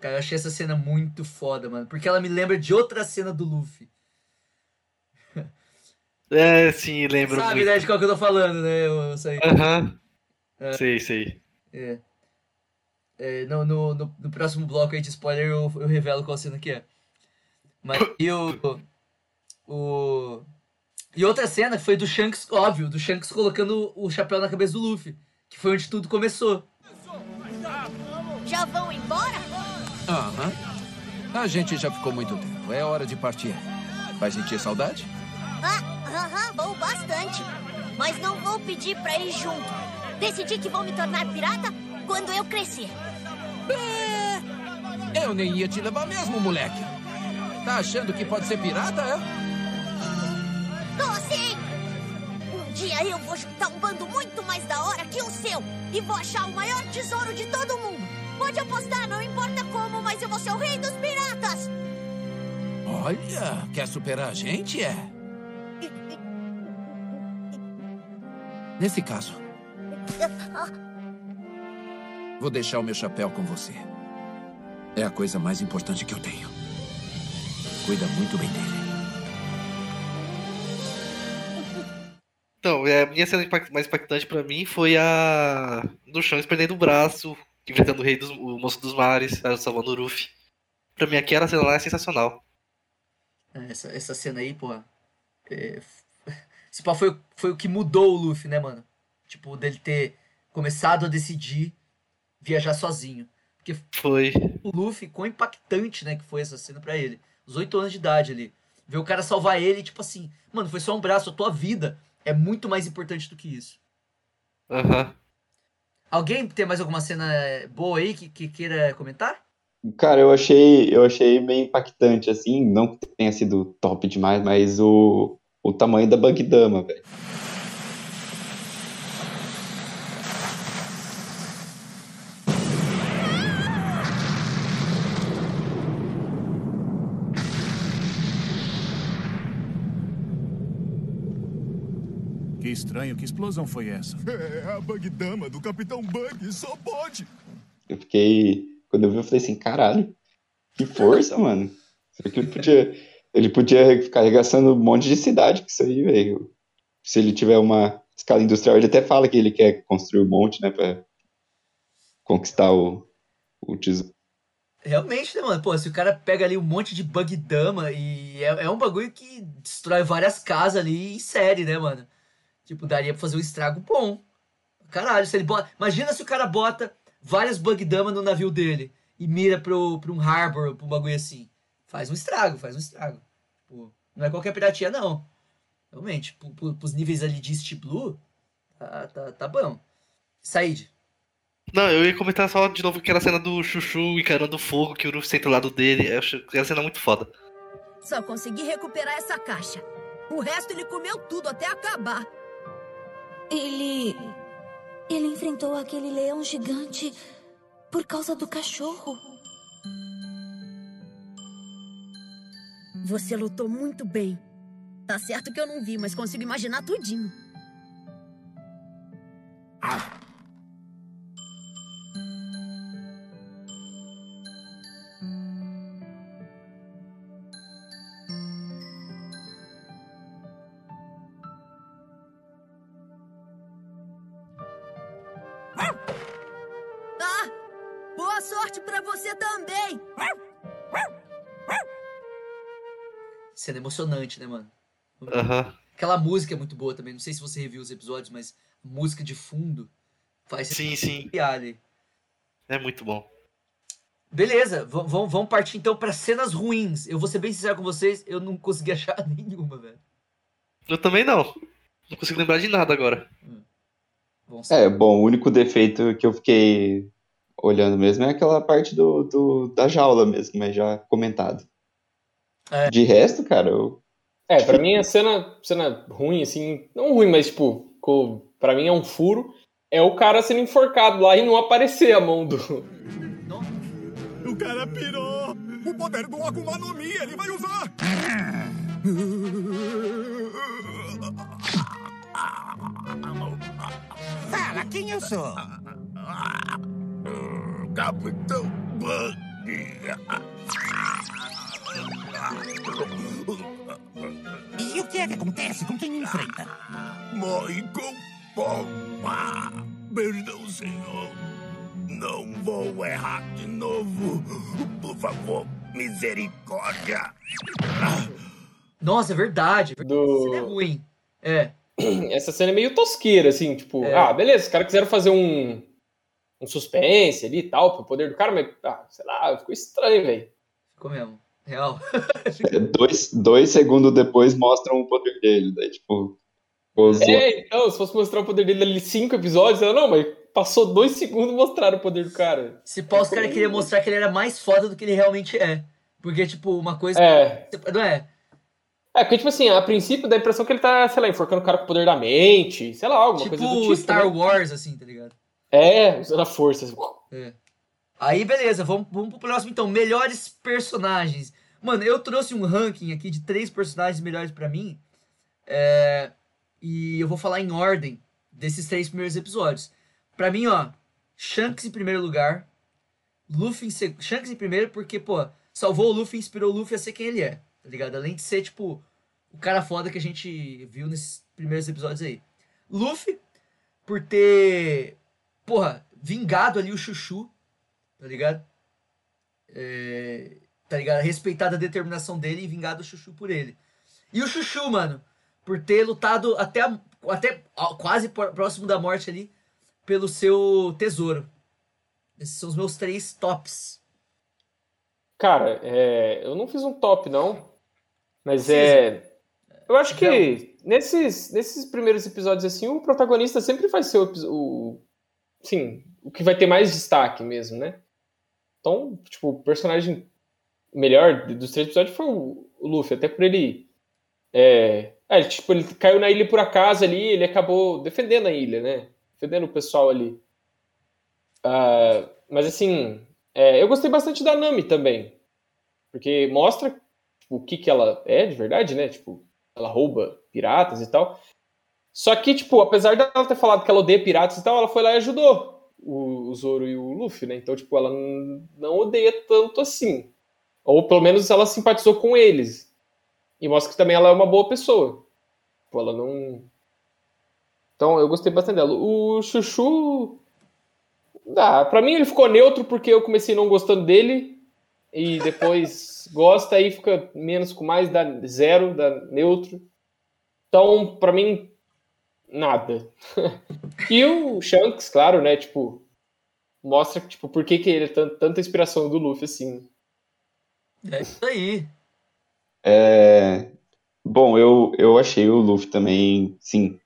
B: Cara, eu achei essa cena muito foda, mano. Porque ela me lembra de outra cena do Luffy.
D: É, sim, lembro
B: Sabe,
D: muito.
B: né, de qual que eu tô falando, né? Eu, aí.
D: Aham.
B: É.
D: Sei, sei.
B: É. É, no, no, no, no próximo bloco aí de spoiler eu, eu revelo qual cena que é. Mas e o, o. E outra cena foi do Shanks, óbvio, do Shanks colocando o chapéu na cabeça do Luffy. Que foi onde tudo começou.
F: Já vão embora?
I: Aham. A gente já ficou muito tempo. É hora de partir. Vai sentir saudade?
F: Ah, aham, vou bastante. Mas não vou pedir pra ir junto. Decidi que vou me tornar pirata quando eu crescer.
I: Eu nem ia te levar mesmo, moleque. Tá achando que pode ser pirata, é?
F: Dia eu vou juntar um bando muito mais da hora que o seu e vou achar o maior tesouro de todo mundo. Pode apostar, não importa como, mas eu vou ser o rei dos piratas.
I: Olha, quer superar a gente, é? Nesse caso, vou deixar o meu chapéu com você. É a coisa mais importante que eu tenho. Cuida muito bem dele.
D: Então, é, a minha cena mais impactante pra mim foi a do Shanks perdendo o braço, enfrentando o rei dos o moço dos mares, né, salvando o Ruffy. Pra mim aquela cena lá é sensacional.
B: É, Essa, essa cena aí, porra. É, esse pau foi, foi o que mudou o Luffy, né, mano? Tipo, dele ter começado a decidir viajar sozinho. Porque
D: Foi.
B: o Luffy, quão impactante, né, que foi essa cena pra ele. Os oito anos de idade ali. Ver o cara salvar ele, tipo assim, mano, foi só um braço, a tua vida é muito mais importante do que isso.
D: Aham.
B: Alguém tem mais alguma cena boa aí que, que queira comentar?
C: Cara, eu achei, eu achei meio impactante, assim, não que tenha sido top demais, mas o, o tamanho da Bug Dama, velho.
J: Estranho, que explosão foi essa?
K: É a Bug Dama do Capitão Bug, só pode.
C: Eu fiquei, quando eu vi, eu falei assim, caralho, que força, mano. Será que ele podia, ele podia ficar arregaçando um monte de cidade com isso aí, velho. Se ele tiver uma escala industrial, ele até fala que ele quer construir um monte, né, pra conquistar o, o tesouro.
B: Realmente, né, mano? Pô, se o cara pega ali um monte de bug dama e é, é um bagulho que destrói várias casas ali em série, né, mano? Tipo, daria pra fazer um estrago bom. Caralho, se ele bota. Imagina se o cara bota várias bug dama no navio dele e mira pro, pra um harbor, pra um bagulho assim. Faz um estrago, faz um estrago. Tipo, não é qualquer piratia, não. Realmente, pro, pro, pros níveis ali de East Blue, tá, tá, tá bom. Said.
D: Não, eu ia comentar só de novo aquela cena do Chuchu encarando o fogo que o Ruffy senta ao lado dele. Acho aquela cena muito foda.
H: Só consegui recuperar essa caixa. O resto ele comeu tudo até acabar.
F: Ele. Ele enfrentou aquele leão gigante por causa do cachorro.
H: Você lutou muito bem. Tá certo que eu não vi, mas consigo imaginar tudinho. Ah!
B: Emocionante, né, mano?
D: Aham.
B: Aquela música é muito boa também. Não sei se você reviu os episódios, mas a música de fundo faz
D: Sim, sim.
B: ali.
D: É muito bom.
B: Beleza, vamos partir então pra cenas ruins. Eu vou ser bem sincero com vocês, eu não consegui achar nenhuma, velho.
D: Eu também não. Não consigo lembrar de nada agora.
B: Vamos
C: É, bom, o único defeito que eu fiquei olhando mesmo é aquela parte do, do- da jaula mesmo, mas já comentado.
B: É.
C: De resto, cara, eu,
E: É, pra mim a cena, cena ruim, assim, não ruim, mas tipo, pra mim é um furo, é o cara sendo enforcado lá e não aparecer a mão do.
K: O cara pirou. O poder do Akuma no Mi, ele vai usar.
L: Fala quem eu sou.
K: Capitão Bug.
L: E o que é que acontece com quem enfrenta?
K: Michael Palma. Perdão, senhor. Não vou errar de novo. Por favor, misericórdia.
B: Nossa, é verdade.
E: Do...
B: Isso é ruim. É.
E: Essa cena é meio tosqueira, assim, tipo,
B: É.
E: ah, beleza, os caras quiseram fazer um, um suspense ali e tal, pro poder do cara, mas, ah, sei lá, ficou estranho, velho.
B: Ficou mesmo. Real.
C: É, dois, dois segundos depois mostram o poder dele. Daí, tipo,
E: É, então, se fosse mostrar o poder dele ali cinco episódios, ela, não, mas passou dois segundos mostraram o poder do cara.
B: Se pá, os caras queriam mostrar que ele era mais foda do que ele realmente é. Porque, tipo, uma coisa.
E: É.
B: Não é?
E: É, porque, tipo assim, a princípio dá a impressão que ele tá, sei lá, enforcando o cara com o poder da mente, sei lá, alguma coisa do
B: Tipo
E: tipo.
B: Star
E: né?
B: Wars, assim, tá ligado?
E: É, usando a força. assim.
B: É. Aí, beleza, vamos, vamos pro próximo então. Melhores personagens. Mano, eu trouxe um ranking aqui de três personagens melhores pra mim. É, E eu vou falar em ordem desses três primeiros episódios. Pra mim, ó, Shanks em primeiro lugar. Luffy em segundo. Shanks em primeiro porque, pô, salvou o Luffy inspirou o Luffy a ser quem ele é, tá ligado? Além de ser, tipo, o cara foda que a gente viu nesses primeiros episódios aí. Luffy, por ter, porra, vingado ali o Chuchu, tá ligado? É, tá ligado? Respeitado a determinação dele e vingado o Chuchu por ele. E o Chuchu, mano, por ter lutado até, a- até ó, quase próximo da morte ali pelo seu tesouro. Esses são os meus três tops.
E: Cara, é, eu não fiz um top, não. Mas é. Eu acho que nesses, nesses primeiros episódios, assim, o protagonista sempre vai ser o, o. Sim, o que vai ter mais destaque mesmo, né? Então, tipo, o personagem melhor dos três episódios foi o, Luffy, até por ele. É, é, tipo, ele caiu na ilha por acaso ali, ele acabou defendendo a ilha, né? Defendendo o pessoal ali. Ah, mas assim, é, eu gostei bastante da Nami também. Porque mostra tipo, o que, que ela é de verdade, né? Tipo, ela rouba piratas e tal. Só que, tipo, apesar dela ter falado que ela odeia piratas e tal, ela foi lá e ajudou o, o Zoro e o Luffy, né? Então, tipo, ela não odeia tanto assim. Ou pelo menos ela simpatizou com eles. E mostra que também ela é uma boa pessoa. Tipo, ela não. Então, eu gostei bastante dela. O Chuchu. Dá, pra mim ele ficou neutro porque eu comecei não gostando dele. E depois gosta, aí fica menos com mais, dá zero, dá neutro. Então, pra mim, nada. e o Shanks, claro, né? Tipo, mostra tipo, por que, que ele é tan- tanta inspiração do Luffy assim.
B: É isso aí.
C: É, Bom, eu, eu achei o Luffy também, sim,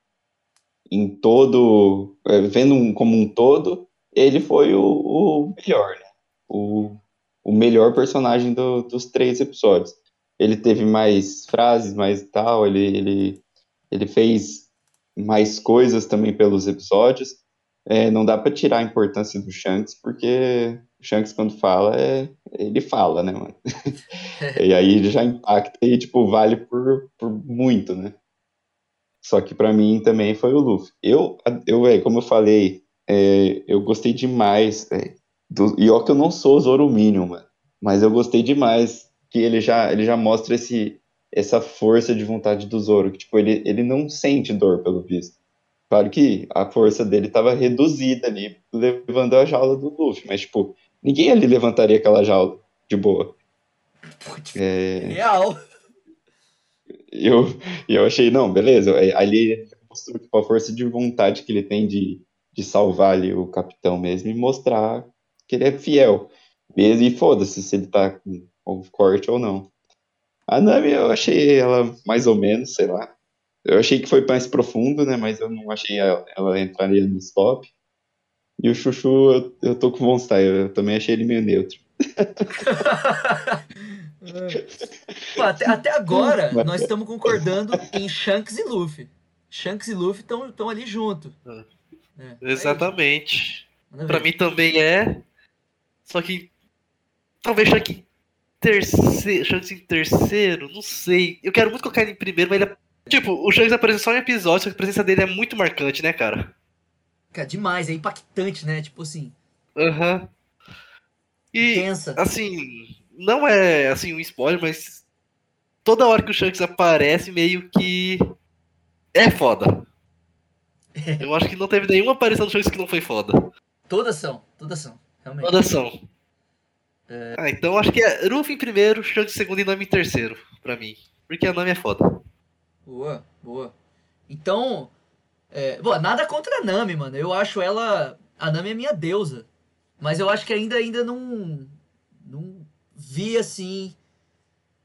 C: em todo, é, vendo um, como um todo, ele foi o, o melhor, né? O, o melhor personagem do- dos três episódios. Ele teve mais frases, mais tal, ele, ele, ele fez mais coisas também pelos episódios. É, não dá pra tirar a importância do Shanks, porque o Shanks, quando fala, é, ele fala, né, mano? E aí ele já impacta e, tipo, vale por, por muito, né? Só que pra mim também foi o Luffy. Eu, eu véi, como eu falei, é, eu gostei demais, véi, do, e ó que eu não sou Zoro Minion, mano, mas eu gostei demais que ele já, ele já mostra esse, essa força de vontade do Zoro, que, tipo, ele, ele não sente dor, pelo visto. Claro que a força dele tava reduzida ali, levando a jaula do Luffy, mas, tipo, ninguém ali levantaria aquela jaula de boa. É,
B: Real.
C: eu, e eu achei, não, beleza. aí- Ali mostrou tipo, a força de vontade que ele tem de, de salvar ali o capitão mesmo e mostrar que ele é fiel. Mesmo, e foda-se se ele tá com, com corte ou não. A Nami eu achei ela mais ou menos, sei lá. Eu achei que foi mais profundo, né? Mas eu não achei ela, ela entraria no top. E o Chuchu, eu, eu tô com vontade, eu, eu também achei ele meio neutro.
B: Pô, até, até agora,
C: Mas-
B: nós estamos concordando em Shanks e Luffy. Shanks e Luffy estão ali junto. É.
D: Exatamente.
B: Manda
D: Pra
B: ver.
D: mim também é. Só que. Talvez Shanks em terceiro. Shanks em terceiro, não sei. Eu quero muito colocar ele em primeiro, mas ele é. Tipo, o Shanks aparece só em episódio, só que a presença dele é muito marcante, né, cara?
B: Cara, demais, é impactante, né? Tipo assim.
D: Aham. E,
B: Tensa.
D: assim, não é assim um spoiler, mas toda hora que o Shanks aparece, meio que é foda. Eu acho que não teve nenhuma aparição do Shanks que não foi foda.
B: Todas são, todas são, realmente.
D: Todas são. Ah, então acho que é Ruffy em primeiro, Shanks em segundo e Nami em terceiro, pra mim. Porque a Nami é foda.
B: Boa, boa. Então, é, bom, nada contra a Nami, mano. Eu acho ela. A Nami é minha deusa. Mas eu acho que ainda, ainda não. Não vi assim.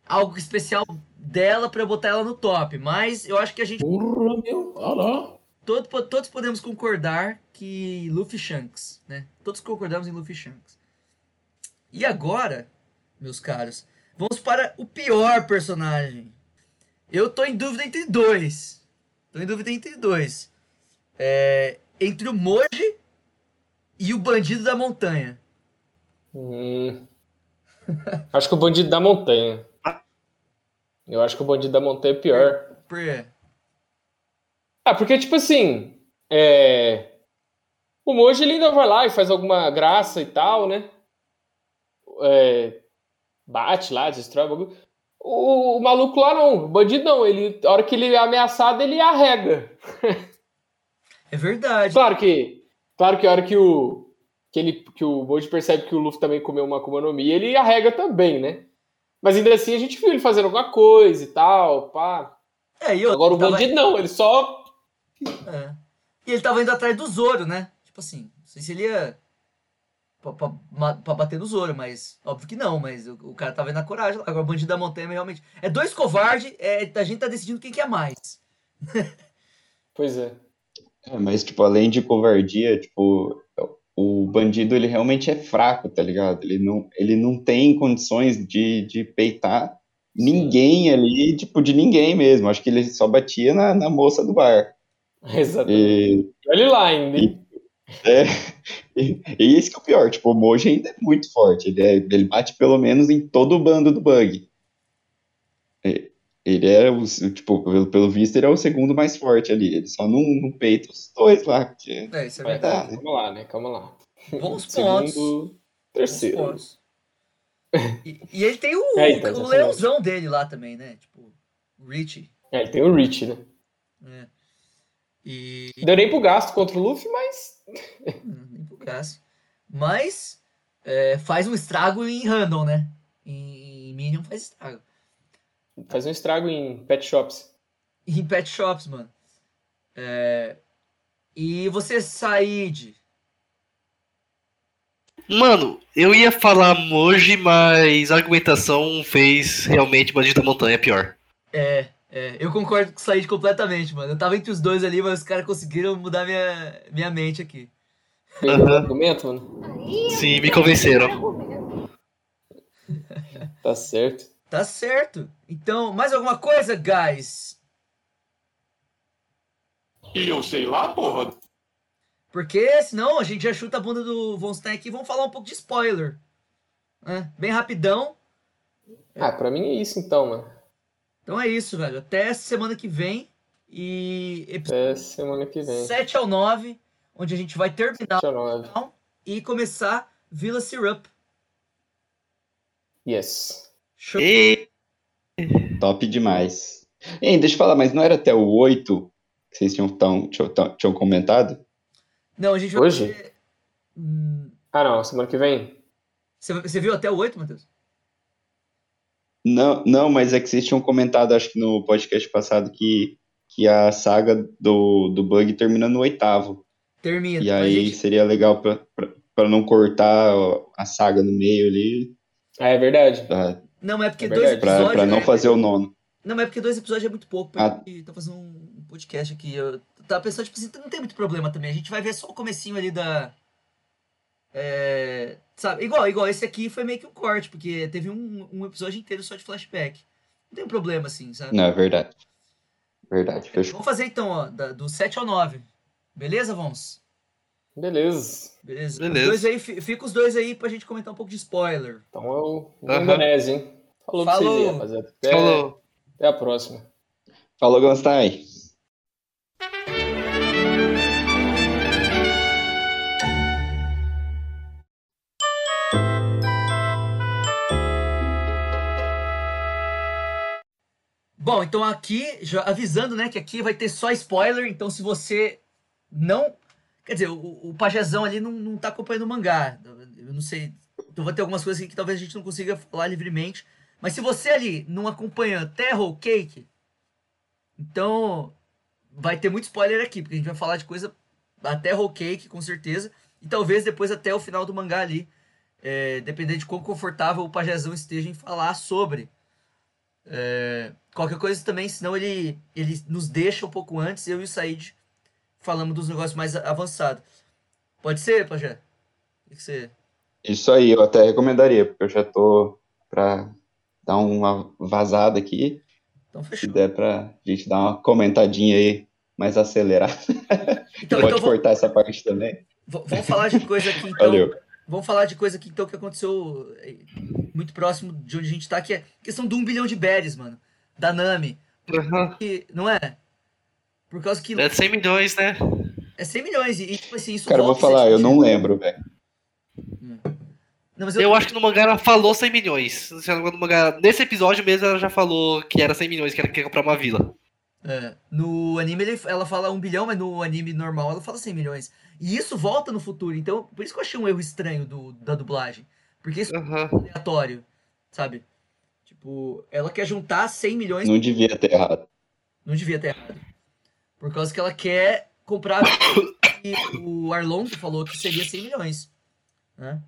B: Algo especial dela pra eu botar ela no top. Mas eu acho que a gente.
E: Porra, meu. Olha.
B: Todo- todos podemos concordar que Luffy Shanks, né? Todos concordamos em Luffy Shanks. E agora, meus caros, vamos para o pior personagem. Eu tô em dúvida entre dois. Tô em dúvida entre dois. É, entre o Moji e o Bandido da Montanha.
E: Hum. Acho que o bandido da montanha. Eu acho que o bandido da montanha é pior.
B: Por quê?
E: Ah, porque, tipo assim, é... o Moji ele ainda vai lá e faz alguma graça e tal, né? É, Bate lá, destrói o bagulho. O, o maluco lá não, o bandido não, ele, a hora que ele é ameaçado, ele arrega.
B: É verdade.
E: Claro que, claro que a hora que o, que, ele, que o Moji percebe que o Luffy também comeu uma Akuma no Mi, ele arrega também, né? Mas ainda assim a gente viu ele fazendo alguma coisa e tal, pá.
B: É, e eu,
E: Agora o
B: tava-
E: bandido não, ele só
B: É. E ele tava indo atrás do Zoro, né? Tipo assim, não sei se ele ia pra, pra, pra bater no Zoro, mas óbvio que não, mas o, o cara tava indo na coragem. Agora o Bandido da Montanha realmente... É dois covardes, é, a gente tá decidindo quem que é mais.
E: Pois é.
C: É, mas, tipo, além de covardia, tipo, o bandido, ele realmente é fraco, tá ligado? Ele não, ele não tem condições de, de peitar ninguém ali, tipo, de ninguém mesmo. Acho que ele só batia na, na moça do bar.
E: Exatamente.
C: E,
E: Olha lá ainda. hein?
C: é, e, e isso que é o pior, tipo, o Moji ainda é muito forte. Ele, é- ele bate pelo menos em todo o bando do Bug. É, Ele é, o, tipo, pelo, pelo visto, ele é o segundo mais forte ali. Ele só não, não peita os dois lá. Porque...
B: É, isso é verdade.
C: né?
E: Calma lá, né? Calma lá.
B: Bons
E: Segundo,
B: pontos.
E: terceiro.
B: Bons pontos. E, e ele tem o,
E: É, então,
B: o
E: exatamente.
B: leãozão dele lá também, né? Tipo, o Richie.
E: É, ele tem o Rich, né?
B: É. E...
E: Deu nem pro gasto contra o Luffy, mas.
B: Hum, Nem pro caso. Mas é, faz um estrago em random, né? Em, em Minion faz estrago.
E: Faz um estrago em pet shops.
B: Em pet shops, mano. É, E você, Said?
D: Mano, eu ia falar Moji, mas a argumentação fez realmente Bandido da Montanha pior.
B: É, é, eu concordo com o Said completamente, mano. Eu tava entre os dois ali, mas os caras conseguiram mudar minha, minha mente aqui.
E: Pegou
D: Aham.
E: argumento, mano?
D: Sim, me convenceram.
E: Tá certo.
B: Tá certo. Então, mais alguma coisa, guys?
K: E eu sei lá, porra.
B: Porque senão a gente já chuta a bunda do Von Stein aqui e vamos falar um pouco de spoiler. né? Bem rapidão.
E: Ah, pra mim é isso então, mano.
B: Então é isso, velho. Até semana que vem. E episódio
E: Até semana que vem.
B: 7 ao 9, onde a gente vai terminar e começar Villa Syrup.
E: Yes.
B: Show.
D: E...
C: Top demais. Hein, deixa eu falar, mas não era até o 8 que vocês tinham, tão, tinham, tinham comentado?
B: Não, a gente vai
E: Hoje?
B: fazer- Hum,
E: Ah, não, semana que vem?
B: Você, você viu até o 8, Matheus?
C: Não, não, mas é que vocês tinham comentado, acho que no podcast passado, que, que a saga do, do Bug termina no oitavo.
B: Termina.
C: E aí
B: gente,
C: seria legal pra, pra, pra não cortar a saga no meio ali,
E: Ah, é verdade.
C: pra,
B: Não, mas é porque
E: É
B: dois
E: verdade.
C: pra,
B: episódios.
C: pra não
B: é-
C: fazer o nono.
B: Não, mas é porque dois episódios é muito pouco.
C: Ah.
B: Porque tô fazendo um podcast aqui. Eu tava pensando, tipo assim, não tem muito problema também. A gente vai ver só o comecinho ali da. É, sabe, igual, igual esse aqui foi meio que um corte, porque teve um, um episódio inteiro só de flashback. Não tem problema, assim, sabe?
C: Não, é verdade. Verdade, fechou.
B: Vamos fazer então, ó, da- do 7 ao 9. Beleza, Vons?
E: Beleza.
B: Beleza.
D: Beleza.
B: Dois aí, fica os dois aí pra gente comentar um pouco de spoiler.
E: Então eu vou
D: uhum.
E: Indonésia, hein? Falou,
B: Falou.
E: rapaziada. Até,
D: Falou.
E: até a próxima.
C: Falou, Gostai.
B: Bom, então aqui, já avisando, né, que aqui vai ter só spoiler, então se você não Quer dizer, o, o Pajezão ali não, não tá acompanhando o mangá. Eu não sei. Então vai ter algumas coisas que talvez a gente não consiga falar livremente. Mas se você ali não acompanha Terra ou Cake, então vai ter muito spoiler aqui, porque a gente vai falar de coisa até Whole Cake, com certeza. E talvez depois até o final do mangá ali. É, dependendo de quão confortável o Pajezão esteja em falar sobre. É, qualquer coisa também, senão ele, ele nos deixa um pouco antes, eu e o Said falamos dos negócios mais avançados. Pode ser, Pajé? O que você...
C: Isso aí, eu até recomendaria, porque eu já tô pra dar uma vazada aqui.
B: Então fechou.
C: Se der pra gente dar uma comentadinha aí mais acelerada.
B: Então,
C: Pode
B: então
C: cortar essa parte também.
B: v- vamos falar de coisa aqui então.
C: Valeu.
B: Vamos falar de coisa aqui então que aconteceu eh, muito próximo de onde a gente tá, que é questão do um bilhão de berries, mano. Da Nami. Que- não é? Por causa que
D: É 100 milhões, né?
B: é 100 milhões e, tipo assim, isso
C: Cara, eu vou falar, eu não lembro, velho.
B: Não, mas
D: eu... acho que no mangá ela falou 100 milhões. No mangá, nesse episódio mesmo ela já falou que era 100 milhões, que ela quer comprar uma vila.
B: É, no anime ele- ela fala um bilhão, mas no anime normal ela fala 100 milhões. E isso volta no futuro, então por isso que eu achei um erro estranho do, da dublagem. Porque isso é aleatório, sabe? Tipo, ela quer juntar 100 milhões.
C: Não devia ter errado.
B: Não devia ter errado. Por causa que ela quer comprar. e o Arlong falou que seria 100 milhões. Né?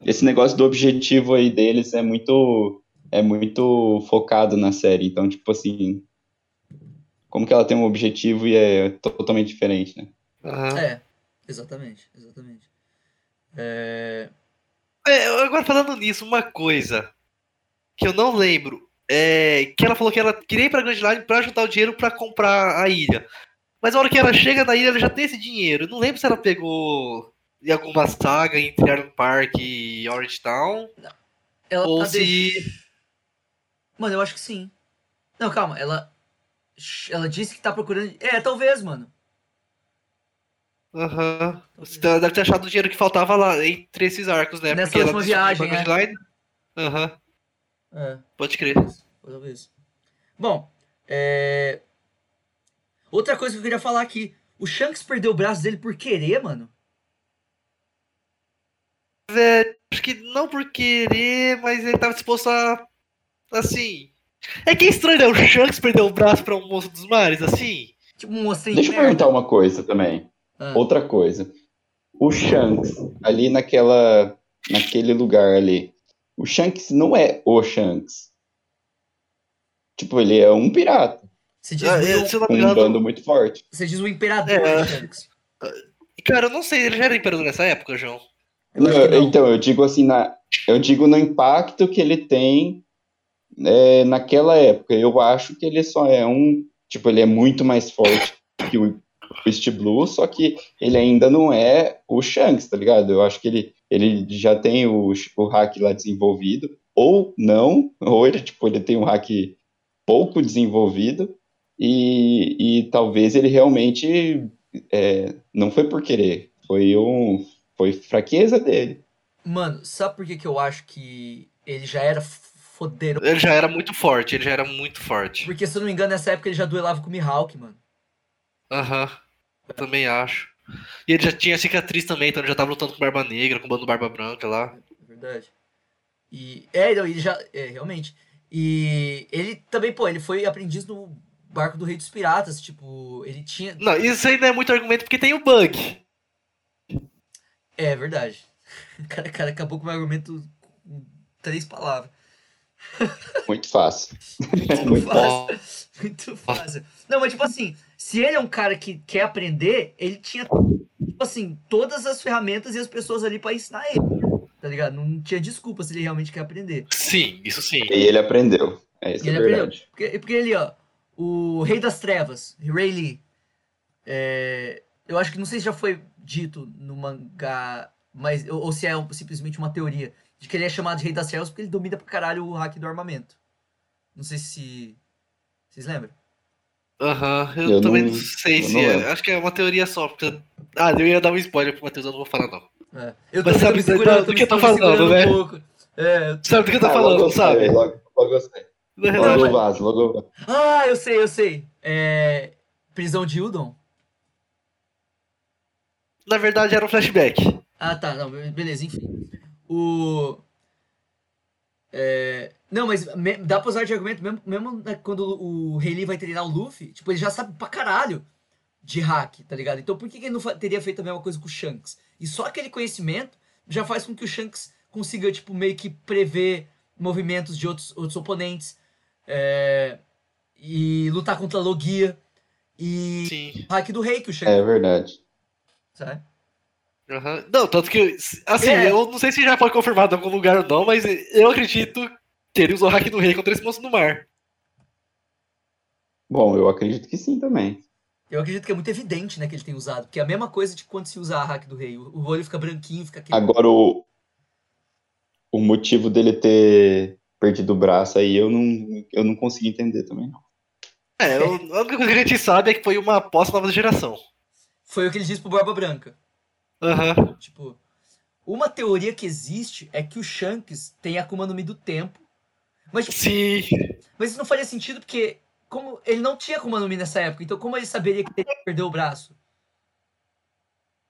C: Esse negócio do objetivo aí deles é muito é muito focado na série, então tipo assim, como que ela tem um objetivo e é totalmente diferente, né?
B: É, exatamente, exatamente. É...
D: É, agora falando nisso, uma coisa que eu não lembro. É que ela falou que ela queria ir pra Grand Line pra juntar o dinheiro pra comprar a ilha. Mas a hora que ela chega na ilha, ela já tem esse dinheiro. Eu não lembro se ela pegou em alguma saga entre Iron Park e Orange Town.
B: Ela
D: ou
B: tá
D: se.
B: deix- Mano, eu acho que sim. Não, calma, ela. Ela disse que tá procurando. É, talvez, mano.
D: Aham. Você deve ter achado o dinheiro que faltava lá entre esses arcos, né?
B: Nessa
D: Porque
B: última
D: ir
B: viagem,
D: pra
B: é. É.
D: Pode crer.
B: Talvez. Bom, é... Outra coisa que eu queria falar aqui. O Shanks perdeu o braço dele por querer, mano.
D: É, acho que não por querer, mas ele tava disposto a. Assim. É que é estranho, né? O Shanks perdeu o braço pra um moço dos mares, assim.
B: Tipo um.
C: Deixa eu perguntar uma coisa também.
B: Ah.
C: Outra coisa. O Shanks, ali naquela. naquele lugar ali. O Shanks não é o Shanks. Tipo, ele é um pirata.
B: Você diz,
D: Ah, é, eu
C: um bando muito forte.
B: Você diz o imperador
D: É.
B: do Shanks.
D: Cara, eu não sei, ele já era imperador nessa época, João.
B: Eu
C: então, eu digo assim, na, eu digo no impacto que ele tem é, naquela época. Eu acho que ele só é um. Tipo, ele é muito mais forte que o, o East Blue, só que ele ainda não é o Shanks, tá ligado? Eu acho que ele, ele já tem o, o hack lá desenvolvido, ou não, ou ele, tipo, ele tem um hack pouco desenvolvido, e, e talvez ele realmente é, não foi por querer, foi um. Foi fraqueza dele.
B: Mano, sabe por que, que eu acho que ele já era fodeiro?
D: Ele já era muito forte, ele já era muito forte.
B: Porque, se eu não me engano, nessa época ele já duelava com o Mihawk, mano.
D: Aham. Eu também acho. E ele já tinha cicatriz também, então ele já tava lutando com Barba Negra, com o bando Barba Branca lá.
B: É verdade. E. É, não, ele já. É, realmente. E ele também, pô, ele foi aprendiz no barco do Rei dos Piratas. Tipo, ele tinha.
D: Não, isso aí não é muito argumento porque tem o bug.
B: É verdade. O cara, cara acabou com o meu argumento com três palavras.
C: Muito fácil.
B: Muito
C: Muito
B: fácil. Muito fácil. Não, mas tipo assim, se ele é um cara que quer aprender, ele tinha, tipo assim, todas as ferramentas e as pessoas ali pra ensinar ele. Tá ligado? Não tinha desculpa se ele realmente quer aprender.
D: Sim, isso sim.
C: E ele aprendeu. É, isso
B: E ele
C: é
B: aprendeu.
C: verdade.
B: Porque, porque ele, ó, o Rei das Trevas, Ray Lee, é, eu acho que não sei se já foi dito no mangá, mas, ou, ou se é simplesmente uma teoria, de que ele é chamado de Rei das Trevas porque ele domina pra caralho o hack do armamento. Não sei se. Vocês lembram?
D: Aham, eu,
C: Eu
D: também
C: não-
D: não, sei
C: eu
D: se
C: não
D: é. Acho que é uma teoria só. Porque... Ah, eu ia dar um spoiler pro Matheus, eu não vou falar não.
B: É. Eu
D: Mas
B: tô
D: sabe
B: me
D: do-
B: segurando,
D: do
B: tô
D: que eu tô falando,
B: um
D: né?
B: pouco. É, eu-
D: Sabe do que eu tô
C: Ah,
D: falando,
C: logo
D: sabe?
C: logo, logo sai. Logo o vaso, logo vaso.
B: Ah, eu sei, eu sei. É... Prisão de Udon?
D: Na verdade, era um flashback.
B: Ah, tá. Não, beleza, enfim. O. É... Não, mas me- dá pra usar de argumento mesmo, mesmo né, quando o Rei Lee vai treinar o Luffy, tipo, ele já sabe pra caralho de hack, tá ligado? Então por que que ele não fa- teria feito a mesma coisa com o Shanks? E só aquele conhecimento já faz com que o Shanks consiga, tipo, meio que prever movimentos de outros, outros oponentes é, e lutar contra a Logia e
D: Sim.
B: o hack do Rei que o Shanks
C: É verdade.
B: sabe?
D: Aham. Não, tanto que, assim,
B: É.
D: eu não sei se já foi confirmado em algum lugar ou não, mas eu acredito que ele usou o hack do rei contra esse monstro no mar.
C: Bom, eu acredito que sim também.
B: Eu acredito que é muito evidente, né, que ele tem usado, porque é a mesma coisa de quando se usa a hack do Rei. O o olho fica branquinho, fica aquele...
C: Agora, o, o motivo dele ter perdido o braço aí, eu não, eu não consegui entender também, não.
D: É, eu- a única coisa que a gente sabe é que foi uma aposta nova geração.
B: Foi o que ele disse pro Barba Branca.
D: Aham.
B: Tipo, uma teoria que existe é que o Shanks tem a Akuma no Mi do tempo. Mas, tipo,
D: Sim.
B: mas isso não faria sentido porque como ele não tinha Akuma no Mi nessa época, então como ele saberia que ele perdeu o braço?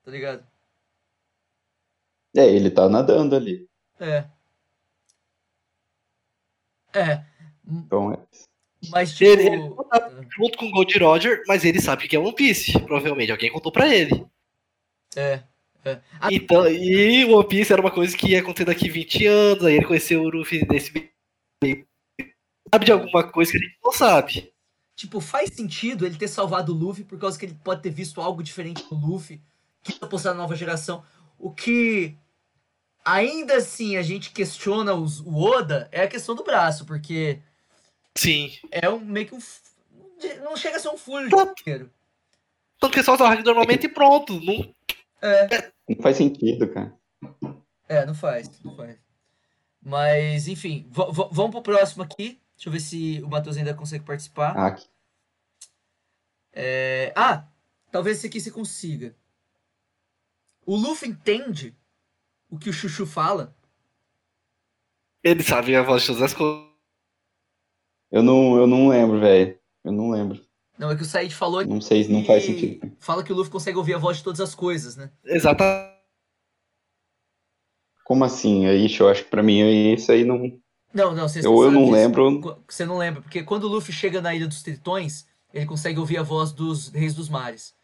B: Tá ligado?
C: É, ele tá nadando ali.
B: É. É.
C: Então, é.
B: Mas tipo,
D: Ele, ele tá junto com o Gold Roger, mas ele sabe que é One Piece, provavelmente. Alguém contou pra ele.
B: é, é. Ah,
D: Então, e o One Piece era uma coisa que ia acontecer daqui 20 anos, aí ele conheceu o Luffy nesse meio. Sabe de alguma coisa que a gente não sabe.
B: Tipo, faz sentido ele ter salvado o Luffy por causa que ele pode ter visto algo diferente do Luffy que vai postar na nova geração. O que ainda assim a gente questiona os, o Oda é a questão do braço, porque
D: Sim.
B: é um meio que um. Não chega a ser um furo de dinheiro.
D: Tanto que só usa o hack normalmente e pronto. Não...
B: É,
C: Não faz sentido, cara.
B: é, não faz, não faz. Mas, enfim, vamos pro próximo aqui. Deixa eu ver se o Matheus ainda consegue participar.
C: Ah,
B: É, Ah, talvez esse aqui você consiga. O Luffy entende o que o Chuchu fala.
D: Ele sabe a voz de todas as coisas.
C: eu, não, eu não lembro, velho. Eu não lembro.
B: Não, é que o Said falou
C: Não sei, não faz sentido.
B: fala que o Luffy consegue ouvir a voz de todas as coisas, né?
D: Exatamente.
C: Como assim? Aí, eu acho que pra mim isso aí não.
B: Não, não, vocês
C: Eu- eu não
B: disso.
C: lembro.
B: Você não lembra, porque quando o Luffy chega na Ilha dos Tritões, ele consegue ouvir a voz dos Reis dos Mares.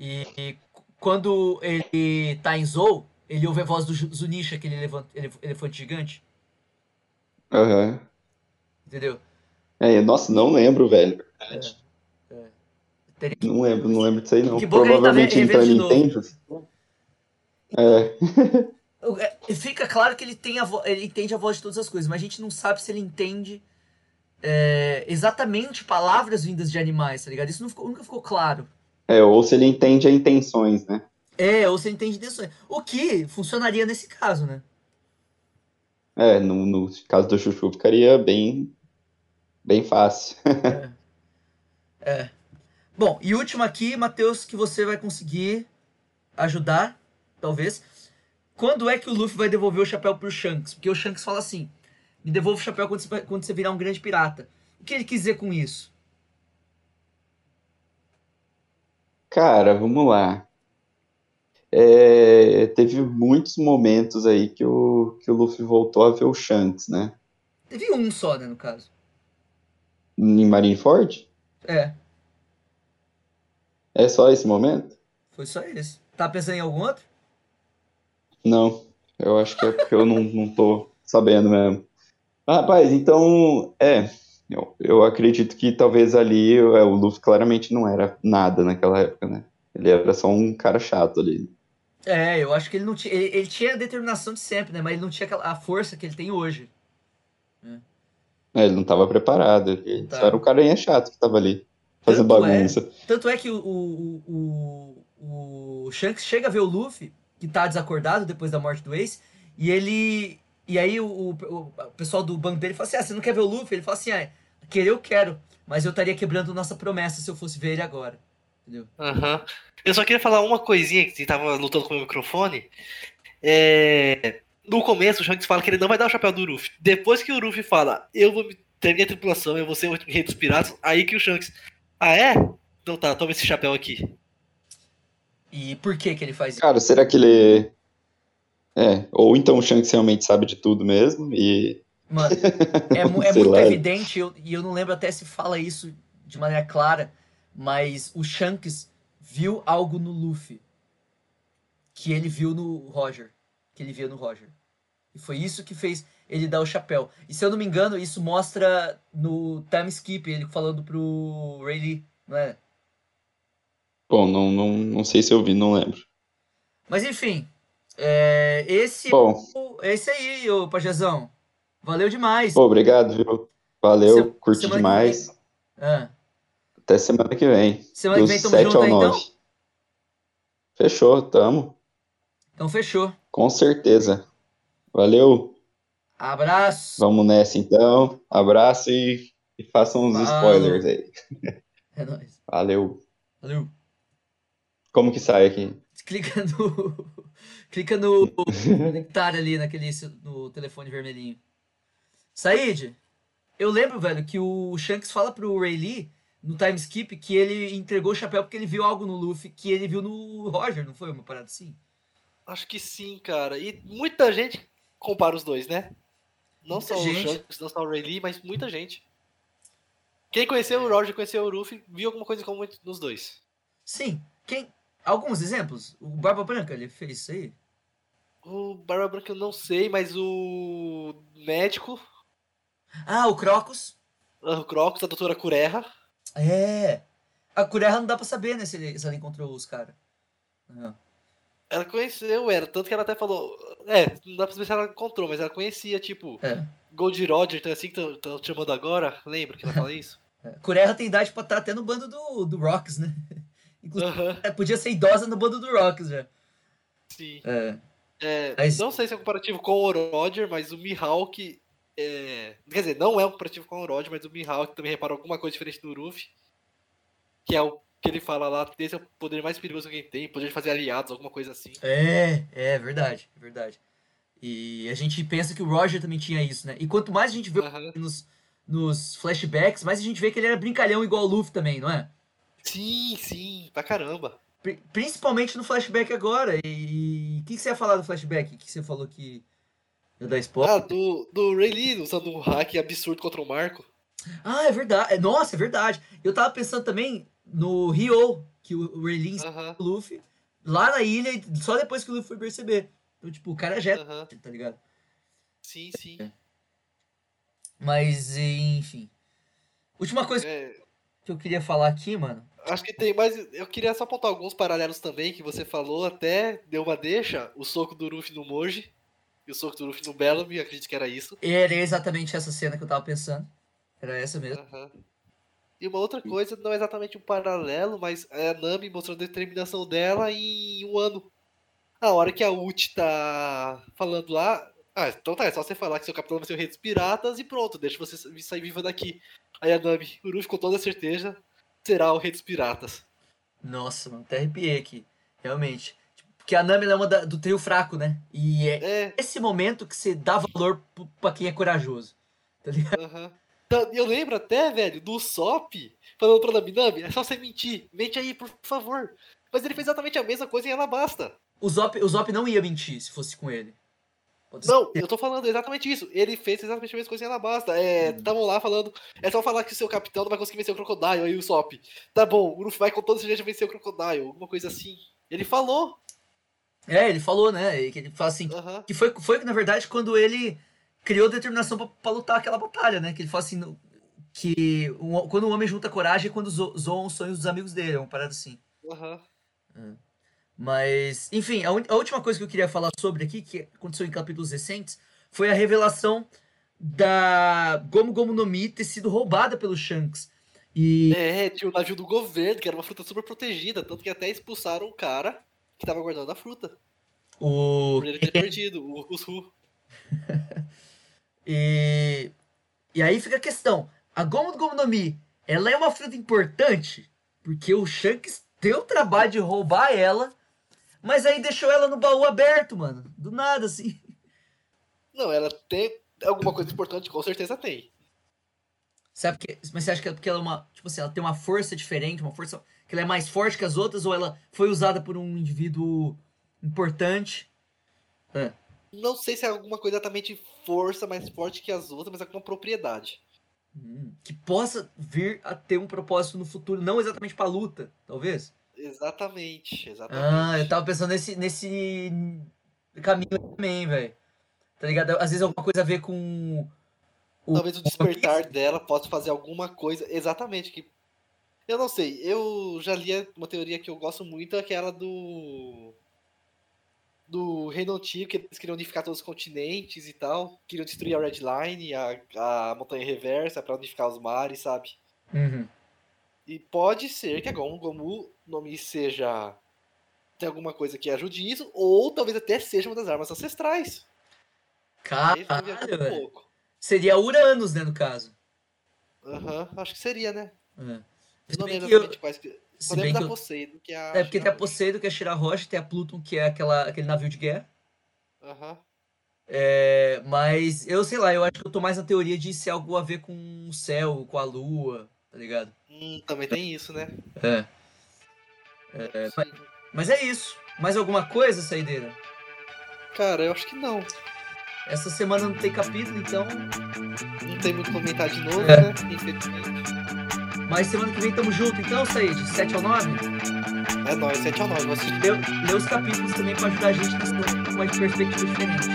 B: E, e quando ele tá em Zou, ele ouve a voz do Zunisha, aquele elefante, elef- elefante gigante,
C: Aham.
B: entendeu?
C: É, nossa, não lembro, velho.
B: Teria
C: Não lembro, não lembro disso aí, não.
B: Que bom que tá
C: Provavelmente então
B: de
C: entende. É.
B: É, Fica claro que ele, tem a vo- ele entende a voz de todas as coisas, mas a gente não sabe se ele entende é, exatamente palavras vindas de animais, tá ligado? Isso ficou- nunca ficou claro.
C: É, ou se ele entende as intenções, né?
B: É, ou se ele entende intenções. O que funcionaria nesse caso, né?
C: É, no, no caso do Chuchu ficaria bem, bem fácil.
B: É. Bom, e último aqui, Matheus, que você vai conseguir ajudar, talvez. Quando é que o Luffy vai devolver o chapéu pro Shanks? Porque o Shanks fala assim: me devolva o chapéu quando você, quando você virar um grande pirata. O que ele quis dizer com isso?
C: Cara, vamos lá. É, teve muitos momentos aí que o, que o Luffy voltou a ver o Shanks, né?
B: Teve um só, né, no caso.
C: Em Marineford?
B: É,
C: É só esse momento?
B: foi só esse. Tá pensando em algum outro?
C: Não, eu acho que é porque eu não, não tô sabendo mesmo. Ah, Rapaz, então, é, eu, eu acredito que talvez ali é, o Luffy claramente não era nada naquela época, né? Ele era só um cara chato ali.
B: É, eu acho que ele não tinha. Ele, ele tinha a determinação de sempre, né? Mas ele não tinha aquela, a força que ele tem hoje.
C: É, ele não tava preparado, ele
B: Tá.
C: só era um carinha chato que tava ali, fazendo
B: Tanto é-
C: bagunça.
B: Tanto é que o, o, o, o Shanks chega a ver o Luffy, que tá desacordado depois da morte do Ace, e ele. E aí o, o, o pessoal do banco dele fala assim: Ah, você não quer ver o Luffy? Ele fala assim: Ah, querer eu quero, mas eu estaria quebrando nossa promessa se eu fosse ver ele agora. Entendeu?
D: Aham. Eu só queria falar uma coisinha que tava lutando com o meu microfone. É... No começo, o Shanks fala que ele não vai dar o chapéu do Luffy. Depois que o Luffy fala, eu vou me termine a tripulação, eu vou ser o rei dos piratas. Aí que o Shanks. Ah, é? Então tá, toma esse chapéu aqui.
B: E por que que ele faz isso?
C: Cara, será que ele. É, ou então o Shanks realmente sabe de tudo mesmo e.
B: Mano, é, é muito
C: lá.
B: evidente, eu- e eu não lembro até se fala isso de maneira clara, mas o Shanks viu algo no Luffy que ele viu no Roger, que ele via no Roger. E foi isso que fez ele dar o chapéu. E se eu não me engano, isso mostra no time skip, ele falando pro Rayleigh, não é?
C: Bom, não, não, não sei se eu vi, não lembro.
B: Mas enfim, é, esse
C: Bom.
B: é o- esse aí, ô Pajezão. Valeu demais.
C: Pô, obrigado, viu? Valeu,
B: Se-
C: curti
B: que
C: demais.
B: Ah,
C: Até semana que vem.
B: Semana que
C: dos
B: vem tamo
C: 7
B: junto
C: ao
B: aí,
C: 9.
B: então?
C: Fechou, tamo.
B: então fechou.
C: Com certeza. Valeu.
B: Abraço.
C: Vamos nessa então. Abraço e, e façam uns
B: Falou.
C: spoilers aí.
B: É nóis.
C: Valeu.
B: Valeu.
C: Como que sai aqui?
B: Clica no. Clica no conectar ali naquele no telefone vermelhinho. Said, eu lembro, velho, que o Shanks fala pro Rayleigh no time skip que ele entregou o chapéu porque ele viu algo no Luffy que ele viu no Roger, não foi uma parada assim?
D: Acho que sim, cara. E muita gente compara os dois, né? Não
B: Muita
D: só
B: gente.
D: o Shanks, não só o Rayleigh, mas muita gente. Quem conheceu o Roger, conheceu o Luffy, viu alguma coisa em comum nos dois.
B: Sim. Quem? Alguns exemplos? O Barba Branca, ele fez isso aí?
D: O Barba Branca eu não sei, mas o médico,
B: Ah, o Crocus.
D: o Crocus, a doutora Cureha.
B: É. A Kurera não dá pra saber, né, se, ele- se ela encontrou os caras. Ah.
D: Ela conheceu, era. Tanto que ela até falou. É, não dá pra saber se ela encontrou, mas ela conhecia, tipo,
B: É.
D: Gold Roger, então é assim que estão te chamando agora. Lembra que ela fala isso?
B: Kurera tem idade pra estar até no bando do, do Rocks, né? Inclusive, é, podia ser idosa no bando do Rocks já.
D: Sim.
B: É.
D: É,
B: Mas-
D: Não sei se é comparativo com o Roger, mas o Mihawk. É... Quer dizer, não é um comparativo com o Roger, mas o Mihawk também reparou alguma coisa diferente do Ruffy. Que é o que ele fala lá, esse é o poder mais perigoso que ele tem, poder de fazer aliados, alguma coisa assim.
B: É, é verdade, é verdade. E a gente pensa que o Roger também tinha isso, né? E quanto mais a gente vê nos, nos flashbacks, mais a gente vê que ele era brincalhão igual o Luffy também, não é?
D: Sim, sim, pra caramba.
B: Pri- Principalmente no flashback agora. E o que, que você ia falar do flashback? Que você falou que ia dar spoiler?
D: Ah, do, do Rayleigh usando um hack absurdo contra o Marco.
B: Ah, é verdade. É, Nossa, é verdade. Eu tava pensando também no Ryo, que o Rayleigh ensinou o Luffy lá na ilha, só depois que o Luffy foi perceber. Então, tipo, o cara já é, tá ligado?
D: Sim, sim.
B: Mas, enfim. Última coisa
D: É,
B: que eu queria falar aqui, mano.
D: acho que tem mais. Eu queria só apontar alguns paralelos também que você falou, até deu uma deixa. O soco do Luffy no Moji e o soco do Luffy no Bellamy, acredito que era isso.
B: Era exatamente essa cena que eu tava pensando. Era essa mesmo.
D: Aham. E uma outra coisa, não é exatamente um paralelo, mas é a Nami mostrando a determinação dela em um ano. A hora que a Uchi tá falando lá. Ah, então tá, é só você falar que seu capitão vai ser o rei dos piratas e pronto, deixa você sair viva daqui. Aí a Nami, o Luffy com toda certeza, será o rei dos piratas.
B: Nossa, mano, até arrepiei aqui. Realmente. Porque a Nami ela é uma da- do trio fraco, né? E é, esse momento que você dá valor pra quem é corajoso. Tá ligado?
D: Aham. Então, Eu lembro até, velho, do Sop falando pra Nami, Nami, é só você mentir, mente aí, por favor. Mas ele fez exatamente a mesma coisa em Alabasta.
B: O Zop, o Zop não ia mentir se fosse com ele. Pode
D: Não, eu tô falando exatamente isso. Ele fez exatamente a mesma coisa em Alabasta. É, estavam lá falando. É só falar que o seu capitão não vai conseguir vencer o Crocodile. Aí o Sop. Tá bom, o Luffy vai com toda certeza vencer o Crocodile. Alguma coisa assim. Ele falou.
B: É, ele falou, né? e Que ele fala assim.
D: Aham.
B: Que foi, foi, na verdade, quando ele criou determinação pra, pra lutar aquela batalha, né? Que ele fala assim. que o- quando o homem junta coragem é quando zo, zoam os sonhos dos amigos dele. É uma parada assim.
D: Aham.
B: Mas, enfim, a, un- a última coisa que eu queria falar sobre aqui, que aconteceu em capítulos recentes, foi a revelação da Gomu Gomu no Mi ter sido roubada pelo Shanks. E
D: É, tinha o navio do governo, que era uma fruta super protegida. Tanto que até expulsaram o cara que tava guardando a fruta.
B: o.
D: Por ele ter perdido, o Rusru.
B: E, e aí fica a questão: a Gomu Gomu no Mi, ela é uma fruta importante? Porque o Shanks deu o trabalho de roubar ela, mas aí deixou ela no baú aberto, mano. Do nada, assim.
D: Não, ela tem alguma coisa importante, com certeza tem.
B: Sabe porque, mas você acha que é porque ela é uma. Tipo assim, ela tem uma força diferente, uma força. que ela é mais forte que as outras, ou ela foi usada por um indivíduo importante? É.
D: Não sei se é alguma coisa exatamente força mais forte que as outras, mas alguma propriedade.
B: Hum, que possa vir a ter um propósito no futuro, não exatamente pra luta, talvez?
D: Exatamente, exatamente.
B: Ah, eu tava pensando nesse, nesse caminho também, velho. Tá ligado? Às vezes alguma coisa a ver com.
D: O... Talvez o despertar dela possa fazer alguma coisa. Exatamente, que. Eu não sei, eu já li uma teoria que eu gosto muito, é aquela do do Reino Antigo, que eles queriam unificar todos os continentes e tal. Queriam destruir a Red Line, a, a Montanha Reversa, para unificar os mares, sabe?
B: Uhum.
D: E pode ser que a Gon Gomu nome seja. tem alguma coisa que ajude isso, ou talvez até seja uma das armas ancestrais.
B: Caralho, um Seria Uranus, né, no caso.
D: Aham, uhum, acho que seria, né? Eu não lembro exatamente eu... quais que. Só lembro da eu... Poseidon, que é a.
B: É, porque tem a Poseidon, que é a Shira Rocha, tem a Pluton, que é aquela, aquele navio de guerra.
D: Aham. Uhum.
B: É, mas eu sei lá, eu acho que eu tô mais na teoria de ser algo a ver com o céu, com a lua, tá ligado?
D: Hum, também tem isso, né?
B: É. é mas, mas, é isso. Mais alguma coisa, Saideira?
D: Cara, eu acho que não.
B: Essa semana não tem capítulo, então.
D: Não tem muito comentário de novo, é. né? Infelizmente.
B: Mas semana que vem tamo junto, então, Said? 7 ao 9?
D: É nóis, 7 ao 9. Vou assistir.
B: Lê, lê os capítulos também pra ajudar a gente nessa uma perspectiva diferente.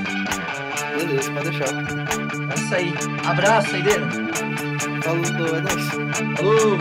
D: Beleza, pode deixar.
B: É isso aí. Abraço, Saideira.
D: Falou, é nóis.
B: Falou!